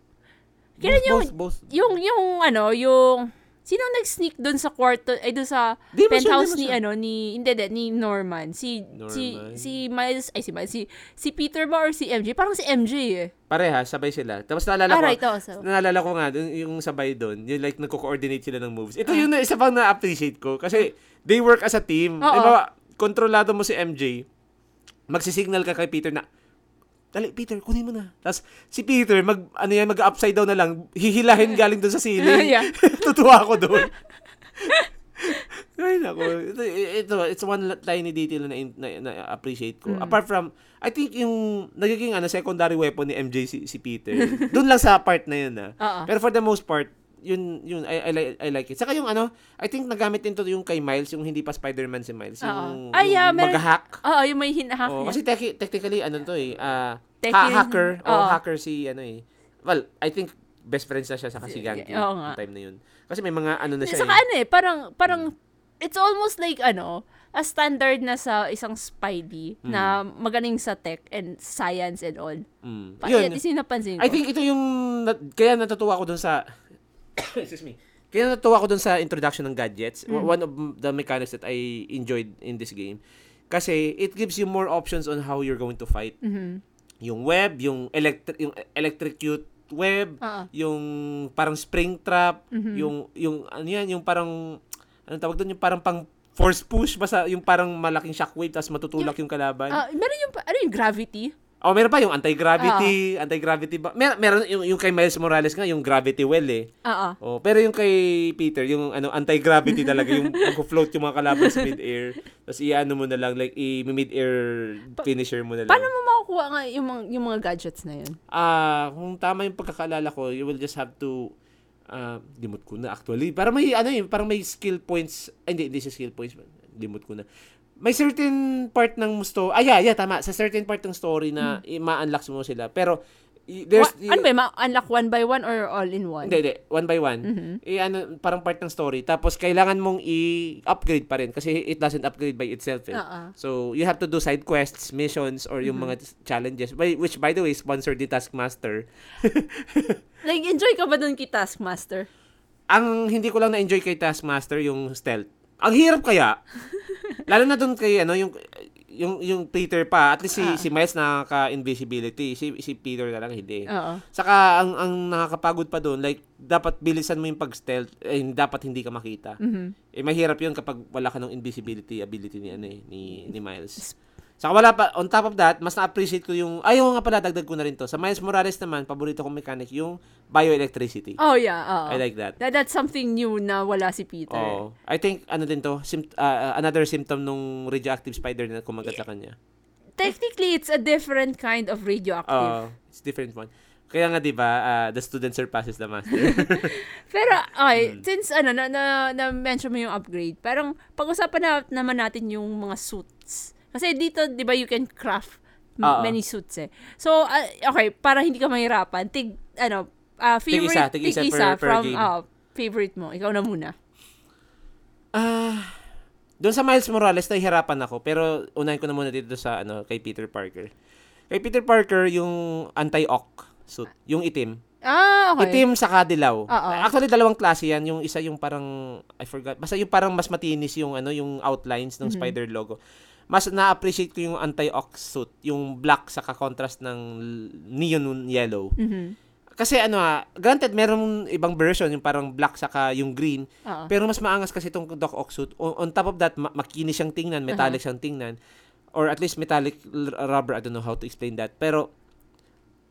Kailan yung, both, both. yung, yung, ano, yung... Sino nag-sneak doon sa kwarto, ay doon sa yun, penthouse demons ni, yun. ano, ni, hindi, hindi, ni Norman. Si, si, Norman. si Miles, ay si Miles, si, si Peter ba or si MJ? Parang si MJ eh. pareha sabay sila tapos naalala Ah, ko right, oh. Naalala ko nga, dun, yung sabay doon, yung like nagko-coordinate sila ng moves. Ito yung na- isa pang na-appreciate ko kasi they work as a team. Oo. Di ba, kontrolado mo si MJ, magsisignal ka kay Peter na, Dali, Peter, kunin mo na. Tapos, si Peter, mag, ano yan, mag-upside down na lang, hihilahin galing doon sa ceiling. Yeah. Tutuwa ako doon. Ay, nako. Ito, ito, it's one tiny detail na, na, na appreciate ko. Apart from, I think yung nagiging ano, secondary weapon ni MJ si, si Peter. Doon lang sa part na yun ah. Oo. Pero for the most part, yun, yun, I, I, like, I like it. Saka yung ano, I think nagamit din to yung kay Miles, yung hindi pa Spider-Man si Miles. Yung, Ay, yeah, yung meron- mag-hack. Oo, yung may hinahack Oh, niya. kasi teki- technically, ano to eh, Teki- ha- hacker. Oh, Oo. hacker si, ano eh. Well, I think, best friends na siya sa si Oo nga. yung time na yun. Kasi may mga ano na siya Saka eh. ano eh, parang, parang, it's almost like, ano, a standard na sa isang Spidey na magaling sa tech and science and all. Mm. Pa- Yun. Yan, napansin ko. I think ito yung, kaya natutuwa ko dun sa, excuse me, kaya natutuwa ko dun sa introduction ng gadgets. Mm. One of the mechanics that I enjoyed in this game. Kasi it gives you more options on how you're going to fight. Mhm. Yung web, yung electric yung electrocute web, Oo. yung parang spring trap, Mhm. yung yung ano yan, yung parang anong tawag doon, yung parang pang force push basta yung parang malaking shockwave tapos matutulak yung kalaban. Ah, meron yung, ano yung gravity? Oh, meron pa yung anti-gravity, anti-gravity ba? Mer meron yung, yung kay Miles Morales nga yung gravity well eh. Oo. Oh, pero yung kay Peter, yung ano anti-gravity talaga, yung mag-float yung mga kalaban sa mid-air. Tapos i-ano mo na lang like i-mid-air finisher mo na lang. Paano mo makukuha nga yung, mga, yung mga gadgets na yun? Ah, kung tama yung pagkakaalala ko, you will just have to ah, limot ko na actually. Para may ano eh, parang may skill points. Ay, hindi, hindi siya skill points. Limot ko na. May certain part ng story. Ah, yeah, yeah, tama. Sa certain part ng story na i- ma-unlock mo sila. Pero i- there's Wa- ano ba, ma-unlock one by one or all in one? hindi, hindi. One by one. Eh, ano, parang part ng story. Tapos, kailangan mong i-upgrade pa rin kasi it doesn't upgrade by itself. Eh. Oo. So, you have to do side quests, missions, or yung mga challenges. By, which, by the way, sponsored the Taskmaster. Like, enjoy ka ba dun kay Taskmaster? Ang hindi ko lang na-enjoy kay Taskmaster, yung stealth. Ang hirap kaya. Lalo na doon kay, ano, yung, yung, yung Peter pa. At least si, Ah. si Miles nakaka-invisibility. Si, si Peter na lang hindi. Oo. Saka, ang, ang nakakapagod pa doon, like, dapat bilisan mo yung pag-stealth, eh, dapat hindi ka makita. Mhm. Eh, mahirap yun kapag wala ka ng invisibility ability ni, ano, eh, ni, ni Miles. Saka wala pa, on top of that, mas na-appreciate ko yung, ayaw nga pala, dagdag ko na rin to. Sa Miles Morales naman, paborito kong mechanic, yung bioelectricity. Oh, yeah. oo. I like that. That, that's something new na wala si Peter. Oh, I think ano din to, sim- uh, another symptom nung radioactive spider na kumagat sa kanya. Technically, it's a different kind of radioactive. Oh, it's different one. Kaya nga 'di ba, uh, the student surpasses the master. Pero, okay, Hmm. since ano, na, na, na-mention mo yung upgrade, parang pag-usapan na, naman natin yung mga suits. Kasi dito, di ba, you can craft Oo. many suits eh. So, ah, okay, para hindi ka mahirapan, tig, ano, ah, favorite, Tig-isa, tig-isa per- per from, game. ah, favorite mo. Ikaw na muna. Ah, doon sa Miles Morales nahihirapan ako, pero unahin ko na muna dito sa ano kay Peter Parker. Kay Peter Parker yung anti-ock suit, yung itim. Ah, okay. Itim sa kadilaw. Oo. Actually dalawang klase 'yan, yung isa yung parang I forgot. Basta yung parang mas matinis yung ano, yung outlines ng Mhm. spider logo. Mas na-appreciate ko yung anti-ock suit, yung black sa contrast ng neon yellow. Mhm. Kasi ano ah, granted meron ibang version yung parang black saka yung green, Oo. pero mas maangas kasi itong Doc Ock suit. On, on top of that, ma- makinis siyang tingnan, metallic siyang tingnan. Or at least metallic l- rubber, I don't know how to explain that. Pero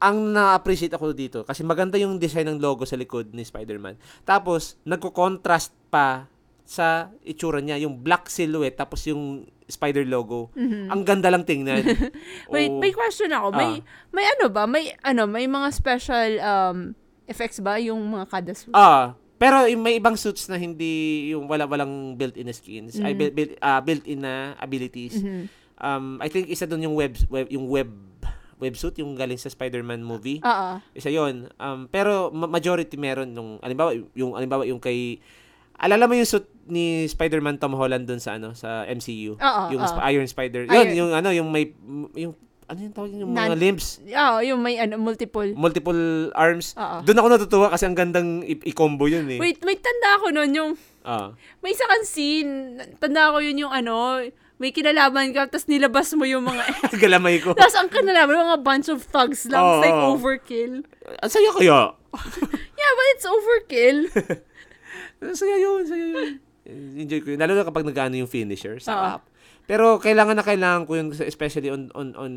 ang na-appreciate ako dito kasi maganda yung design ng logo sa likod ni Spider-Man. Tapos nagko-contrast pa sa itsura niya, yung black silhouette tapos yung spider logo. Mhm. Ang ganda lang tingnan. Wait, Oo. may question ako. May may ano ba? May ano, may mga special um effects ba yung mga kada suit? Ah, pero yung may ibang suits na hindi yung wala walang built-in skins, ay Mhm. built, built, ah, built-in na abilities. Mhm. Um, I think isa doon yung web, web yung web websuit yung galing sa Spider-Man movie. Oo. Isa 'yon. Um, pero ma- majority meron nung alimbawa yung alimbawa yung kay Alala mo yung suit ni Spider-Man Tom Holland doon sa ano sa MCU? Oo, yung oo. Sp- Iron Spider. Yun, Iron- yung ano, yung may yung ano yung tawag yung mga Nan- limbs, Oo, yung may ano, multiple. multiple arms. Oo. Doon ako natutuwa kasi ang gandang i- i-combo yun eh. Wait, may tanda ako nun yung Ah. may isa kang scene. Tanda ko yun yung ano, may kinalaman ka, tapos nilabas mo yung mga... Galamay ko. tapos ang kinalaman, mga bunch of thugs lang. Oo, It's like oo. overkill. Ang saya kaya. Yeah, but it's overkill. Saya yun, saya yun. Enjoy ko yun. Lalo na kapag nag-ano yung finisher. Sarap. Pero kailangan na kailangan ko yun especially on on on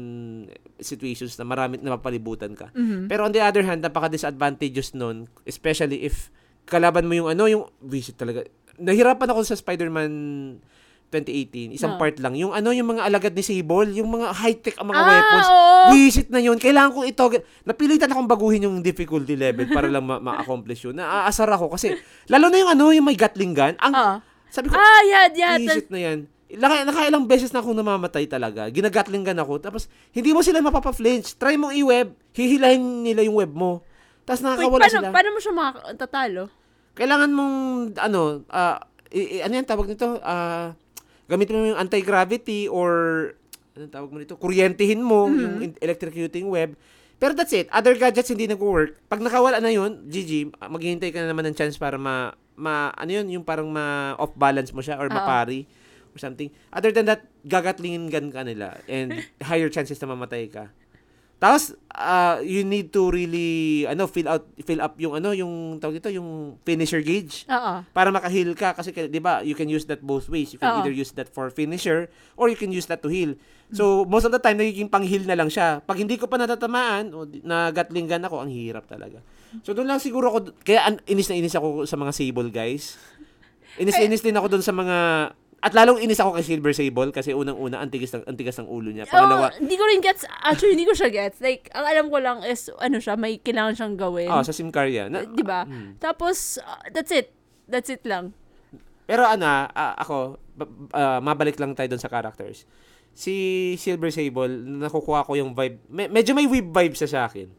situations na marami na mapalibutan ka. Mhm. Pero on the other hand, napaka-disadvantageous nun, especially if kalaban mo yung ano, yung visit talaga. Nahirapan ako sa Spider-Man 2018, isang Ah. part lang. Yung ano, yung mga alagad ni Sable, yung mga high-tech ang mga ah, weapons. oo. Visit na yun. Kailangan kong ito. Napilitan akong baguhin yung difficulty level para lang ma- ma-accomplish yun. Naaasar ako kasi, lalo na yung ano, yung may Gatling gun. Ang, Ah. sabi ko, Ah, yeah, yeah. visit na yan. Naka, nakailang beses na akong namamatay talaga. Ginagatling gun ako. Tapos, hindi mo sila mapapa-flinch. Try mong i-web. Hihilahin nila yung web mo. Tapos Wait, nakakawala paano, sila. paano mo siya makatatalo? Kailangan mong, ano, ah, i- i- ano yan tawag nito? Ah, gamitin mo yung anti-gravity or, ano tawag mo nito? Kuryentehin mo Mm-hmm. yung in- electrocuting web. Pero that's it. Other gadgets hindi nag-work. Pag nakawala na yun, GG, maghihintay ka na naman ng chance para ma, ma ano yun, yung parang ma-off balance mo siya or mapari or something. Other than that, gagatlingin gun ka nila and higher chances na mamatay ka. Tapos ah, you need to really ano fill out fill up yung ano yung tawag dito yung finisher gauge. Oo. para maka-heal ka. Kasi 'di ba you can use that both ways. You can Oo. either use that for finisher or you can use that to heal. So most of the time nagiging pang-heal na lang siya. Pag hindi ko pa natatamaan o na gatling gun ako ang hirap talaga. So doon lang siguro ako kaya an- inis na inis ako sa mga Sable guys. Inis na inis din ako doon sa mga at lalong inis ako kay Silver Sable kasi unang-una ang tigas ng ang tigas ng ulo niya pangalawa Oh, hindi ko rin gets, actually, hindi ko siya gets. Like, ang alam ko lang is, ano siya, may kailangan siyang gawin. ah sa Simcaria na, Di ba? Mm. Tapos, uh, that's it. That's it lang. Pero ano, ah, ako, ah, mabalik lang tayo doon sa characters. Si Silver Sable, nakukuha ko yung vibe. Me- medyo may weeb vibe siya sa akin.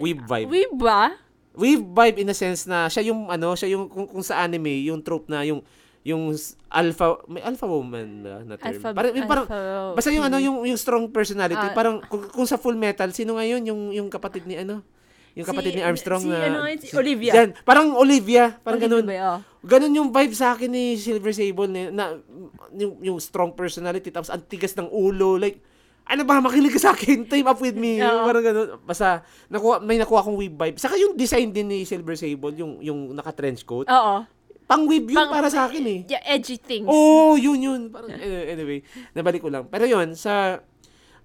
Weeb vibe. We ba? Weeb vibe in a sense na siya yung ano, siya yung kung, kung sa anime, yung trope na yung yung alpha may alpha woman na, na term. Alpha, parang, yung parang alpha- basta yung ano yung yung strong personality, Ah. parang kung, kung sa Full Metal, sino ngayon yung yung kapatid ni ano? Yung kapatid Si- ni Armstrong si na ano si Olivia. Yan, parang Olivia, parang Olivia ganun. ba, oh. Ganun yung vibe sa akin ni Silver Sable na, na yung, yung strong personality tapos ang tigas ng ulo like ano ba makinig ka sa akin team up with me Oo. parang ganun basta nakuha, may nakuha akong weeb vibe saka yung design din ni Silver Sable yung yung naka trench coat Oo. Pang weeb yun Pang- para sa akin eh Yeah, edgy things. oh yun yun parang eh, anyway nabalik ko lang pero yun sa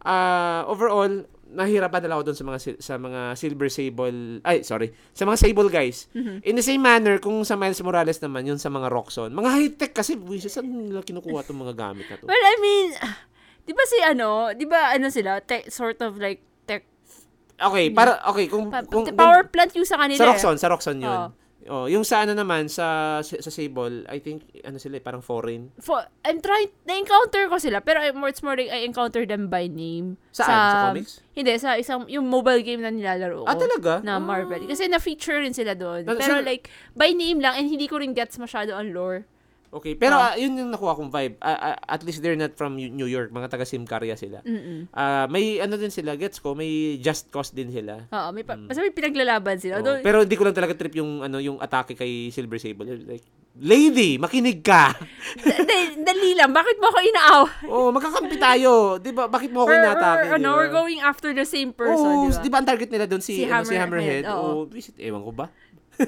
ah, overall nahirapan na ako doon sa mga sa mga Silver Sable ay sorry sa mga Sable guys Mhm. In the same manner, kung sa Miles Morales naman, yun sa mga Roxxon. Mga high-tech kasi, buwis, saan nila kinukuha itong mga gamit na to? Well, I mean, di ba si ano, di ba ano sila, tech, sort of like tech, Okay, para, okay, kung, pa, kung, the power plant yung sa kanila. sa eh. Roxxon, sa Roxxon yun. Oo. Oh, yung sa ano naman, sa, sa Sable, I think, ano sila, eh, parang foreign. For, I'm trying, na-encounter ko sila, pero I- more, it's more like I encounter them by name. Saan? Sa comics? Hindi, sa isang, yung mobile game na nilalaro ko. Ah, talaga? Na Ah. Marvel. Kasi na-feature rin sila doon. Na- Pero sila- like, by name lang, and hindi ko rin gets masyado ang lore. Okay, pero Ah. ah, yun yung nakuha kong vibe. Ah, ah, at least they're not from New York, mga taga Simcaria sila. Mm-mm. Ah, may ano din sila, gets ko, may just cause din sila. Oo, may, pa, basta may pinaglalaban Mm. sila. Oo, Although, pero hindi ko lang talaga trip yung ano yung atake kay Silver Sable. Like, lady, makinig ka. Dali lang. Bakit mo ako inaaw? Oo, magkakampi tayo. 'Di ba? Bakit mo ako We're, inatake? we're, ano, we're going after the same person, Oo, di ba? di ba ang target nila doon si, Si ano, si Hammerhead? Hammerhead, oo. Oo, visit, ewan ko ba?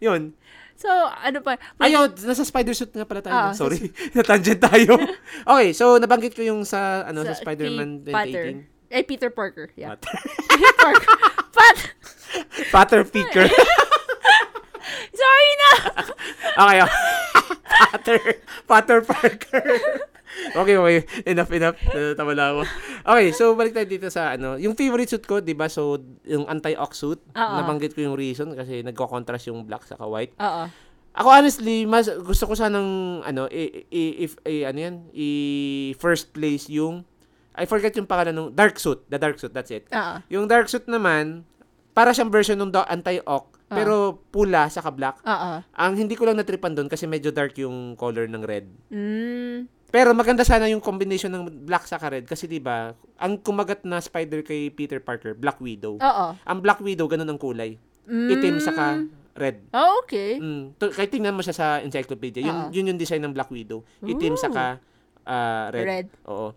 Yun. So, ano pa? may- Ayaw, nasa spider suit nga pala tayo. Ah, Sorry, na-tangent tayo. okay, so nabanggit ko yung sa ano sa, Sa Spider-Man kay Potter. 2018. Eh, Peter Parker. Yeah. Peter Parker. Pat! Patter picker. Sorry na! okay, okay. Patter. Patter Parker. okay, okay. Enough, enough. Tama na ako. Okay, so balik tayo dito sa ano. Yung favorite suit ko, di ba? So, yung anti-ox suit. Oo. Nabanggit ko yung reason kasi nagko-contrast yung black sa white. Oo. Ako honestly, mas gusto ko sanang ano, i, i- if i, ano yan, i first place yung I forget yung pangalan ng dark suit, the dark suit, that's it. Oo. Yung dark suit naman, para siyang version ng da- Ah. pero pula sa black. Oo. Ang hindi ko lang natripan doon kasi medyo dark yung color ng red. Mm. Pero maganda sana yung combination ng black sa red kasi 'di ba, ang kumagat na spider kay Peter Parker, Black Widow. Oo. Ang Black Widow ganun ang kulay. Mm. Itim saka red. Oh, okay. Mm. To, kahit tingnan mo siya sa encyclopedia, yun, Oo. yun yung design ng Black Widow. Itim Ooh. saka ah, red. Red. Oo.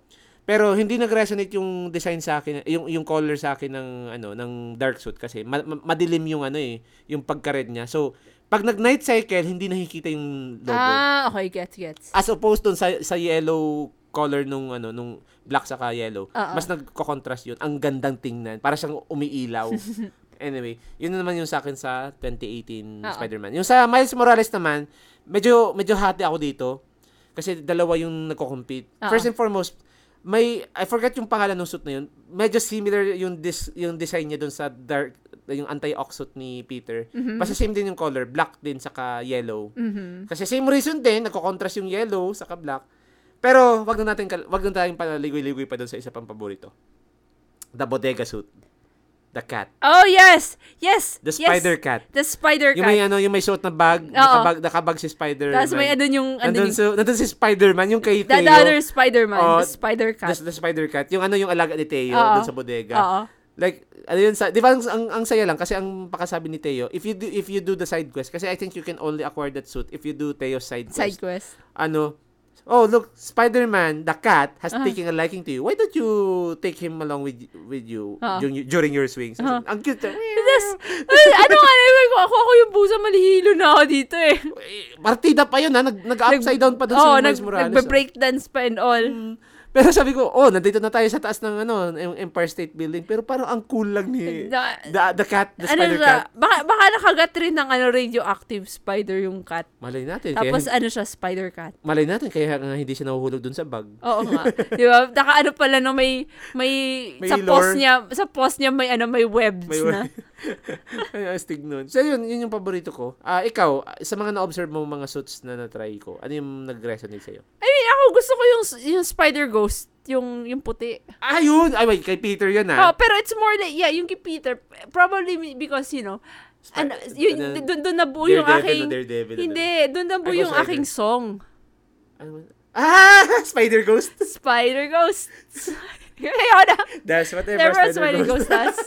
Pero hindi nag-resonate yung design sa akin, yung yung color sa akin ng ano, ng dark suit kasi ma- ma- madilim yung ano eh, yung pagka-red niya. So, pag nag-night cycle, hindi nakikita yung logo. Ah, okay. Gets, gets. As opposed dun sa sa yellow color nung ano nung black saka yellow, Oo. mas nagko-contrast yun. Ang gandang tingnan, para siyang umiilaw. anyway, yun na naman yung sa akin sa 2018 Oo. Spider-Man. Yung sa Miles Morales naman, medyo medyo hati ako dito kasi dalawa yung nagko-compete. Oo. First and foremost, may I forgot yung pangalan ng suit na yun. Medyo similar yung dis, yung design niya dun sa dark yung anti-ox suit ni Peter. Mhm. Basta same din yung color, black din saka yellow. Mhm. Kasi same reason din, nagko-contrast yung yellow sa black. Pero wag na natin wag na tayong palaligoy-ligoy pa doon sa isa pang paborito. The bodega suit. The cat. Oh, yes! Yes! The yes. spider cat. The spider Yung may cat. ano, yung may suit na bag, Oo. nakabag, nakabag si Spider-Man. Tapos may ano yung, ano nandun, yung, si, nandun si Spider-Man, yung kay Teo. the other Spider-Man, Oh, the spider cat. The, the Spider Cat. Yung ano yung alaga ni Teo Oo. doon sa bodega. Oo. Like, ano yun sa, di ba ang, ang, ang saya lang kasi ang pakasabi ni Teo, if you do, if you do the side quest, kasi I think you can only acquire that suit if you do Teo's side quest. Side quest. ano, oh look, Spider-Man, the cat has Uh-huh. taken a liking to you. Why don't you take him along with with you Uh-huh. during, during your swings? Uh-huh. Ang cute. eh. Ay, ano nga, ako, ako, ako yung pusa, malihilo na ako dito eh. Eh, Partida pa yun ha, nag, nag-upside down pa doon Oo, si nag, Miles Morales. nagbe-breakdance pa and all. Mm. Pero sabi ko, oh, nandito na tayo sa taas ng ano, Em- Empire State Building. Pero parang ang cool lang ni Na- the, the cat, the ano spider siya, cat. baka, baka nakagat rin ng ano, radioactive spider yung cat. Malay natin. Tapos kaya, ano siya, spider cat. malay natin, kaya nga hindi siya nahuhulog dun sa bag. Oo nga. Di ba? Naka ano pala no, may, may, May sa lore. post niya, sa post niya may ano, may webs May na. Astig nun. So, yun, yun yung paborito ko. Ah, ikaw, sa mga na-observe mo mga suits na na-try ko, ano yung nag-resonate sa'yo? I mean, ako gusto ko yung, yung spider ghost, yung, yung puti. Ah, yun! Ay, wait, kay Peter yun, Oh, ah. pero it's more like, yeah, yung kay Peter, probably because, you know, Spi- ano, yun, ano, doon doon nabuo yung aking, Daredevil, ano? hindi, doon nabuo yung Ghost aking Rider. song. Ano? Ah! Spider Ghost! Spider Ghost. Kaya na, That's whatever never a Spider, Spider Ghost. Ghost does.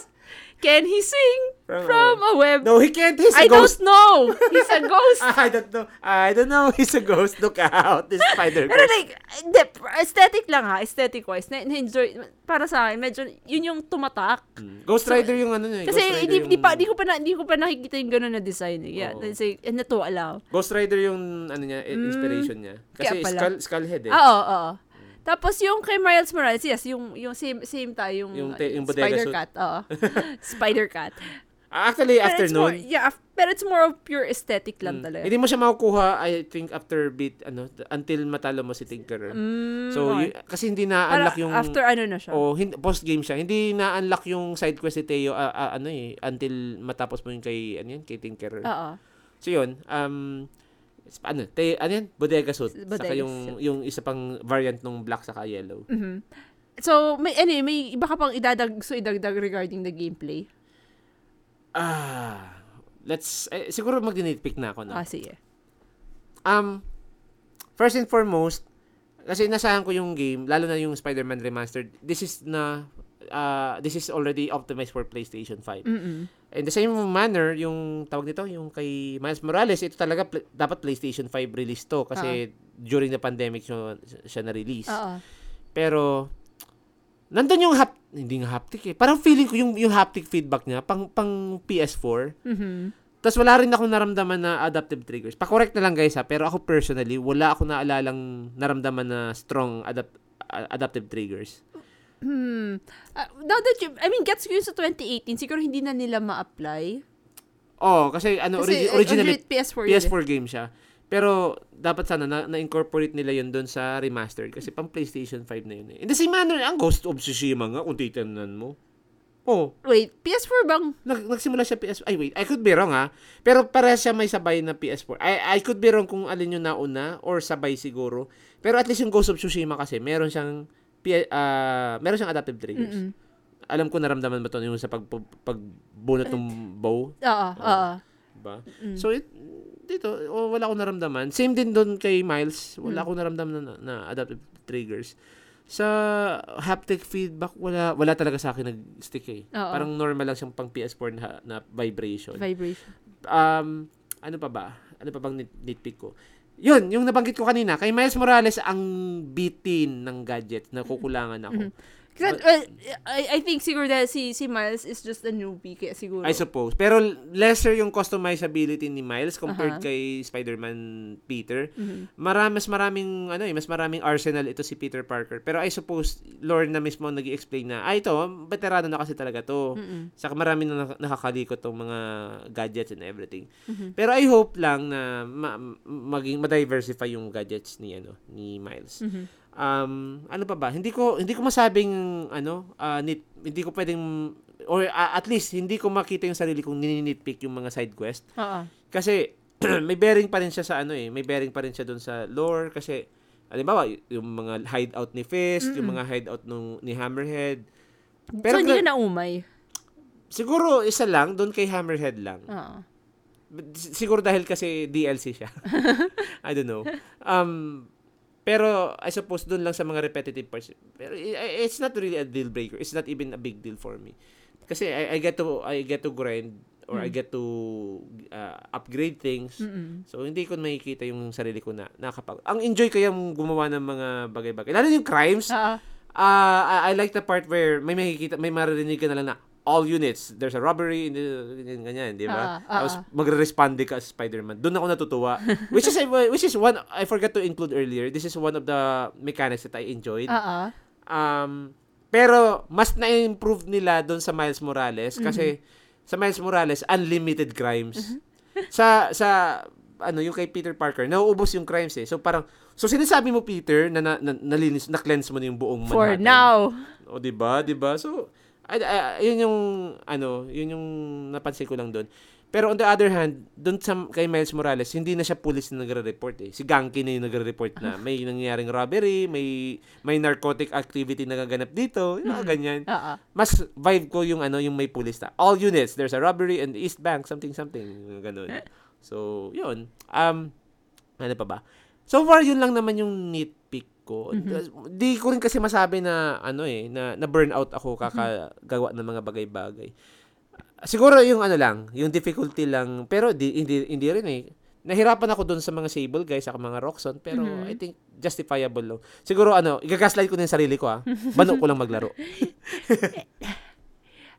Can he sing From a from a web? No, he can't. He's a I ghost. don't know. He's a ghost. I don't know. I don't know. He's a ghost. Look out. This Spider Pero Ghost. like, hindi, aesthetic lang ha, aesthetic wise, na, na-enjoy, para sa akin, medyo, yun yung tumatak. Mm. Ghost Rider yung ano niya. eh. Kasi hindi, yung... hindi pa, hindi ko pa, na, hindi ko pa nakikita yung gano'n na design. eh. Yeah, that's like, and natuwa lang. Ghost Rider yung ano niya, i- inspiration niya. Kasi Mm. pala. skull, Skullhead eh. Ah, oo, oo. Tapos yung kay Miles Morales, yes, yung, yung same, same tayo, yung, Yung te- yung bodega Spider suit. Cat, oo. Spider Cat. Ah, Actually, Pero it's more, afternoon. yeah, pero it's more of pure aesthetic lang Mm. talaga. Hindi mo siya makukuha, I think, after beat, ano, until matalo mo si Tinkerer. Mm, So, okay. y- kasi hindi Para na-unlock yung... after ano na siya. O, hin- post-game siya. Hindi na-unlock yung side quest ni Teo, ah, ah, ano eh, until matapos mo yung kay, ano yun, kay Tinkerer. Oo. So, yun, um, ano, te, ano yan? Bodega suit. saka Bodega yung, yung isa pang variant ng black saka yellow. Mhm. So, may, anyway, may iba ka pang idadag, so idagdag regarding the gameplay. Ah, let's, eh, siguro mag-nitpick na ako, no? Ah, sige. Um, first and foremost, kasi nasahan ko yung game, lalo na yung Spider-Man Remastered, this is na, uh, this is already optimized for PlayStation 5. Mm-mm. In the same manner, yung tawag nito, yung kay Miles Morales, ito talaga pl- dapat PlayStation 5 release to kasi during the pandemic siya, siya na-release. Oo. Pero nandun yung hap hindi nga haptic eh. Parang feeling ko yung yung haptic feedback niya pang pang PS4. Mhm. Tapos wala rin akong naramdaman na adaptive triggers. Pa-correct na lang guys ha, pero ako personally, wala ako naalalang naramdaman na strong adapt adaptive triggers. Hmm, ah, now that you, I mean, gets ko yun sa 2018, siguro hindi na nila ma-apply. Oh, kasi ano, Kasi origi- originally, originally, PS4 yun. PS4 game siya. Pero, dapat sana na, na-incorporate nila yun doon sa remastered. Kasi pang PlayStation 5 na yun eh. In the same manner, ang Ghost of Tsushima nga, kung titignan mo. Oh. Wait, PS4 bang? nag, nagsimula siya PS4. Ay, wait. I could be wrong ha. Pero para siya may sabay na PS4. I, I could be wrong kung alin yung nauna or sabay siguro. Pero at least yung Ghost of Tsushima kasi, meron siyang P- ah, meron siyang adaptive triggers. Mm-mm. Alam ko naramdaman mo to yung sa pag, pag, pagbunot ng bow. Oo, oo. Diba? Mm. So, it, dito, oh, wala akong naramdaman. Same din doon kay Miles. Wala Mm. akong naramdaman na, na adaptive triggers. Sa haptic feedback, wala wala talaga sa akin nag-stick eh. Oo. Parang normal lang siyang pang PS4 na, na vibration. Vibration. Um, ano pa ba? Ano pa bang nit- nitpick ko? Yun, yung nabanggit ko kanina, kay Miles Morales ang bitin ng gadget na kukulangan ako. Mhm. Kasi, well, I, I think siguro dahil si, si Miles is just a newbie, kaya siguro. I suppose. Pero lesser yung customizability ni Miles compared Aha. kay Spider-Man Peter. Mhm. Marami, mas maraming, ano eh, mas maraming arsenal ito si Peter Parker. Pero I suppose, Lord na mismo nag explain na, ah, ito, veterano na kasi talaga to. Mm-mm. Saka marami na nak- nakakalikot tong mga gadgets and everything. Mhm. Pero I hope lang na ma- maging ma-diversify yung gadgets ni ano ni Miles. Mhm. Um, ano pa ba? Hindi ko hindi ko masabing ano, ah, nit, hindi ko pwedeng or ah, at least hindi ko makita yung sarili kong nininitpick yung mga side quest Oo. kasi may bearing pa rin siya sa ano eh, may bearing pa rin siya doon sa lore kasi halimbawa yung mga hideout ni Fist, yung mga hideout nung ni Hammerhead. so, hindi ka naumay. siguro isa lang doon kay Hammerhead lang. Oo. Siguro dahil kasi DLC siya. I don't know. Um, pero I suppose doon lang sa mga repetitive parts. Pero i- i- it's not really a deal breaker. It's not even a big deal for me. Kasi I, I get to I get to grind or I Mm. get to uh, upgrade things. Mm-mm. So hindi ko makikita yung sarili ko na nakapag. Ang enjoy ko yung gumawa ng mga bagay-bagay. Lalo yung crimes. Oo. Ah, I, I like the part where may makikita, may maririnig ka na lang na all units, there's a robbery, in the- ganyan, ganyan, di ba? Ah, ah, Tapos ah. magre-respond ka as Spider-Man. Doon ako natutuwa. which is which is one I forgot to include earlier. This is one of the mechanics that I enjoyed. Oo. Um, pero mas na-improve nila doon sa Miles Morales kasi sa Miles Morales unlimited crimes. Sa sa ano yung kay Peter Parker, nauubos yung crimes eh. So parang so sinasabi mo Peter na, na, na nalinis na cleanse mo na yung buong For Manhattan. now. O, di ba? Di ba? So, ay, ay, yun yung, ano, yun yung napansin ko lang doon. Pero on the other hand, doon sa kay Miles Morales, hindi na siya police na nagre-report eh. Si Ganki na yung nagre-report na may nangyaring robbery, may may narcotic activity na gaganap dito, yung mga ganyan. Oo. Mas vibe ko yung ano, yung may police na. All units, there's a robbery in East Bank, something something, ganun. So, yun. Um, ano pa ba? So far, yun lang naman yung nitpick ko. Di ko rin kasi masabi na, ano eh, na, na burnout ako kakagawa ng mga bagay-bagay. Siguro yung ano lang, yung difficulty lang, pero di, hindi, hindi rin eh. Nahirapan ako doon sa mga Sable guys, sa mga Roxon, pero Mhm. I think justifiable lang. Siguro ano, igagaslight ko na yung sarili ko ah. Bano ko lang maglaro.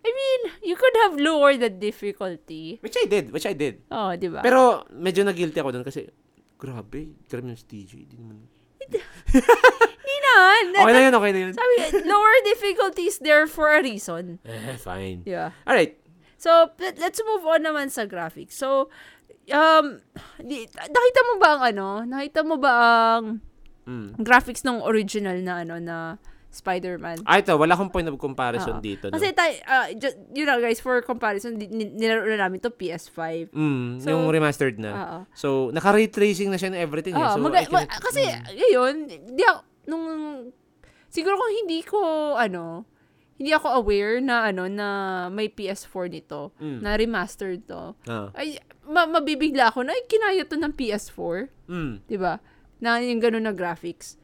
I mean, you could have lowered the difficulty. Which I did, which I did. Oh, di ba? Pero medyo na-guilty ako doon kasi, grabe, grabe yung TJ. Di naman. Hindi naman. Okay na yun, okay na yun. Sabi, lower difficulty is there for a reason. Eh, fine. Ba? Alright. So, let- let's move on naman sa graphics. So, um, di, nakita mo ba ang ano? Nakita mo ba ang Mm. graphics ng original na ano na Spider-Man? Ah, ito, wala akong point of comparison Oo. dito. No? Kasi tayo, uh, just, you know guys, for comparison, ni- nilaro na namin to PS5. Mm, So, yung remastered na. Oo. So, naka-ray tracing na siya and everything. eh. Oo, So, I cannot- ma- kasi, Mm. ngayon, di ako, nung, siguro kung hindi ko, ano, hindi ako aware na, ano, na may PS4 nito, Mm. na remastered to, Ah. ay, ma- mabibigla ako na, ay, kinaya to ng PS4, Mm. di ba? Na yung ganun na graphics.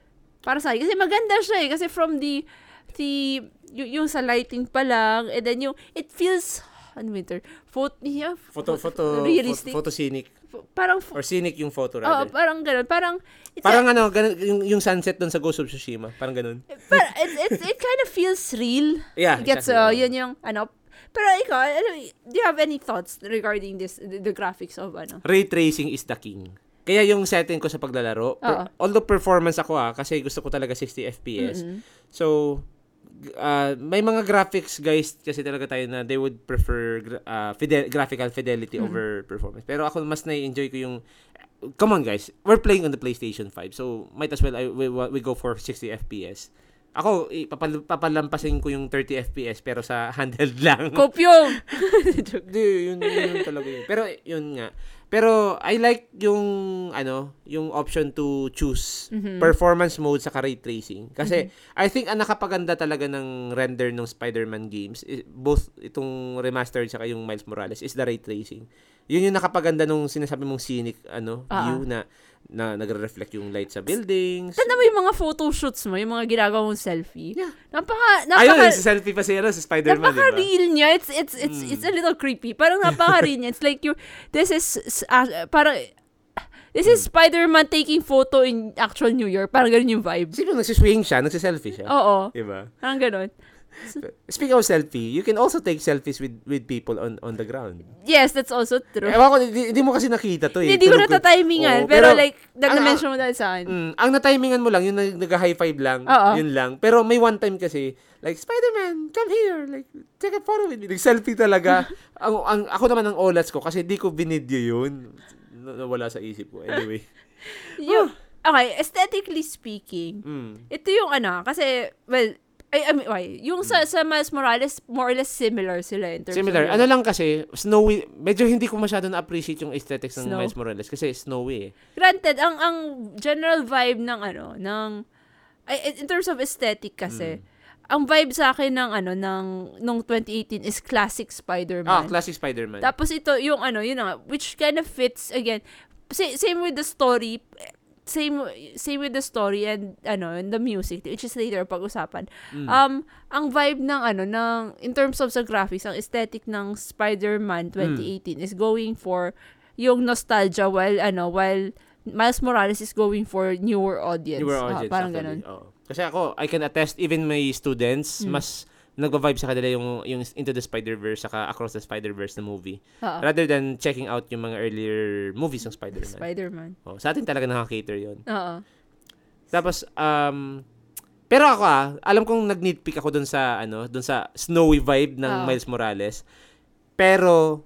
Para sa akin, kasi maganda siya eh, kasi from the, the, y- yung sa lighting pa lang, and then yung, it feels, ano winter, photo, yeah, Photo, photo, realistic. photo, scenic. parang, Or scenic yung photo, Oo, rather. parang ganun, parang, it's parang ano, ganun, yung, yung sunset doon sa Ghost of Tsushima. Parang ganun. But it, it, it kind of feels real. Yeah, It gets, exactly. uh, yun yung, ano, pero ikaw, ano, do you have any thoughts regarding this, the, the graphics of, ano? Ray tracing is the king. Kaya yung setting ko sa paglalaro, per- although performance ako ah, kasi gusto ko talaga 60 FPS. Mm-mm. So, uh, may mga graphics guys kasi talaga tayo na they would prefer gra- uh, fidel- graphical fidelity Mhm. over performance. Pero ako mas na-enjoy ko yung Come on guys, we're playing on the PlayStation 5. So might as well I, we, we go for 60 FPS. Ako, i- papal- papalampasin ko yung 30 FPS pero sa handheld lang. Kopyong! Hindi, yun, yun talaga yun. Pero, yun nga. Pero, I like yung, ano, yung option to choose Mhm. performance mode sa ray tracing. Kasi, Mm-hmm. I think, ang nakapaganda talaga ng render ng Spider-Man games, both itong remastered saka yung Miles Morales, is the ray tracing. Yun yung nakapaganda nung sinasabi mong scenic, ano, Ah, view na, na nagre-reflect yung light sa buildings. Tanda mo yung mga photo shoots mo, yung mga ginagawa mong selfie. Yeah. Napaka, Ayun, napaka, sa selfie pa si, ano, si Spider-Man, di ba? napaka-real niya. It's, it's, it's, Mm. it's a little creepy. Parang napaka-real niya. It's like, you this is, uh, parang, this is Spider-Man taking photo in actual New York. Parang ganun yung vibe. Sino nagsiswing siya, nagsiselfie siya. Oo. Diba? Parang ganun. Speaking of selfie, you can also take selfies with with people on on the ground. Yes, that's also true. Ewan ko, hindi, mo kasi nakita to eh. Hindi ko natatimingan. Oo, pero, like, nag ang- mention mo dahil sa akin. Mm, ang natimingan mo lang, yung nag- nag-high five lang, Oo. yun lang. Pero may one time kasi, like, Spider-Man, come here, like, take a photo with me. Nag-selfie talaga. ang, ang, ako naman ang olas ko kasi di ko binidyo yun. Na- Nawala sa isip ko. Anyway. Yung, okay, aesthetically speaking, Mm. ito yung ano, kasi, well, ay, I mean, why, yung sa, sa Miles Morales, more or less similar sila in terms Similar. of, Ano lang kasi, snowy, medyo hindi ko masyado na-appreciate yung aesthetics ng Snow. Miles Morales kasi snowy eh. Granted, ang ang general vibe ng ano, ng, ay, in terms of aesthetic kasi, Mm. ang vibe sa akin ng ano, ng, nung 2018 is classic Ah, Spider-Man. classic Spider-Man. Tapos ito, yung ano, yun na, nga, which kind of fits, again, sa- same with the story, same same with the story and ano and the music which is later pag-usapan. Mm. Um ang vibe ng ano ng in terms of sa graphics, ang aesthetic ng Spider-Man 2018 is going for yung nostalgia while ano while Miles Morales is going for newer audience. Newer Ah, audience, parang actually. ganun. Oo. Kasi ako, I can attest, even my students, Mm. mas nagva-vibe sa kanila yung, yung Into the Spider-Verse saka Across the Spider-Verse na movie. Oo. Rather than checking out yung mga earlier movies ng Spider-Man. Spider-Man. oh, sa atin talaga nakaka-cater yun. Oo. Tapos, um, pero ako ah, alam kong nag-nitpick ako dun sa, ano, dun sa snowy vibe ng Oo. Miles Morales. Pero,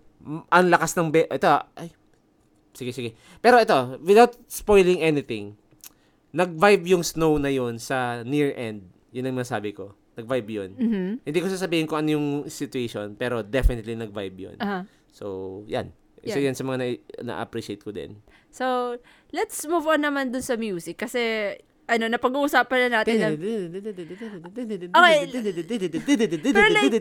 ang lakas ng, be- ito, ay, sige, sige. Pero ito, without spoiling anything, nag-vibe yung snow na yun sa near end. Yun ang masabi ko. Nag-vibe yun. Mhm. Hindi ko sasabihin kung ano yung situation, pero definitely nag-vibe yun. Aha. So, yan. Isa Yan. yan sa mga na- na-appreciate ko din. So, let's move on naman dun sa music kasi ano, napag-uusapan na natin na Pero like,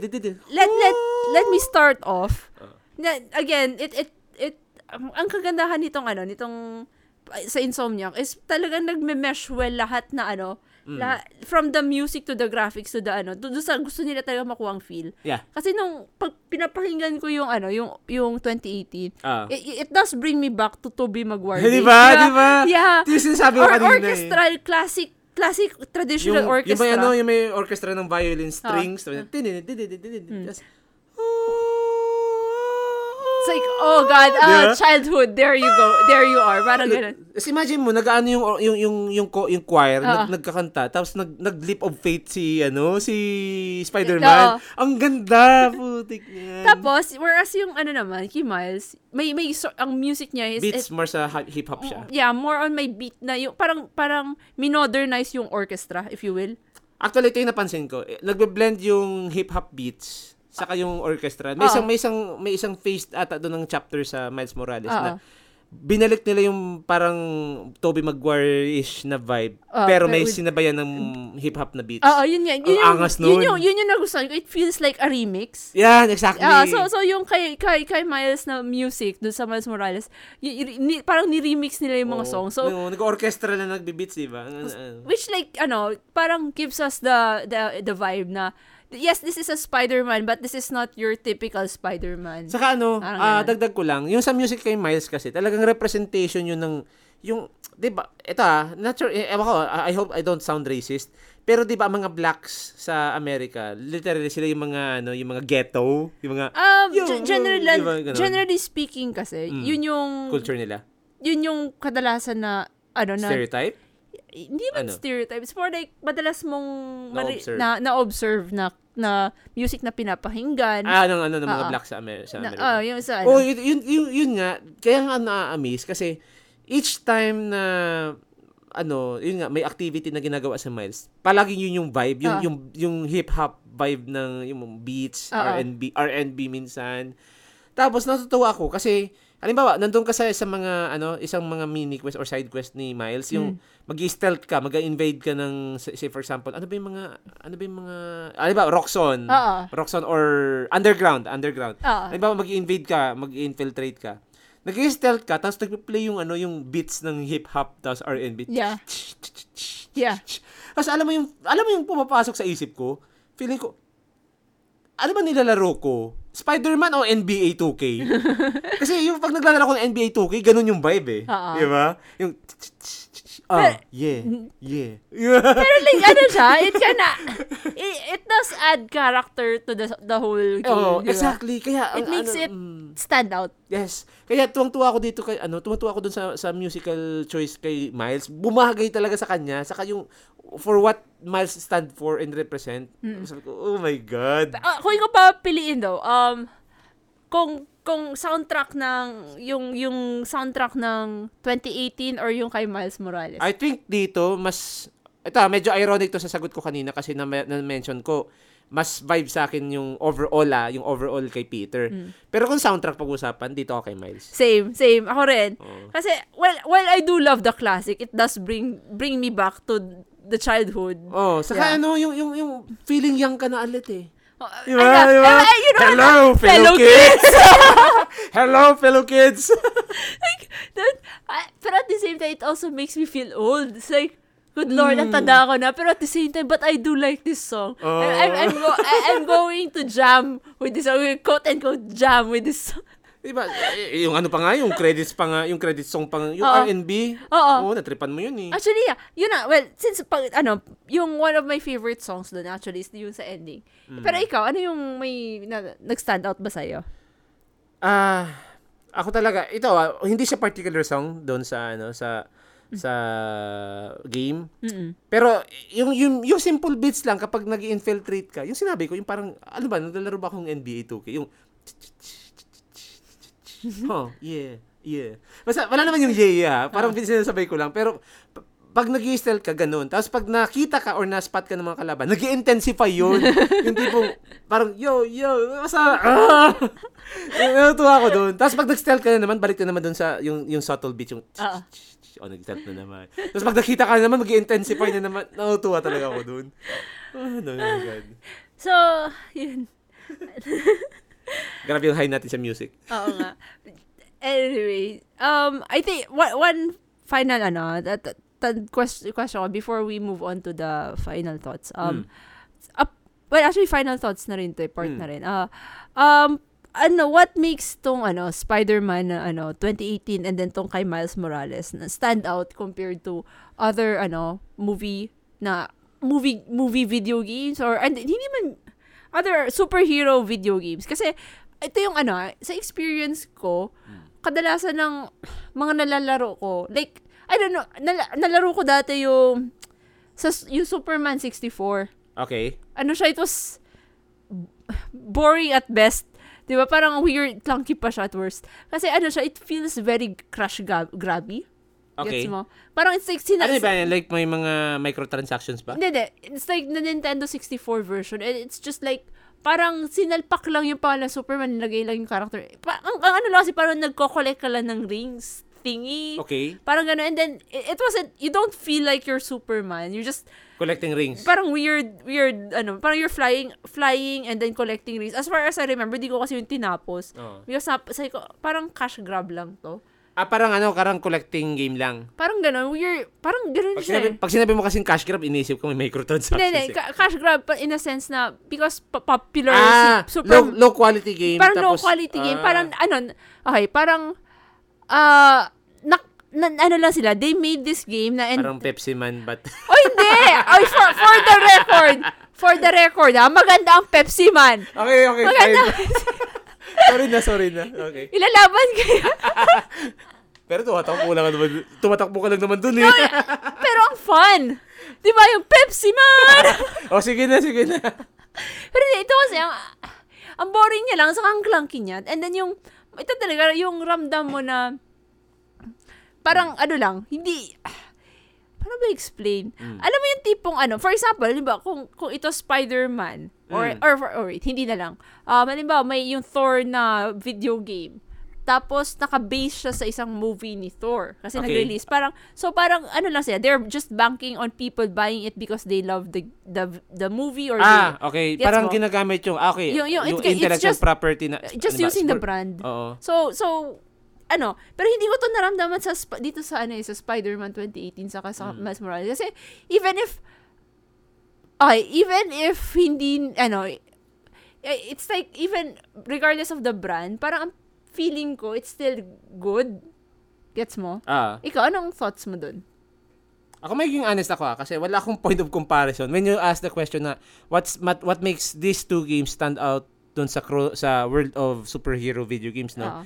let let let me start off. Ah. Na, again, it it it um, ang kagandahan nitong ano, nitong uh, sa Insomniac is talagang nagme-mesh well lahat na ano, Mm. lahat, from the music to the graphics to the ano, to, to sa gusto nila talaga makuha ang feel. Yeah. Kasi nung pag pinapakinggan ko yung ano, yung yung 2018, Ah. it, it does bring me back to Toby Maguire. Di ba? Di ba? Yeah. Yung sinasabi ko Or kanina eh. orchestral, classic, classic traditional yung, orchestra. Yung may, ano, yung may orchestra ng violin strings. Ah. Mm. It's like, oh God, ah, Di ba? childhood, there you go, there you are. Parang ganun. Tapos imagine mo, nag-ano yung, yung, yung, yung, yung choir, nag, nagkakanta, tapos nag, nag-leap of faith si, ano, si Spider-Man. Oo. Ang ganda, putik niyan. Tapos, whereas yung ano naman, kay Miles, may, may, so, ang music niya is, Beats it- more sa hip-hop siya. yeah, more on my beat na yung, parang, parang, minodernize yung orchestra, if you will. Actually, ito yung napansin ko. Eh, Nagbe-blend yung hip-hop beats saka yung orchestra. May isang may isang may isang phase ata doon ng chapter sa Miles Morales na Oo. binalik nila yung parang Toby Maguire-ish na vibe. Oo, pero may with- sinabayan ng hip-hop na beats. Oo, yun nga. Yun, Ang angas yun nun. yung, yun yung nagustuhan ko. It feels like a remix. Yan, exactly. Ah, so so yung kay kay kay Miles na music dun sa Miles Morales, y- y- ni, parang ni-remix nila yung mga Oo. songs. So No, nag-orchestra na nagbe-beats, di ba? Ang- ang- which like ano, parang gives us the the the vibe na yes, this is a Spider-Man but this is not your typical Spider-Man. Saka ano, ah, ganun. dagdag ko lang, yung sa music kay Miles kasi, talagang representation yun ng, yung, di ba, ito ah, not sure, eh, ewan ko, I I hope I don't sound racist, pero di ba, ang mga blacks sa Amerika, literally sila yung mga, ano, yung mga ghetto, yung mga Um, Yung- ge- generally, di ba ganun? generally speaking kasi, Mm. yun yung culture nila. yun yung kadalasan na ano na Stereotype? hindi man Ano? stereotype. It's more like, madalas mong mari- Na-observe. na, na-observe na, na music na pinapahinggan. Ah, ano, ano, ng mga Oo. black sa, Amer- sa na, America. ah, yung sa Oh, ano. yun, yun, yun, yun nga. Kaya nga na-amaze kasi each time na ano, yun nga, may activity na ginagawa sa Miles. Palagi yun yung vibe, yung Ah. yung yung hip hop vibe ng yung beats, Ah, ah. R&B, R&B minsan. Tapos natutuwa ako kasi halimbawa, nandun ka sa, sa mga ano, isang mga mini quest or side quest ni Miles, yung mag-stealth ka, mag-invade ka ng say for example, ano ba yung mga ano ba yung mga ah, halimbawa, Roxon. Oo. Roxon or underground, underground. Oo. Halimbawa, mag-invade ka, mag-infiltrate ka. Nag-stealth ka, tapos nag-play yung ano, yung beats ng hip-hop, tapos R&B. Yeah. Yeah. Tapos alam mo yung, alam mo yung pumapasok sa isip ko, feeling ko, ano ba nilalaro ko? Spider-Man o NBA 2K? Kasi yung pag naglalaro ko ng NBA 2K, ganun yung vibe eh. Di ba? Yung, ah, yeah, yeah. Pero like, ano siya, it kinda, it, it does add character to the the whole game. Oo, di ba? exactly. Kaya, It ang makes ano, it mm, stand out. Yes. Kaya tuwang-tuwa ako dito kay ano, tuwang-tuwa ako dun sa sa musical choice kay Miles. Bumagay talaga sa kanya, saka yung for what Miles stand for and represent. Sabi ko, oh my god. Ah, kung ikaw pa piliin daw, um, kung kung soundtrack ng yung yung soundtrack ng 2018 or yung kay Miles Morales. I think dito mas ito, medyo ironic to sa sagot ko kanina kasi na, na mention ko mas vibe sa akin yung overall ah, yung overall kay Peter. Pero kung soundtrack pag-usapan, dito ako kay Miles. Same, same. Ako rin. Oo. Kasi, well, while I do love the classic, it does bring bring me back to the childhood. Oh, saka Yeah. ano yung yung yung feeling young ka na ulit eh. Oh, Diba? I- Diba? I- you know, Hello, fellow, fellow kids! Hello, fellow kids! that, I- pero at the same time, it also makes me feel old. It's like, good lord, ang tanda ko na. Pero at the same time, but I do like this song. Oh. I- I'm, I'm, go- I- I'm going to jam with this song. Quote and quote, jam with this song. Diba? Eh, Yung ano pa nga, yung credits pa nga, yung credit song pa nga, yung Oo. R&B. Oo. Oo, natripan mo yun eh. Actually, yeah. Yun na. Well, since, pag, ano, yung one of my favorite songs doon actually is yung sa ending. Mm. Pero ikaw, ano yung may na, nag-stand out ba sa'yo? Ah, ako talaga, ito ah, hindi siya particular song doon sa ano sa sa game. Mm-mm. Pero yung yung yung simple beats lang kapag nag-infiltrate ka. Yung sinabi ko, yung parang ano ba, naglalaro ba akong NBA 2K? Yung Oh, yeah, yeah. Basta wala naman yung yeah, yeah. Parang sinasabay ko lang. Pero pag nag stealth ka, ganun. Tapos pag nakita ka or na-spot ka ng mga kalaban, nag intensify yun. yung tipong, parang, yo, yo, basta, ah! Natutuwa ako doon. Tapos pag nag-stealth ka na naman, balik ka naman doon sa, yung, yung subtle beat, yung, Oo. oh, nag-stealth na naman. Tapos pag nakita ka na naman, mag intensify na naman. Natutuwa talaga ako doon. Oh, no, my God. So, yun. Grabe yung high natin sa music. Oo nga. Anyway, um, I think one, one final ano, that, that, that question, question before we move on to the final thoughts. Um, up, well, actually, final thoughts na rin to, eh, part Mm. na rin. Uh, um, ano, what makes tong ano, Spider-Man na ano, 2018 and then tong kay Miles Morales na stand out compared to other ano, movie na movie movie video games or and hindi man other superhero video games kasi ito yung ano, ah, sa experience ko, kadalasan ng mga nalalaro ko, like, I don't know, nala- nalaro ko dati yung, sa, yung Superman 64. Okay. Ano siya, it was boring at best. Di ba? Parang weird, clunky pa siya at worst. Kasi ano siya, it feels very crush grab- grabby. Okay. Gets mo? Parang it's like, sina- Ano ba yan? Like may mga microtransactions ba? hindi, hindi. It's like the Nintendo 64 version. And it's just like, parang sinalpak lang yung ng Superman, nilagay lang yung character. Pa- ang, ang ano lang kasi, parang nagko-collect ka lang ng rings thingy. Okay. Parang gano'n. And then, it, it wasn't, you don't feel like you're Superman. You're just, Collecting rings. parang weird, weird, ano, parang you're flying, flying and then collecting rings. As far as I remember, di ko kasi yung tinapos. Oo. Because, sabi ko, parang cash grab lang to. Ah, parang ano, parang collecting game lang. Parang gano'n, weird, parang gano'n Pag siya. sinabi, eh. pag sinabi mo kasing cash grab, inisip ko may microtransactions. Hindi, hindi. eh. Cash grab in a sense na because popular ah, si super low, low quality game. parang low tapos, quality game. ah, Parang ano, okay, parang ah nak na, ano lang sila, they made this game na and, Parang Pepsi Man, but... oh hindi! Oy, for, for the record, for the record, ah, maganda ang Pepsi Man. okay, okay, Maganda. fine. sorry na, sorry na. Okay. Ilalaban kaya. Pero tumatakbo lang naman. Tumatakbo ka lang naman dun eh. Pero ang fun! Di ba yung Pepsi Man? oh, sige na, sige na. Pero ito kasi, ang, ang boring niya lang, saka ang clunky niya. And then yung, ito talaga, yung ramdam mo na, parang ano lang, hindi, paano ba explain? Alam mo yung tipong ano, for example, halimbawa, kung, kung ito Spider-Man, or, Mm. or, or, wait, hindi na lang. Um, halimbawa, may yung Thor na video game. Tapos, naka-base siya sa isang movie ni Thor. Kasi Okay. nag-release. Parang, so parang, ano lang sila, they're just banking on people buying it because they love the the the movie or Ah, the, okay. Parang mo? ginagamit yung, ah, okay, Yung- yung- yung, it's- it's intellectual just- property na. just ano ba, using the sport- brand. Oo. So, so, ano, pero hindi ko to naramdaman sa, dito sa, ano, eh, sa Spider-Man 2018 saka sa Mm. Miles Morales. Kasi, even if, okay, even if hindi, ano, eh, it's like, even, regardless of the brand, parang ang feeling ko, it's still good. Gets mo? Ah. Ikaw, anong thoughts mo dun? Ako magiging honest ako ah, kasi wala akong point of comparison. When you ask the question na what's mat, what makes these two games stand out dun sa cro- sa world of superhero video games no. Oo.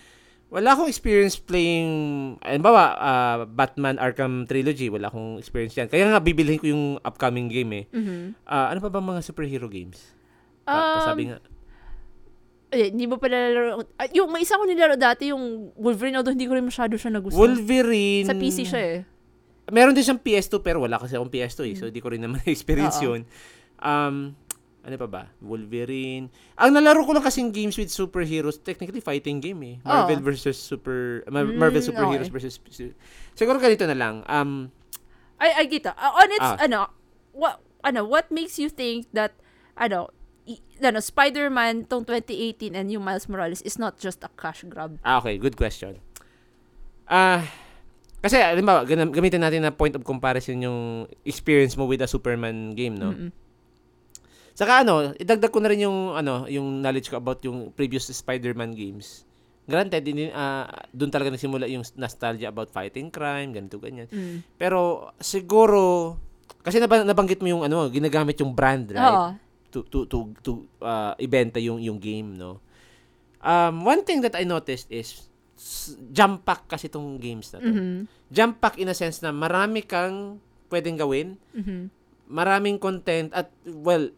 Wala akong experience playing halimbawa ah, Batman Arkham Trilogy, wala akong experience yan. Kaya nga bibilhin ko yung upcoming game eh. Mhm. Ah, ano pa ba mga superhero games? Pa- Um, pasabi nga. Eh, hindi mo pala nalaro. Ah, yung may isa ko nilaro dati, yung Wolverine, although hindi ko rin masyado siya nagustuhan. Wolverine. Sa PC siya eh. Meron din siyang PS2 pero wala kasi akong PS2 eh. So, di ko rin naman experience Oo. yun. Um, ano pa ba? Wolverine. Ang nalaro ko lang kasing games with superheroes, technically fighting game eh. Marvel Oo. versus super, Mar- Mm, Marvel superheroes okay. versus, siguro ganito na lang. Um, Ay, ay, kita. Uh, on its, Ah. ano, what, ano, what makes you think that, ano, i, ano, Spider-Man tong 2018 and yung Miles Morales is not just a cash grab? ah, okay, good question. Ah, kasi, alimbawa, ganam- gamitin natin na point of comparison yung experience mo with a Superman game, no? Mm-mm. Saka ano, idagdag ko na rin yung ano, yung knowledge ko about yung previous Spider-Man games. Granted, din uh, doon talaga nagsimula yung nostalgia about fighting crime, ganito ganyan. Mm. Pero siguro kasi nab- nabanggit mo yung ano, ginagamit yung brand, right? Oo. To to to to uh, ibenta yung yung game, no. Um, one thing that I noticed is jump pack kasi tong games na to. Mhm. Jump pack in a sense na marami kang pwedeng gawin Mhm. maraming content at well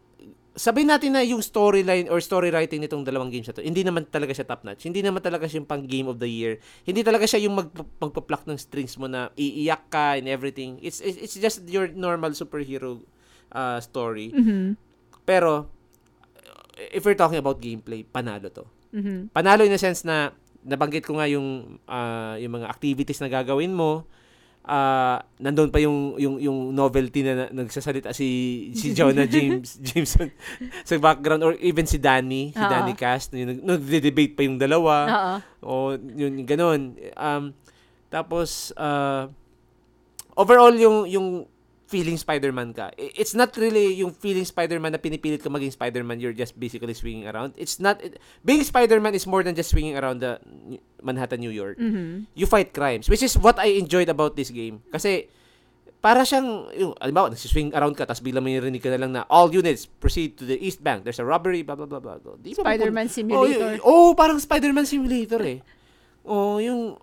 sabihin natin na yung storyline or story writing nitong dalawang games na to, hindi naman talaga siya top notch. Hindi naman talaga siya yung pang game of the year. Hindi talaga siya yung mag magpa-pluck ng strings mo na iiyak ka and everything. It's it's, it's just your normal superhero uh, story. Mhm. Pero if we're talking about gameplay, panalo to. Mhm. Panalo in a sense na nabanggit ko nga yung ah, yung mga activities na gagawin mo. Ah, nandoon pa yung yung yung novelty na, na nagsasalita si si Jonah James Jameson sa background or even si Danny, si Oo. Danny Cast, yung nag- nagde-debate pa yung dalawa. Oo. O yun ganun. Um tapos uh, overall yung yung feeling Spider-Man ka. It's not really yung feeling Spider-Man na pinipilit ka maging Spider-Man, you're just basically swinging around. It's not it, being Spider-Man is more than just swinging around the Manhattan, New York. Mhm. You fight crimes, which is what I enjoyed about this game. Kasi para siyang yung alimbawa nagsiswing around ka tapos biglang may narinig ka na lang na all units proceed to the east bank. There's a robbery, blah blah blah blah. Di Spider-Man Oh, Simulator. y- oh, parang Spider-Man Simulator eh. Oh, yung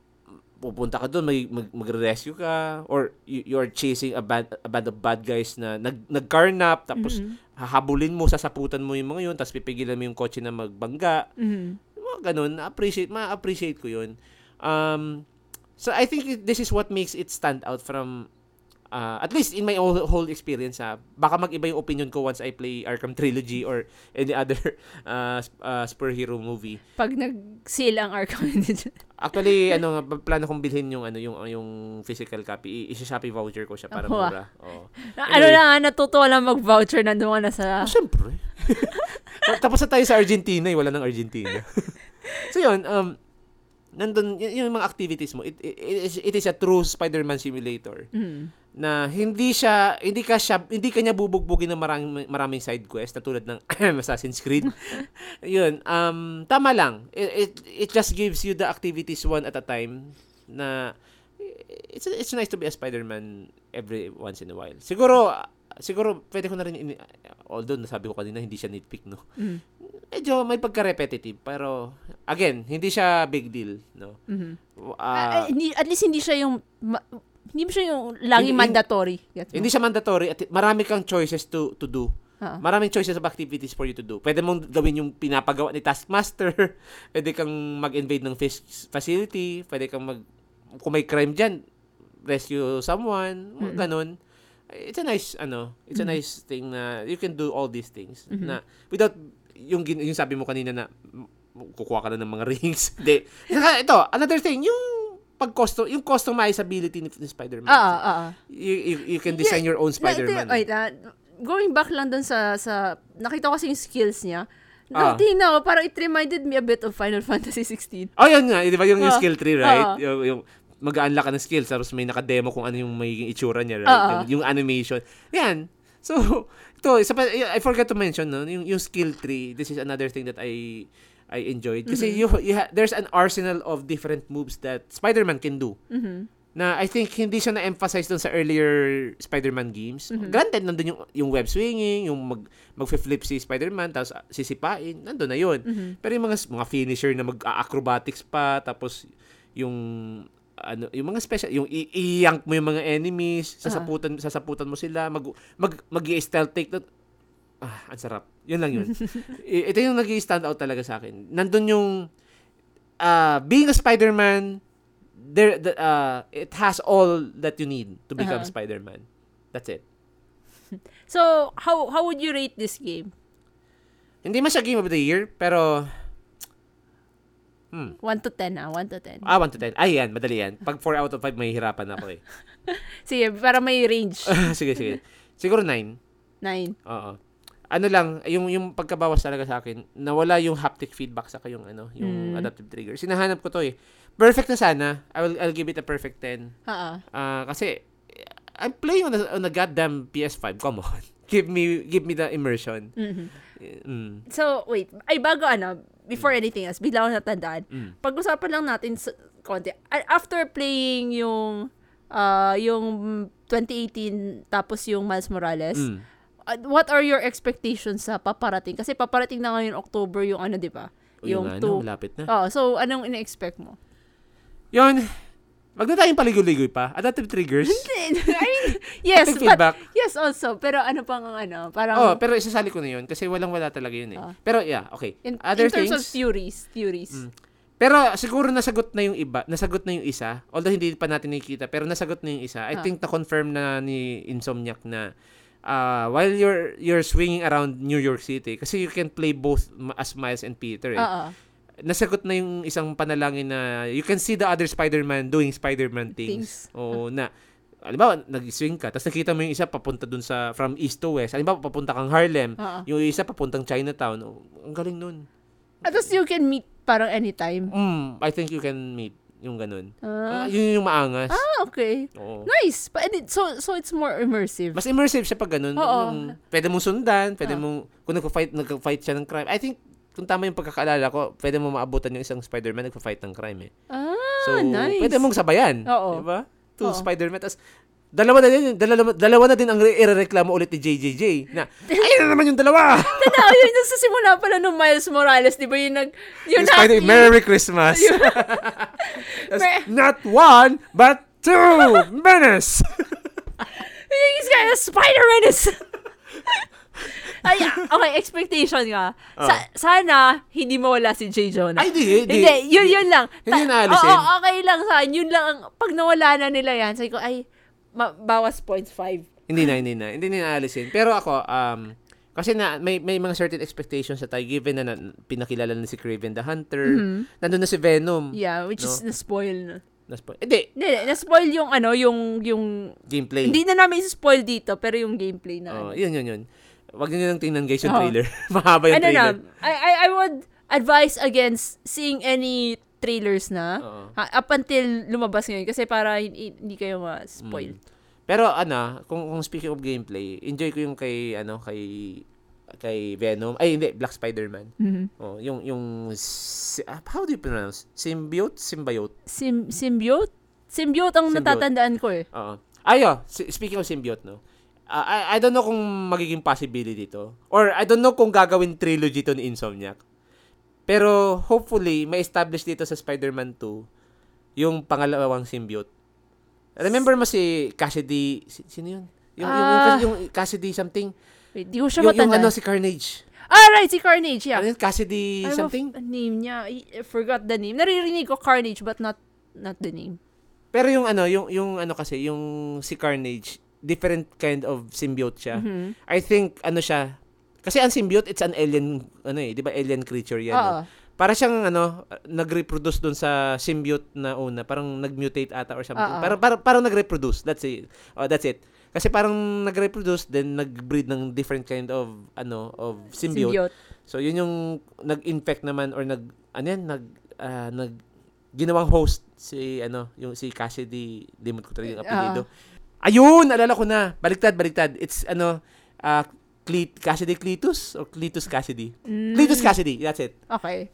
pupunta ka doon, may mag, magre-rescue ka or you, you're chasing a band a band of bad guys na nag nagcarnap tapos Mhm. hahabulin mo, sasaputan mo yung mga yun, tapos pipigilan mo yung kotse na magbangga. Mhm. Mga ganun, na-appreciate, ma-appreciate ko yun. Um, so I think this is what makes it stand out from uh, at least in my whole, whole experience ha. Baka mag-iba yung opinion ko once I play Arkham Trilogy or any other uh, uh, superhero movie. Pag nag-sale ang Arkham Actually, ano, plano kong bilhin yung ano yung yung physical copy. I- Isa-Shopee voucher ko siya para ah. mura. Oo. Na, ano na nga, natutuwa lang mag-voucher nandun ka na sa... Ah, syempre. Tapos na tayo sa Argentina, eh. wala nang Argentina. so yun, um, nandun, y- yung mga activities mo, it, it, it is, it is a true Spider-Man simulator Mhm. Na hindi siya, hindi ka siya, hindi ka niya bubugbugin ng maraming, maraming side quest na tulad ng Assassin's Creed. yun, um, tama lang. It, it, it just gives you the activities one at a time na it's it's nice to be a Spider-Man every once in a while. Siguro siguro pwede ko na rin ini- although nasabi ko kanina hindi siya nitpick no. Mhm. Medyo may pagka-repetitive pero again, hindi siya big deal no. Ah, hindi- at least hindi siya yung ma- Hindi mo siya yung laging mandatory. Gets mo? Hindi siya mandatory at marami kang choices to to do. Oo. Maraming choices of activities for you to do. Pwede mong gawin yung pinapagawa ni Taskmaster. Pwede kang mag-invade ng fish facility. Pwede kang mag... Kung may crime dyan, rescue someone. mga Ganun. It's a nice, ano, it's a nice thing na you can do all these things. Na, without, yung, gin- yung sabi mo kanina na kukuha ka na ng mga rings. Hindi. Ito, another thing, yung pag-custom, yung customizability ni, ni Spider-Man. Oo, oo. You, you, you can design your own Spider-Man. Wait, ah, going back lang dun sa, sa nakita ko kasi yung skills niya. Ah. Natingnan ko, parang it reminded me a bit of Final Fantasy 16. Oh, yun nga. Di ba yung, yung Oo. skill tree, right? Oo. Yung, yung mag-unlock ka ng skills tapos may naka-demo kung ano yung magiging itsura niya, right? Oo. Yung, yung animation. Yan. So, ito, isa pa, I forgot to mention, no? Yung, yung skill tree, this is another thing that I I enjoyed. Kasi Mm-hmm. you, you ha- there's an arsenal of different moves that Spider-Man can do. Mhm. Na I think hindi siya na-emphasize dun sa earlier Spider-Man games. Mm-hmm. Granted, nandun yung, yung web swinging, yung mag, mag-flip si Spider-Man, tapos sisipain, nandun na yun. Mm-hmm. Pero yung mga mga finisher na mag-acrobatics pa tapos yung ano yung mga special yung i- iyank mo yung mga enemies sasaputan sasaputan mo sila mag mag mag stealth take ah ang sarap yun lang yun ito yung nag stand out talaga sa akin nandun yung uh, being a Spider-Man there the, uh, it has all that you need to become Uh-huh. Spider-Man that's it So, how how would you rate this game? hindi man siya game of the year pero hmm 1 to 10 ah, 1 to 10. ah 1 to 10 ay yan madali yan pag 4 out of 5 may hirapan ako eh Sige, para may range. sige, sige. Siguro 9. 9. Oo. Ano lang, yung yung pagkabawas talaga sa akin, nawala yung haptic feedback sa yung ano, yung Mm. adaptive trigger. Sinahanap ko to eh. Perfect na sana. I will I'll give it a perfect 10. Oo. Ah, kasi I'm playing on a, on a goddamn PS5. Come on. give me give me the immersion. Mhm. Mm. So, wait. Ay, bago ano, before anything else, bigla ko natandaan. Mm. Pag-usapan lang natin sa konti. After playing yung ah yung 2018 tapos yung Miles Morales, Mm. Uh, what are your expectations sa paparating? Kasi paparating na ngayon October yung ano, di ba? O, yung, ano, two- malapit na. Oh, so anong ina-expect mo? Yun. Wag na tayong paligoy-ligoy pa. Adaptive triggers. I mean, yes, Haptic but, feedback. yes also. Pero ano pang ano, parang Oh, pero isasali ko na yun kasi walang-wala talaga yun eh. Ah. Pero yeah, okay. in, Other in terms things, of theories, theories. Mm. Pero siguro nasagot na yung iba, nasagot na yung isa. Although hindi pa natin nakikita, pero nasagot na yung isa. I Ah. think na-confirm na ni Insomniac na uh, while you're you're swinging around New York City kasi you can play both as Miles and Peter eh. Oo. Nasagot na yung isang panalangin na you can see the other Spider-Man doing Spider-Man things. Things. Oo, na Halimbawa, nag-swing ka, tapos nakita mo yung isa papunta dun sa, from east to west. Halimbawa, papunta kang Harlem. Oo. Yung isa papuntang Chinatown. Oh, ang galing nun. At least you can meet parang anytime. Mm, I think you can meet yung ganun. Ah, Ah, yun yung maangas. ah okay. Oo. Nice. But and it, so so it's more immersive. Mas immersive siya pag ganun. Oo. Yung pwede mong sundan, pwede Ah. mong, kung nagpa-fight, nagpa-fight siya ng crime. I think, kung tama yung pagkakaalala ko, pwede mo maabutan yung isang Spider-Man nagpa-fight ng crime eh. ah, So, nice. pwede mong sabayan. Oo. Diba? Two Oo. Spider-Man. Tapos, dalawa na din, dalawa, dalawa na din ang irereklamo ulit ni JJJ na, ayun na naman yung dalawa! Tanda ko yun sa simula pala nung Miles Morales, di ba yung nag... Yung Yung Spider- na- Merry Christmas! Mer- not one, but two! Menace! Yung is kaya Spider-Man is... Ay, okay, expectation nga. Sa, sana, hindi mawala si J. Jonah. Ay, di, di. Hindi, yun, yun lang. Hindi Ta- naalisin. Oo, okay lang sa akin. Yun lang, ang, pag nawala na nila yan, sabi ko, ay, ma- bawas points 5. Hindi na, hindi na. Hindi na naalisin. Pero ako, um, kasi na, may, may mga certain expectations sa tayo given na, na pinakilala na si Craven the Hunter. Nandun na si Venom. Yeah, which No. is na-spoil na. Naspo- Hindi, Hindi, na-spoil yung ano, yung, yung, gameplay. hindi na namin spoil dito, pero yung gameplay na. Oh, ano. yun, yun, yun. Wag niyo lang tingnan guys yung Oo. trailer. Mahaba yung ano na, trailer. I, I, I would advise against seeing any trailers na ha, up until lumabas ngayon kasi para hindi, kayo ma-spoil. Mm. Pero ano, kung, kung speaking of gameplay, enjoy ko yung kay ano kay kay Venom. Ay hindi, Black Spider-Man. Mhm. Oh, yung yung ah, how do you pronounce? Symbiote, symbiote. Sim, symbiote? Symbiote ang Symbiote. natatandaan ko eh. Oo. Ayo, si- speaking of symbiote, no. Ah, I, I don't know kung magiging possibility to. Or I don't know kung gagawin trilogy to ni Insomniac. Pero hopefully, may establish dito sa Spider-Man 2 yung pangalawang symbiote. Remember mo si Cassidy, si- sino yun? Yung, yung, Ah. yung, yung Cassidy something. Wait, di ko siya Yung, yung matanda. ano, si Carnage. ah, right, si Carnage, yeah. Ano yun? Cassidy I something? Ano name niya? I I forgot the name. Naririnig ko Carnage but not not the name. Pero yung ano, yung, yung ano kasi, yung si Carnage, different kind of symbiote siya. Mhm. I think, ano siya, kasi ang symbiote, it's an alien, ano eh, di ba alien creature yan. Oo. Para siyang, ano, nag-reproduce dun sa symbiote na una, parang nag-mutate ata or something. Parang, parang, parang nag-reproduce, that's it. Oh, that's it. Kasi parang nag-reproduce, then nag-breed ng different kind of, ano, of symbiote. Symbiote. So, yun yung nag-infect naman or nag, ano yan, nag, ah, nag, ginawang host si, ano, yung si Cassidy, limot ko talaga yung apelido. Ayun, alala ko na. Baliktad, baliktad. It's, ano, ah, Cle- Cassidy Cletus or Cletus Cassidy? Mm, Cletus Cassidy, that's it. Okay.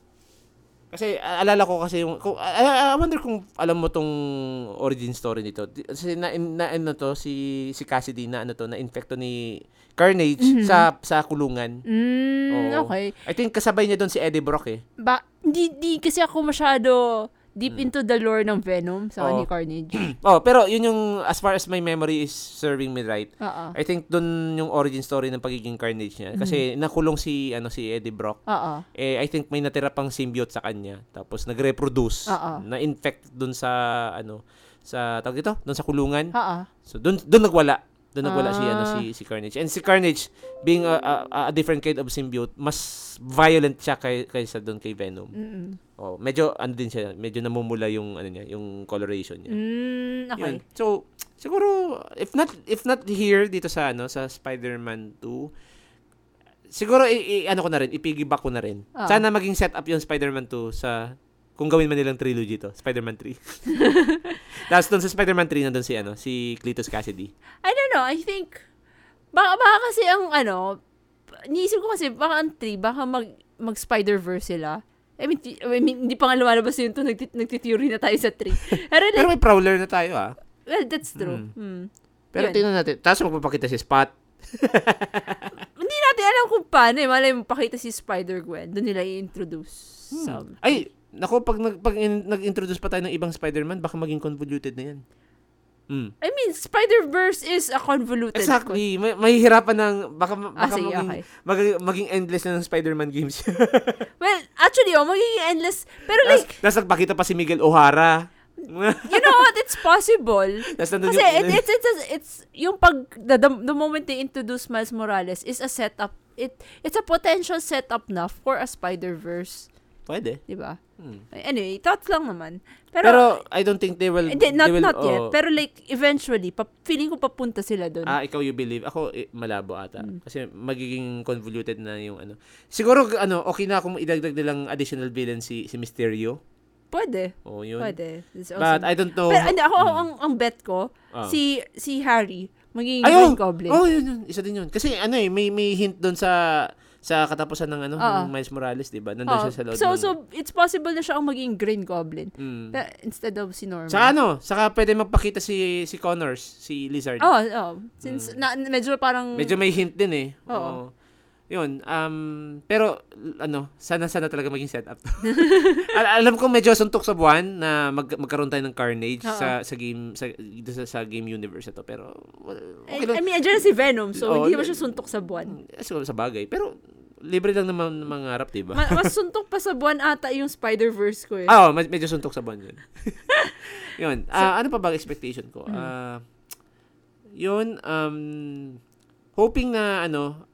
Kasi alala ko kasi yung kung, I, I wonder kung alam mo tong origin story nito. Kasi na, na ano to si si Cassidy na ano to na infecto ni Carnage Mhm. sa sa kulungan. Mm, Oo. okay. I think kasabay niya doon si Eddie Brock eh. Ba, di, di kasi ako masyado deep into the lore ng Venom sa Oo. ni Carnage. Oh, pero yun yung as far as my memory is serving me right. Oo. I think doon yung origin story ng pagiging Carnage niya kasi nakulong si ano si Eddie Brock. Oo. Eh I think may natira pang symbiote sa kanya tapos nagreproduce Oo. na-infect doon sa ano sa tawag dito, doon sa kulungan. Oo. So doon doon nagwala. Doon nagwala si ano Ah. si si Carnage. And si Carnage being a, a, a different kind of symbiote, mas violent siya kay, kaysa doon kay Venom. Mm-mm. Oh, medyo ano din siya, medyo namumula yung ano niya, yung coloration niya. Mm, okay. Yun. So, siguro if not if not here dito sa ano sa Spider-Man 2, siguro i, i- ano ko na rin, ipiggyback ko na rin. Ah. Sana maging setup yung Spider-Man 2 sa kung gawin man nilang trilogy to, Spider-Man 3. Tapos doon sa Spider-Man 3 nandun si ano, si Cletus Cassidy. I don't know, I think, baka, baka kasi ang ano, niisip ko kasi, baka ang 3, baka mag, mag-Spider-Verse sila. I mean, ti- I mean, hindi pa nga lumalabas yun to, nagtit nagtitheory na tayo sa 3. Pero, like, Pero may Prowler na tayo ah. well, that's true. Hmm. Pero Yun. tingnan natin. Tapos magpapakita si Spot. Hindi natin alam kung paano eh. Malay mo, pakita si Spider-Gwen. Doon nila i-introduce. Some. Ay, nako pag nag pag in- nag-introduce pa tayo ng ibang Spider-Man, baka maging convoluted na 'yan. Mm. I mean, Spider-Verse is a convoluted. Exactly. May mahihirapan ng baka Ah, baka sige, maging, okay. maging maging endless na ng Spider-Man games. Well, actually, oh, magiging endless. Pero like, tapos nagpakita pa si Miguel O'Hara. you know what? It's possible. Kasi yung, it, it's, it's, it's, it's, yung pag, the, the, the moment they introduce Miles Morales is a setup. It, it's a potential setup na for a Spider-Verse. Pwede. Di ba? Hmm. Anyway, thoughts lang naman. Pero, Pero, I don't think they will hindi, not, they will, not yet. oh, Pero like, eventually, pa, feeling ko papunta sila doon. Ah, ikaw you believe. Ako, eh, malabo ata. Hmm. Kasi magiging convoluted na yung ano. Siguro, ano, okay na kung idagdag nilang additional villain si, si Mysterio. Pwede. Oh, yun. Pwede. It's But awesome. I don't know. Pero hindi, ako, Hmm. ang, ang bet ko, Ah. si si Harry, magiging Ayun! Green Goblin. Oh, yun, yun. Isa din yun. Kasi ano eh, may, may hint doon sa sa katapusan ng ano, Oo. ng Miles Morales, di ba? Nandun Oo. siya sa loob so, ng... so, it's possible na siya ang maging Green Goblin. Mm. Na- instead of si Norman. Sa ano, saka pwede magpakita si si Connors, si Lizard. Oh, oh. Since, na, medyo parang... Medyo may hint din eh. Oo. Yun, um, pero, ano, sana-sana talaga maging setup. Al- alam ko medyo suntok sa buwan na mag magkaroon tayo ng carnage Oo. sa sa game sa, sa, sa game universe ito pero well, I, okay lang. I mean, andyan na si Venom, so Oo, hindi naman siya suntok sa buwan. Siguro sa bagay, pero libre lang naman mangarap, 'di ba? Ma- mas suntok pa sa buwan ata yung Spider-Verse ko eh. Ah, oh, med- medyo suntok sa buwan yun. yun. Ah, ano pa ba ang expectation ko? Ah, yun, um, hoping na, ano,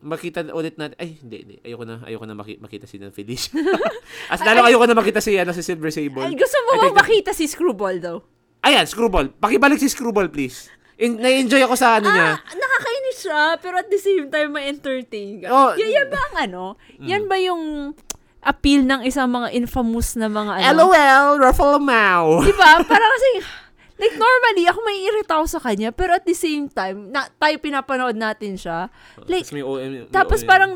makita ulit natin, ay, hindi, hindi, ayoko na, ayoko na maki- makita si Nan Felicia. As lalo ayoko na makita si, ano, si Silver Sable. Ay, gusto mo I ba think that- makita si Screwball daw? Ayan, Screwball. Pakibalik si Screwball, please. In, na-enjoy ako sa, ano niya. Ah, nakakainis siya, pero at the same time, ma-entertain ka. Oh, Y- yan ba ang ano? Yan ba yung appeal ng isang mga infamous na mga ano? LOL, Ruffalo Mau. Di ba? Parang kasi, like normally, ako may irita ako sa kanya, pero at the same time, na, tayo pinapanood natin siya. Like, Tapos may OM. may tapos OM. parang,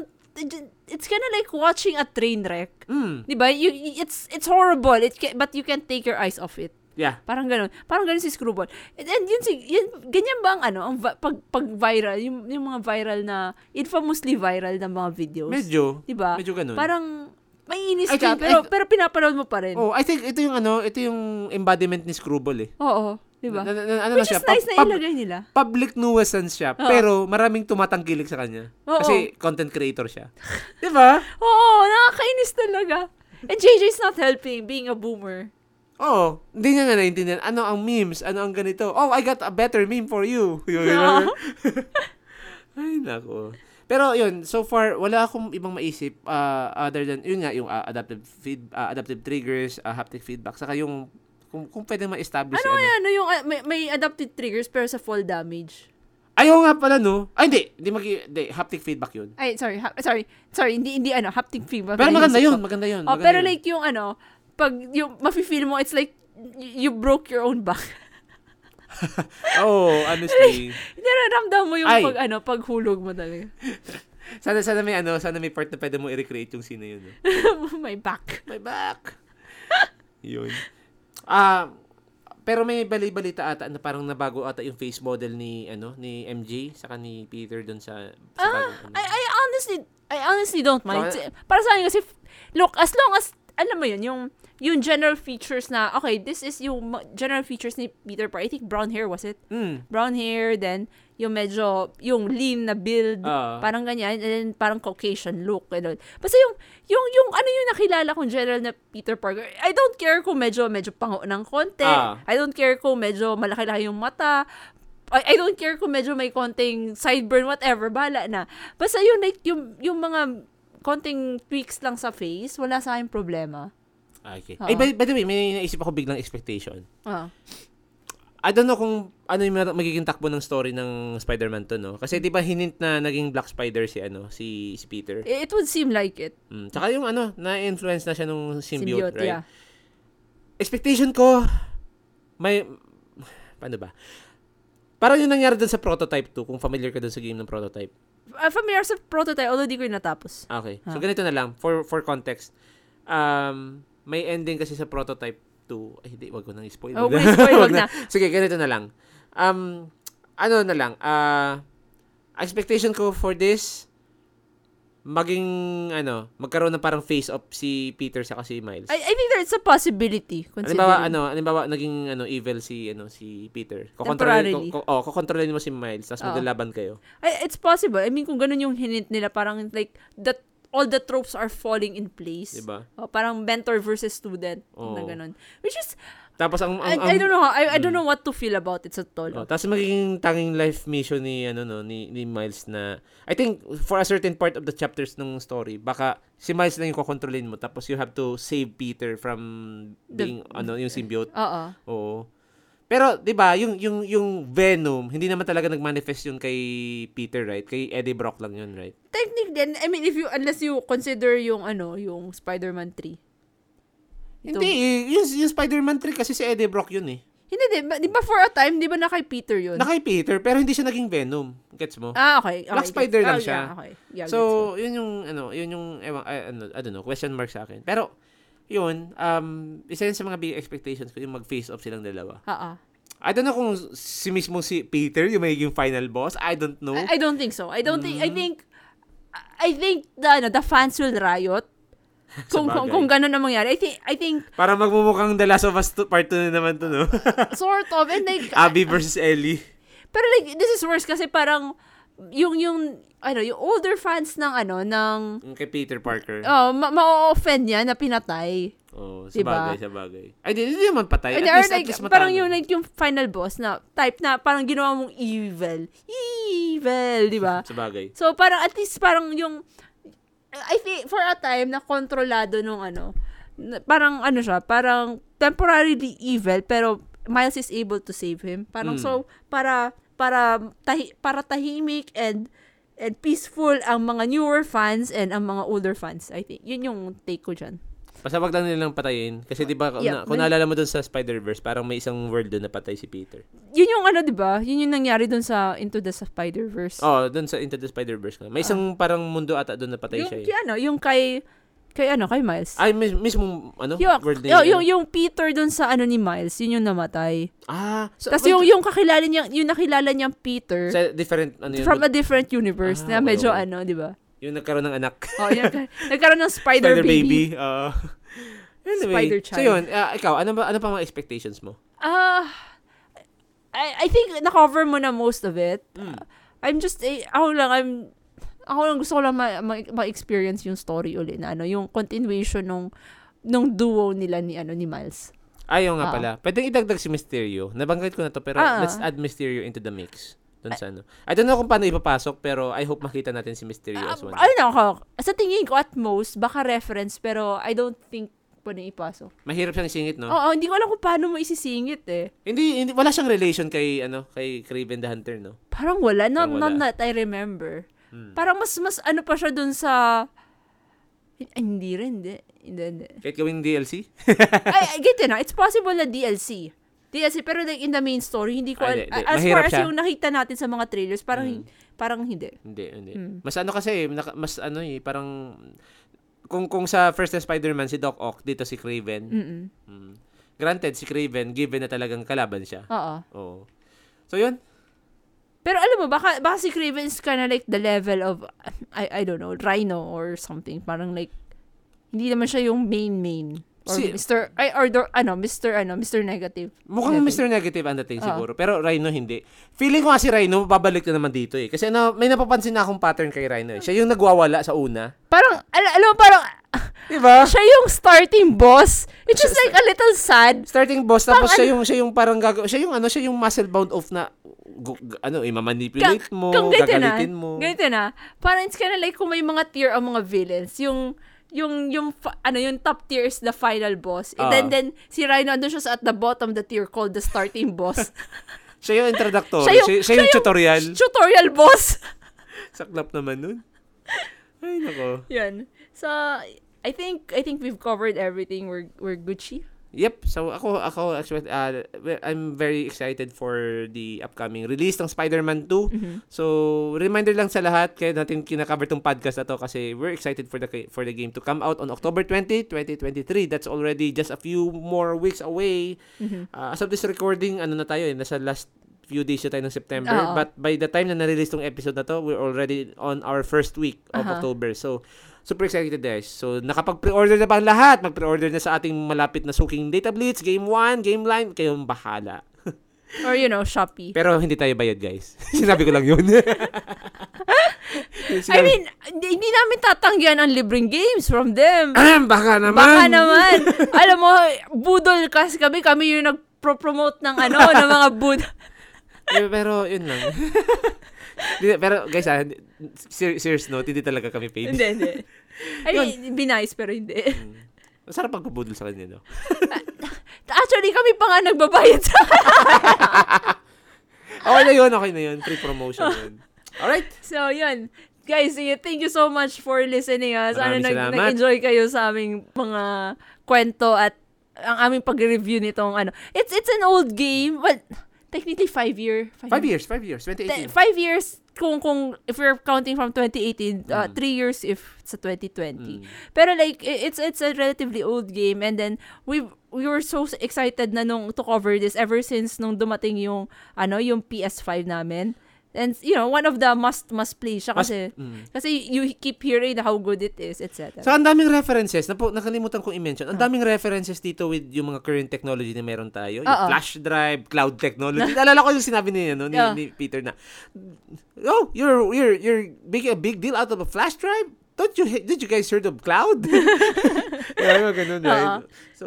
it's kinda like watching a train wreck. Mm, Di ba? You, it's, it's horrible, it can, but you can't take your eyes off it. yeah. Parang ganun. Parang ganun si Screwball. And, and yun, si, yun, ganyan ba ang ano, ang vi- pag, pag viral, yung, yung mga viral na, infamously viral na mga videos. Medyo. Di ba? Medyo ganun. Parang, maiinis I ka, think- pero, I- pero pinapanood mo pa rin. Oh, I think ito yung ano, ito yung embodiment ni Screwball eh. Oo. Di ba? Na, na, na- ano Which na siya? is nice pub- na ilagay nila. public nuisance siya, Oo. pero maraming tumatangkilik sa kanya. Oo. Kasi content creator siya. Di ba? Oo, nakakainis talaga. And JJ's not helping, being a boomer. Oo. Hindi niya nga naiintindihan. Ano ang memes? Ano ang ganito? Oh, I got a better meme for you. Yun, yun. Ay, nako. Pero yun, so far, wala akong ibang maisip uh, other than, yun nga, yung uh, adaptive feed, uh, adaptive triggers, uh, haptic feedback, saka yung, kung, kung pwede ma-establish. Ano ano. ano yung, uh, may, may adapted triggers pero sa fall damage? Ayaw nga pala, no? Ay, hindi. Hindi, mag, hindi haptic feedback yun. Ay, sorry, ha- sorry, sorry, hindi, hindi ano, haptic feedback. Pero maganda Naisip yun, maganda yun. Oh, maganda pero yun. like yung ano, pag yung mafe-feel mo, it's like, you broke your own back. oh, honestly. Nararamdaman mo yung Ay. pag ano, paghulog mo talaga. sana, sana may ano, sana may part na pwede mo i-recreate yung scene na yun. No? My back. My back. Yun. Ah, pero may bali-balita ata na parang nabago ata yung face model ni ano ni MJ saka ni Peter doon sa, sa bagong, ano. I, I honestly, I honestly don't mind. So, Para sa akin kasi, look, as long as, alam mo yun, yung, yung general features na, okay, this is yung general features ni Peter Parker. I think brown hair was it? Mm. Brown hair, then yung medyo, yung lean na build, Ah. parang ganyan, and then parang Caucasian look, all. Basta yung, yung, yung, ano yung nakilala kong general na Peter Parker, I don't care kung medyo, medyo pango ng konti, Ah. I don't care kung medyo malaki-laki yung mata, I, I don't care kung medyo may konting sideburn, whatever, bala na. Basta yung, like, yung, yung mga konting tweaks lang sa face, wala sa akin problema. Ah, Okay. Oo. Ay, by, by the way, may naisip ako biglang expectation. Ah. I don't know kung ano yung magiging takbo ng story ng Spider-Man to, no? Kasi 'di ba hinint na naging Black Spider si ano, si si Peter. It would seem like it. Mm. Tsaka yung ano, na-influence na siya nung symbiote, right? yeah. expectation ko, may, paano ba? Parang yung nangyari dun sa Prototype 2, kung familiar ka dun sa game ng Prototype. Uh, familiar sa prototype, although di ko yung natapos. Okay. So, Ah. ganito na lang. For for context. Um, may ending kasi sa Prototype 2. Ay, hindi. Wag ko nang i-spoil. Oh, please spoil, wag na. Sige, ganito na lang. Um, ano na lang. ah expectation ko for this, maging, ano, magkaroon ng parang face-off si Peter sa si Miles. I, I think there's a possibility. Halimbawa, ano, halimbawa, naging ano, evil si ano si Peter. Temporarily. Ko, oh, kokontrolin mo si Miles, tapos maglalaban kayo. I, it's possible. I mean, kung ganun yung hinint nila, parang like, that all the tropes are falling in place. 'Di ba? Oh, parang mentor versus student. Oo. Na ganun. Which is, Tapos ang, I, ang, I ang don't know how, I, I don't Mm. know what to feel about it sa tolo. oh, tapos magiging tanging life mission ni ano no ni, ni Miles na I think for a certain part of the chapters ng story baka si Miles lang yung kokontrolin mo tapos you have to save Peter from The- being ano yung symbiote. Oo. Oo. Pero 'di ba, yung yung yung Venom, hindi naman talaga nagmanifest yun kay Peter, right? Kay Eddie Brock lang yun, right? Technically, then, I mean, if you, unless you consider yung, ano, yung Spider-Man 3. Ito. Hindi, eh, yung, yung Spider-Man 3 kasi si Eddie Brock yun eh. Hindi, di ba, di ba for a time, di ba na kay Peter yun? Na kay Peter, pero hindi siya naging Venom. Gets mo? ah, okay. okay Black Spider gets- lang oh, siya. Yeah, okay. Yeah, so, yun yung, ano, yun yung, ewan, I, ano, I don't know, question mark sa akin. Pero, yun, um, isa yun sa mga big expectations ko, yung mag-face off silang dalawa. Ah. I don't know kung si mismo si Peter yung magiging final boss. I don't know. I, I don't think so. I don't think, I Mm. think, I think the, ano, the fans will riot. Kung, kung, kung ganun ang mangyari. I think, I think, Parang magmumukhang The Last of Us 2, part 2 na naman to, no? sort of, and like, Abby versus Ellie. pero like, this is worse kasi parang, yung, yung, ano, yung older fans ng, ano, ng, kay Peter Parker. oh, ma- ma-offend niya na pinatay. Oh, sa Diba? bagay, sa bagay. Ay, di, di naman patay. At least, at like, least parang yung, like, yung final boss na type na parang ginawa mong evil. Evil, di ba? Sa bagay. So, parang at least parang yung, I think, for a time, na kontrolado nung ano, parang ano siya, parang temporarily evil, pero Miles is able to save him. Parang Mm. so, para, para, tahi, para tahimik and, and peaceful ang mga newer fans and ang mga older fans, I think. Yun yung take ko dyan. Basta wag lang nilang patayin. Kasi di ba, Yeah, na, kung naalala mo dun sa Spider-Verse, parang may isang world dun na patay si Peter. Yun yung ano, di ba? Yun yung nangyari dun sa Into the Spider-Verse. Oh, dun sa Into the Spider-Verse. May isang parang mundo ata dun na patay yung, siya. Eh. yung ano, yung kay, kay ano, kay Miles. Ay, mis- mismong, ano? yung, world yung, na yung, yung Peter dun sa ano ni Miles, yun yung namatay. Ah, so, Tapos yung, yung kakilala niya, yung nakilala niyang Peter, Sa different, ano yun? from a different universe, Ah, na medyo okay. ano, di ba? yung nagkaroon ng anak. Oh, yung, nagkaroon ng spider, Spider baby. baby. Ah. anyway, Spider so child. yun, ah, ikaw, ano ba ano pa mga expectations mo? Ah, I, I think na-cover mo na most of it. Mm. I'm just, eh, ako lang, I'm, ako lang gusto ko lang ma- ma- ma-experience yung story ulit na ano, yung continuation nung nung duo nila ni ano ni Miles. Ayaw nga Ah. pala. Pwedeng idagdag si Mysterio. Nabanggit ko na to, pero Ah. let's add Mysterio into the mix. Dun sa ano. I don't know kung paano ipapasok, pero I hope makita natin si Mysterio Ah, as one. ano ako, sa tingin ko at most, baka reference, pero I don't think pwede ipasok. Mahirap siyang isingit, no? Oo, hindi ko alam kung paano mo isisingit eh. Hindi, hindi, wala siyang relation kay, ano, kay Craven the Hunter, no? Parang wala, not, Parang not wala. that I remember. Hmm. Parang mas, mas ano pa siya dun sa, Ay, hindi rin, hindi. Hindi, hindi. Kahit gawing DLC? ay, ay, get na. It's possible na DLC. DLC, pero like in the main story, hindi ko, Ah, al- hindi, hindi. as Mahirap far as siya. yung nakita natin sa mga trailers, parang, Mm. parang hindi. Hindi, hindi. Hmm. Mas ano kasi, mas ano eh, parang, kung kung sa first na Spider-Man si Doc Ock, dito si Craven. Mm-mm. Mm. Granted, si Craven, given na talagang kalaban siya. Oo. Oo. So, yun. Pero alam mo, baka, baka si Craven is kinda like the level of, I, I don't know, Rhino or something. Parang like, hindi naman siya yung main main. Or Si- Mr. Ay, or, the- ano, Mr. ano, Mr. Negative. Mukhang Negative. Mr. Negative ang dating Oo. siguro. Pero Rhino hindi. Feeling ko nga si Rhino, babalik na naman dito eh. Kasi ano, may napapansin na akong pattern kay Rhino eh. Siya yung nagwawala sa una. Parang, al- alam mo, parang, Diba? siya yung starting boss. It's just like a little sad. Starting boss, tapos Pang siya yung, siya yung parang gagawa, siya yung ano, siya yung muscle bound off na, gu- gu- ano, imamanipulate mo, Kung ganito na, gagalitin mo. ganito na, parang it's kinda like kung may mga tier ang mga villains, yung, yung, yung, fa- ano, yung top tier is the final boss. And Ah. then, then, si Rhino, andun siya sa at the bottom of the tier called the starting boss. Siya yung introductory, Siya siya, yung- siya yung siya yung- tutorial. Tutorial boss! Saklap naman nun. Ay, nako. Yan. So, I think, I think we've covered everything. We're, we're Gucci. Yep. So ako ako actually uh, I'm very excited for the upcoming release ng Spider-Man 2. Mm-hmm. So reminder lang sa lahat kaya natin kina-cover tong podcast na to kasi we're excited for the for the game to come out on October 20, 2023. That's already just a few more weeks away. Mm-hmm. Uh, as of this recording, ano na tayo eh, nasa last few days na tayo ng September. Oo. But by the time na na-release tong episode na to, we're already on our first week of Aha. October. So, super excited guys. So, nakapag-pre-order na ba ang lahat? Mag-pre-order na sa ating malapit na suking Data Blitz, Game 1, Game Line, kayong bahala. Or, you know, Shopee. Pero hindi tayo bayad guys. Sinabi ko lang yun. I mean, hindi, namin tatanggihan ang libreng games from them. baka naman. Baka naman. Alam mo, budol kasi kami. Kami yung nag-promote ng ano, ng mga bud. Eh, pero yun lang. Pero guys, ah, ser- serious note, hindi talaga kami paid. hindi, hindi. I mean, be nice, pero hindi. Masarap pagpabudol sa kanya, no? Actually, kami pa nga nagbabayad sa Okay na yun, okay na yun. Free promotion yun. Alright. So, yun. Guys, thank you so much for listening. Uh. Sana Maraming nag- salamat. nag-enjoy kayo sa aming mga kwento at ang aming pag-review nitong ano. It's it's an old game, but technically five year. Five years, five years. Te- 2018. five years kung kung if we're counting from 2018 uh, Mm. three years if sa 2020 Mm. pero like it's it's a relatively old game and then we we were so excited na nung to cover this ever since nung dumating yung ano yung PS5 namin and you know one of the must must play siya kasi Mm. kasi you keep hearing how good it is etc So, ang daming references. Napo, nakalimutan kong i-mention. Ah. Ang daming references dito with yung mga current technology na meron tayo. Yung Oo. flash drive, cloud technology. Naalala ko yung sinabi niya, no, ni, Yeah. ni Peter na, oh, you're, you're, you're making a big deal out of a flash drive? Don't you, did you guys heard of cloud? yeah, ganun, right? So,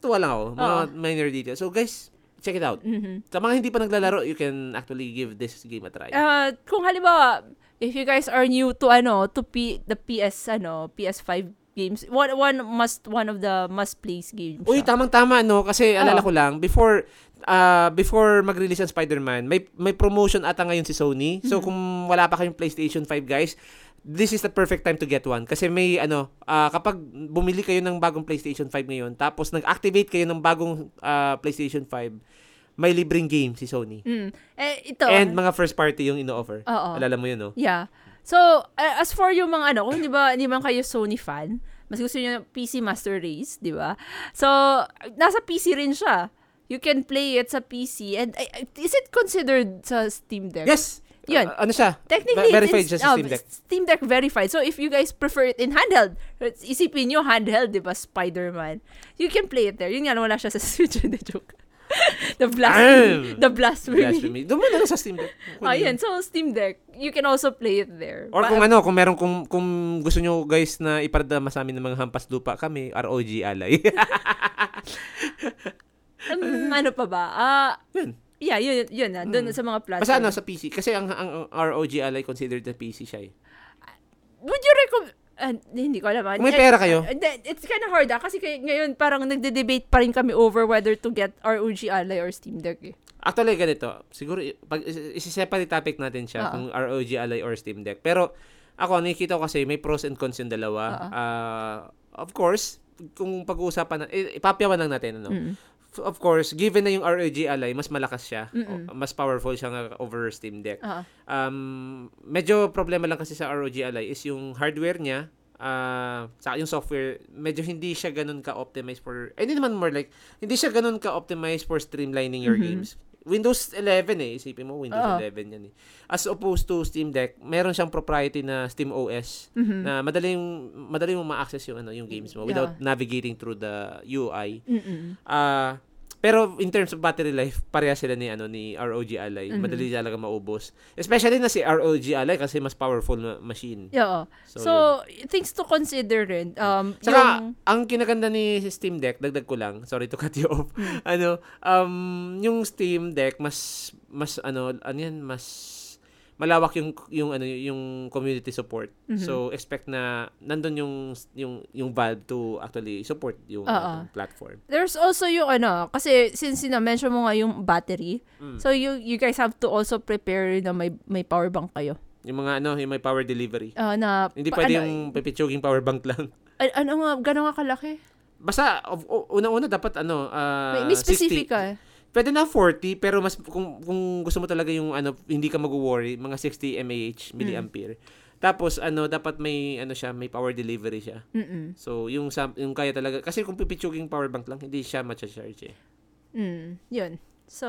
tuwa lang ako. Mga Oo. minor details. So, guys, check it out. Mhm. Sa mga hindi pa naglalaro, you can actually give this game a try. Uh, kung halimbawa, if you guys are new to ano, to P, the PS ano, PS5 games, one one must one of the must plays games. Uy, siya. tamang-tama no kasi alala Oo. ko lang before uh, before mag-release ang Spider-Man, may may promotion ata ngayon si Sony. So Mhm. kung wala pa kayong PlayStation 5 guys, this is the perfect time to get one kasi may ano, ah, kapag bumili kayo ng bagong PlayStation 5 ngayon, tapos nag-activate kayo ng bagong ah, PlayStation 5, may libreng game si Sony. Mm. Eh, ito. And mga first party yung ino-offer. Oo. Alala mo yun, no? Yeah. So, uh, as for yung mga ano, kung di ba, di man kayo Sony fan, mas gusto niyo PC Master Race, di ba? So, nasa PC rin siya. You can play it sa PC. And uh, is it considered sa Steam Deck? Yes. Yun. Ah, ano siya? Technically, Ver- verified siya sa Steam Deck. Steam Deck verified. So, if you guys prefer it in handheld, isipin nyo handheld, di ba? Spider-Man. You can play it there. Yun nga, wala siya sa Switch. Hindi, joke. The blasphemy. Ahem. The blasphemy. Blasphemy. Doon mo na lang sa Steam Deck. Ayan, so Steam Deck, you can also play it there. Or kung ano, kung meron kung, kung gusto nyo guys na iparadama sa amin ng mga hampas lupa kami, ROG Alay. um, ano pa ba? Ah, Yun. yeah, yun, yun na. Doon sa mga platform. Basta ano, sa PC. Kasi ang, ang, ang ROG Ally considered na PC siya eh. Would you recommend... ah, hindi ko alam. ah. May pera kayo. It's kind of hard ah. Kasi kay, ngayon parang nagde-debate pa rin kami over whether to get ROG Ally or Steam Deck eh. Actually, ganito. Siguro, pag is- isi-separate topic natin siya Oo. kung ROG Ally or Steam Deck. Pero, ako, nakikita ko kasi may pros and cons yung dalawa. Oo. Ah, of course, kung pag-uusapan na, eh, ipapayawan lang natin, ano. Mm. Of course, given na yung ROG Ally, mas malakas siya. Mm-mm. O, mas powerful siya over Steam Deck. Ah. Um, medyo problema lang kasi sa ROG Ally is yung hardware niya, ah sa yung software, medyo hindi siya ganun ka-optimize for, eh, hindi naman more like, hindi siya ganun ka-optimize for streamlining your Mhm. games. Windows 11 eh, isipin mo, Windows Oo. 11 yan eh. As opposed to Steam Deck, meron siyang proprietary na Steam OS Mhm. na madaling madaling mo ma-access yung ano yung games mo without navigating through the UI. Mm-mm. Ah, pero in terms of battery life, pareha sila ni ano ni ROG Ally. Mhm. Madali talaga maubos. Especially na si ROG Ally kasi mas powerful na machine. Yeah. So, So, things to consider rin. Um, Saka, yung, ang kinaganda ni Steam Deck, dagdag ko lang, sorry to cut you off. Hmm. ano, um, yung Steam Deck mas mas ano, ano yan, mas malawak yung yung ano yung community support. Mhm. So expect na nandun yung yung yung Valve to actually support yung ano, platform. there's also yung ano, kasi since na-mention mo nga yung battery, Mm. so you you guys have to also prepare na may may power bank kayo. Yung mga ano, yung may power delivery. Ah, na Hindi pa- pwede ano, yung pipitsuging power bank lang. a- ano nga gano'n nga kalaki? Basta unang-una dapat ano, ah, may, may specific 60. ka. Pwede na 40 pero mas kung kung gusto mo talaga yung ano hindi ka mag-worry, mga 60 mAh, milliampere. Tapos ano dapat may ano siya, may power delivery siya. Mm. So yung yung kaya talaga kasi kung pipitsuging power bank lang hindi siya ma-charge eh. Mm, yun. So,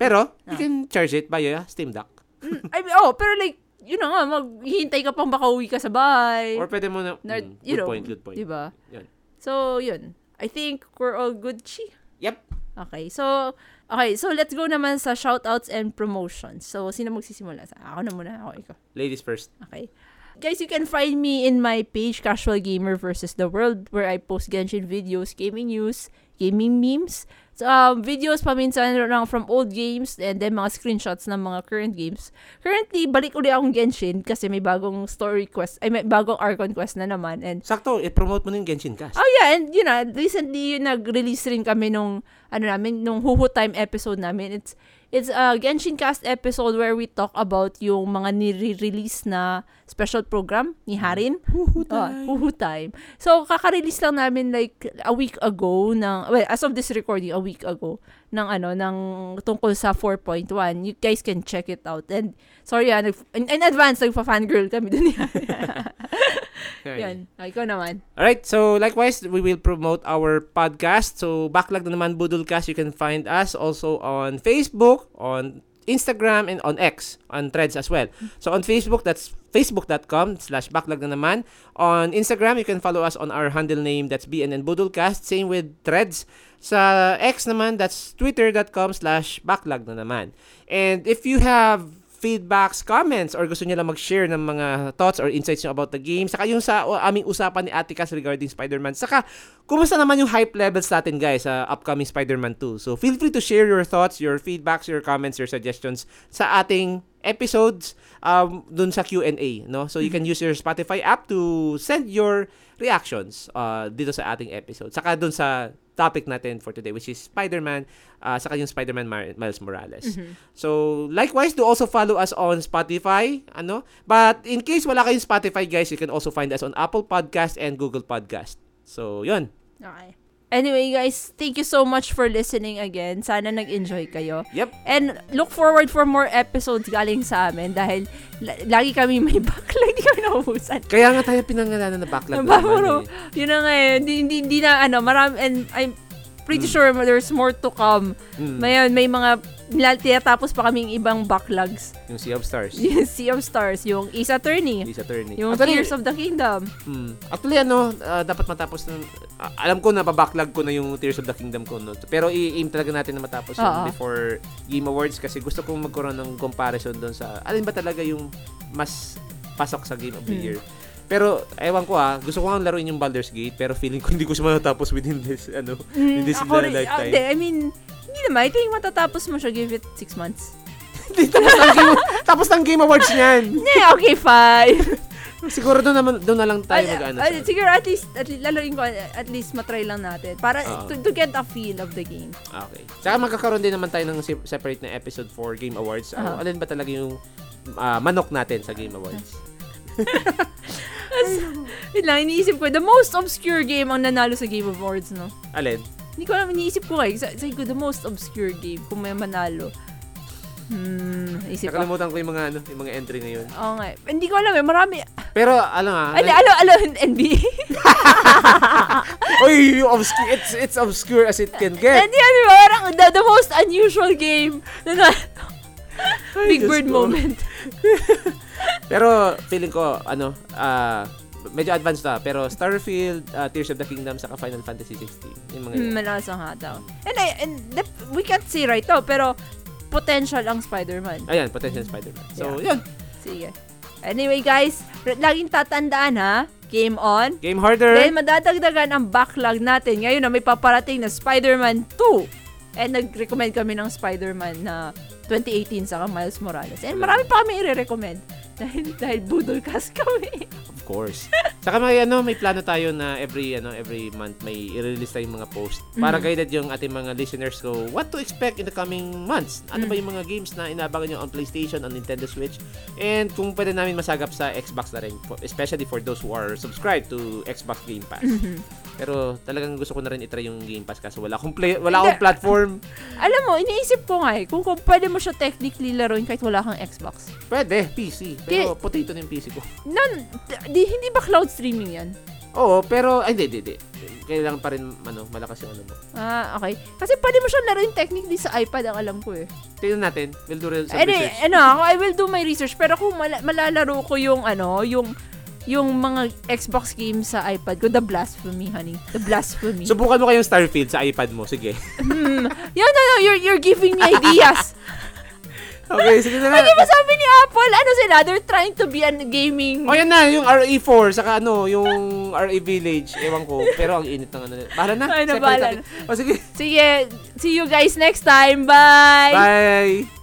Pero you Ah. can charge it via Steam Deck. mm, I mean, oh, pero like, yun na nga, maghihintay ka pang baka uwi ka sa bahay. Or pwede mo na Na- mm, you good know, point, good point. Diba? Yun. So, yun. I think we're all good, Chi. Yep. Okay, so, okay, so let's go naman sa shoutouts and promotions. So, sino magsisimula? Sa ako na muna, ako ikaw. Ladies first. Okay. Guys, you can find me in my page, Casual Gamer versus the World, where I post Genshin videos, gaming news, gaming memes. Um, videos paminsan lang from old games and then mga screenshots ng mga current games. Currently, balik uli akong Genshin kasi may bagong story quest, ay may bagong Archon quest na naman. And Sakto, i-promote mo na yung Genshin Cast. Oh yeah, and you know, recently yun, nag-release rin kami nung ano namin, nung Huhu Time episode namin. It's it's a Genshin Cast episode where we talk about yung mga nire-release na special program ni Harin. Huhu Oh, Huhu Time. So kaka-release lang namin like a week ago ng well, as of this recording a week ago ng ano ng tungkol sa 4.1. You guys can check it out. And sorry ah, nag, in, in advance nagfa-fangirl kami dun. Yan. Oh, ikaw naman. Alright, so likewise, we will promote our podcast. So, backlog na naman Budulcast. You can find us also on Facebook, on Instagram, and on X, on Threads as well. So, on Facebook, that's facebook.com slash backlog na naman. On Instagram, you can follow us on our handle name, that's BNN Budulcast. Same with Threads. Sa X naman, that's twitter.com slash backlog na naman. And if you have feedbacks, comments, or gusto niyo lang mag-share ng mga thoughts or insights niyo about the game. Saka yung sa o, aming usapan ni Atikas regarding Spider-Man. Saka, kumusta naman yung hype levels natin guys sa upcoming Spider-Man 2. So, feel free to share your thoughts, your feedbacks, your comments, your suggestions sa ating episodes um, dun sa Q&A. No? So, you can use your Spotify app to send your reactions uh, dito sa ating episode. Saka dun sa topic natin for today, which is Spider-Man, uh, saka yung Spider-Man Mar- Miles Morales. So, likewise, do also follow us on Spotify, ano? But in case wala kayong Spotify, guys, you can also find us on Apple Podcast and Google Podcast. So, yun. Okay. Anyway, guys, thank you so much for listening again. Sana nag-enjoy kayo. Yep. And look forward for more episodes galing sa amin dahil la- lagi kami may backlog. Hindi kami naubusan. Kaya nga tayo pinangalanan na backlog naman eh. Yun na nga eh. Hindi, hindi, hindi na ano, marami, and I'm pretty sure there's more to come. Mm. Mayon, may mga tinatapos pa kaming ibang backlogs. Yung Sea of Stars. Yung Sea of Stars, yung Ace Attorney, Ace Attorney. yung Actually, Tears of the Kingdom. Hmm. Actually, ano, ah, dapat matapos ng... ah, alam ko na, pabacklog ko na yung Tears of the Kingdom ko. No? Pero i-aim talaga natin na matapos yun Oo. before Game Awards kasi gusto kong magkaroon ng comparison doon sa... Alin ba talaga yung mas pasok sa Game of the Hmm. Year. Pero, ewan ko ah, gusto ko nga laruin yung Baldur's Gate, pero feeling ko hindi ko siya matatapos within this, ano, in this ako lifetime. hindi, I mean, hindi naman. I think matatapos mo siya, give it six months. Hindi, tapos ng Game, tapos ng Game Awards niyan. Hindi, okay, fine. Siguro doon naman doon na lang tayo Ah, mag-ano. ah, sa- siguro at least, at least, laloin ko, at least matry lang natin. Para Oo. to, to get a feel of the game. Okay. Saka magkakaroon din naman tayo ng se- separate na episode for Game Awards. Aha. Uh, alin ba talaga yung ah, manok natin sa Game Awards? Yun lang, iniisip ko, the most obscure game ang nanalo sa Game Awards, no? Alin? Hindi ko alam, iniisip ko kayo. Sa, sa ko, the most obscure game, kung may manalo. Hmm, isip ko. Nakalimutan ko yung mga ano, yung mga entry na yun. Oo nga. eh. Hindi ko alam eh, marami. Pero alam nga, Ano, ano, ano, NBA? oy, obscure, it's it's obscure as it can get. Hindi, ano, parang the, the most unusual game. Na, na, Big Bird moment. Pero feeling ko ano, ah medyo advanced na, pero Starfield, ah, Tears of the Kingdom, saka Final Fantasy 16. Yung mga yun. Hmm, malakas ang hataw. And, I, and the, we can't say right now, pero potential ang Spider-Man. Ayan, potential Spider-Man. So, yun. Sige. Anyway, guys, laging tatandaan ha, game on. Game harder. Dahil madadagdagan ang backlog natin. Ngayon na may paparating na Spider-Man 2. And nag-recommend kami ng Spider-Man na 2018 saka Miles Morales. And marami pa kami i-recommend. Dahil, dahil budol cast kami. Of course. Saka may ano, may plano tayo na every ano, every month may i-release tayong mga post para Mm. guided yung ating mga listeners ko what to expect in the coming months. Ano Mm. ba yung mga games na inaabangan nyo on PlayStation, on Nintendo Switch, and kung pwede namin masagap sa Xbox na rin, especially for those who are subscribed to Xbox Game Pass. Mm-hmm. Pero talagang gusto ko na rin itry yung Game Pass kasi wala akong play, wala akong platform. Alam mo, iniisip ko nga eh, kung, kung pwede mo siya technically laruin kahit wala kang Xbox. Pwede, PC. Pero potato na yung PC ko. Non, di, hindi ba cloud streaming yan? Oo, pero ay hindi, hindi, hindi. Kailangan pa rin ano, malakas yung ano mo. Ah, okay. Kasi pwede mo siya laruin technically sa iPad, ang alam ko eh. Tingnan natin. We'll do some Ano, research. ano, ako, I will do my research. Pero kung mala- malalaro ko yung, ano, yung, yung mga Xbox games sa iPad ko, the blasphemy, honey. The blasphemy. Subukan mo kayong Starfield sa iPad mo. Sige. hmm. Yan, no, no, you're, you're giving me ideas. Okay, sige na Ano nga. ba sabi ni Apple? Ano sila? They're trying to be a gaming... O yan na, yung RE4, saka ano, yung RE Village. Ewan ko. Pero ang init ng ano. Bahala na. Ay, Separate nabahala natin. O sige. Sige, see you guys next time. Bye! Bye!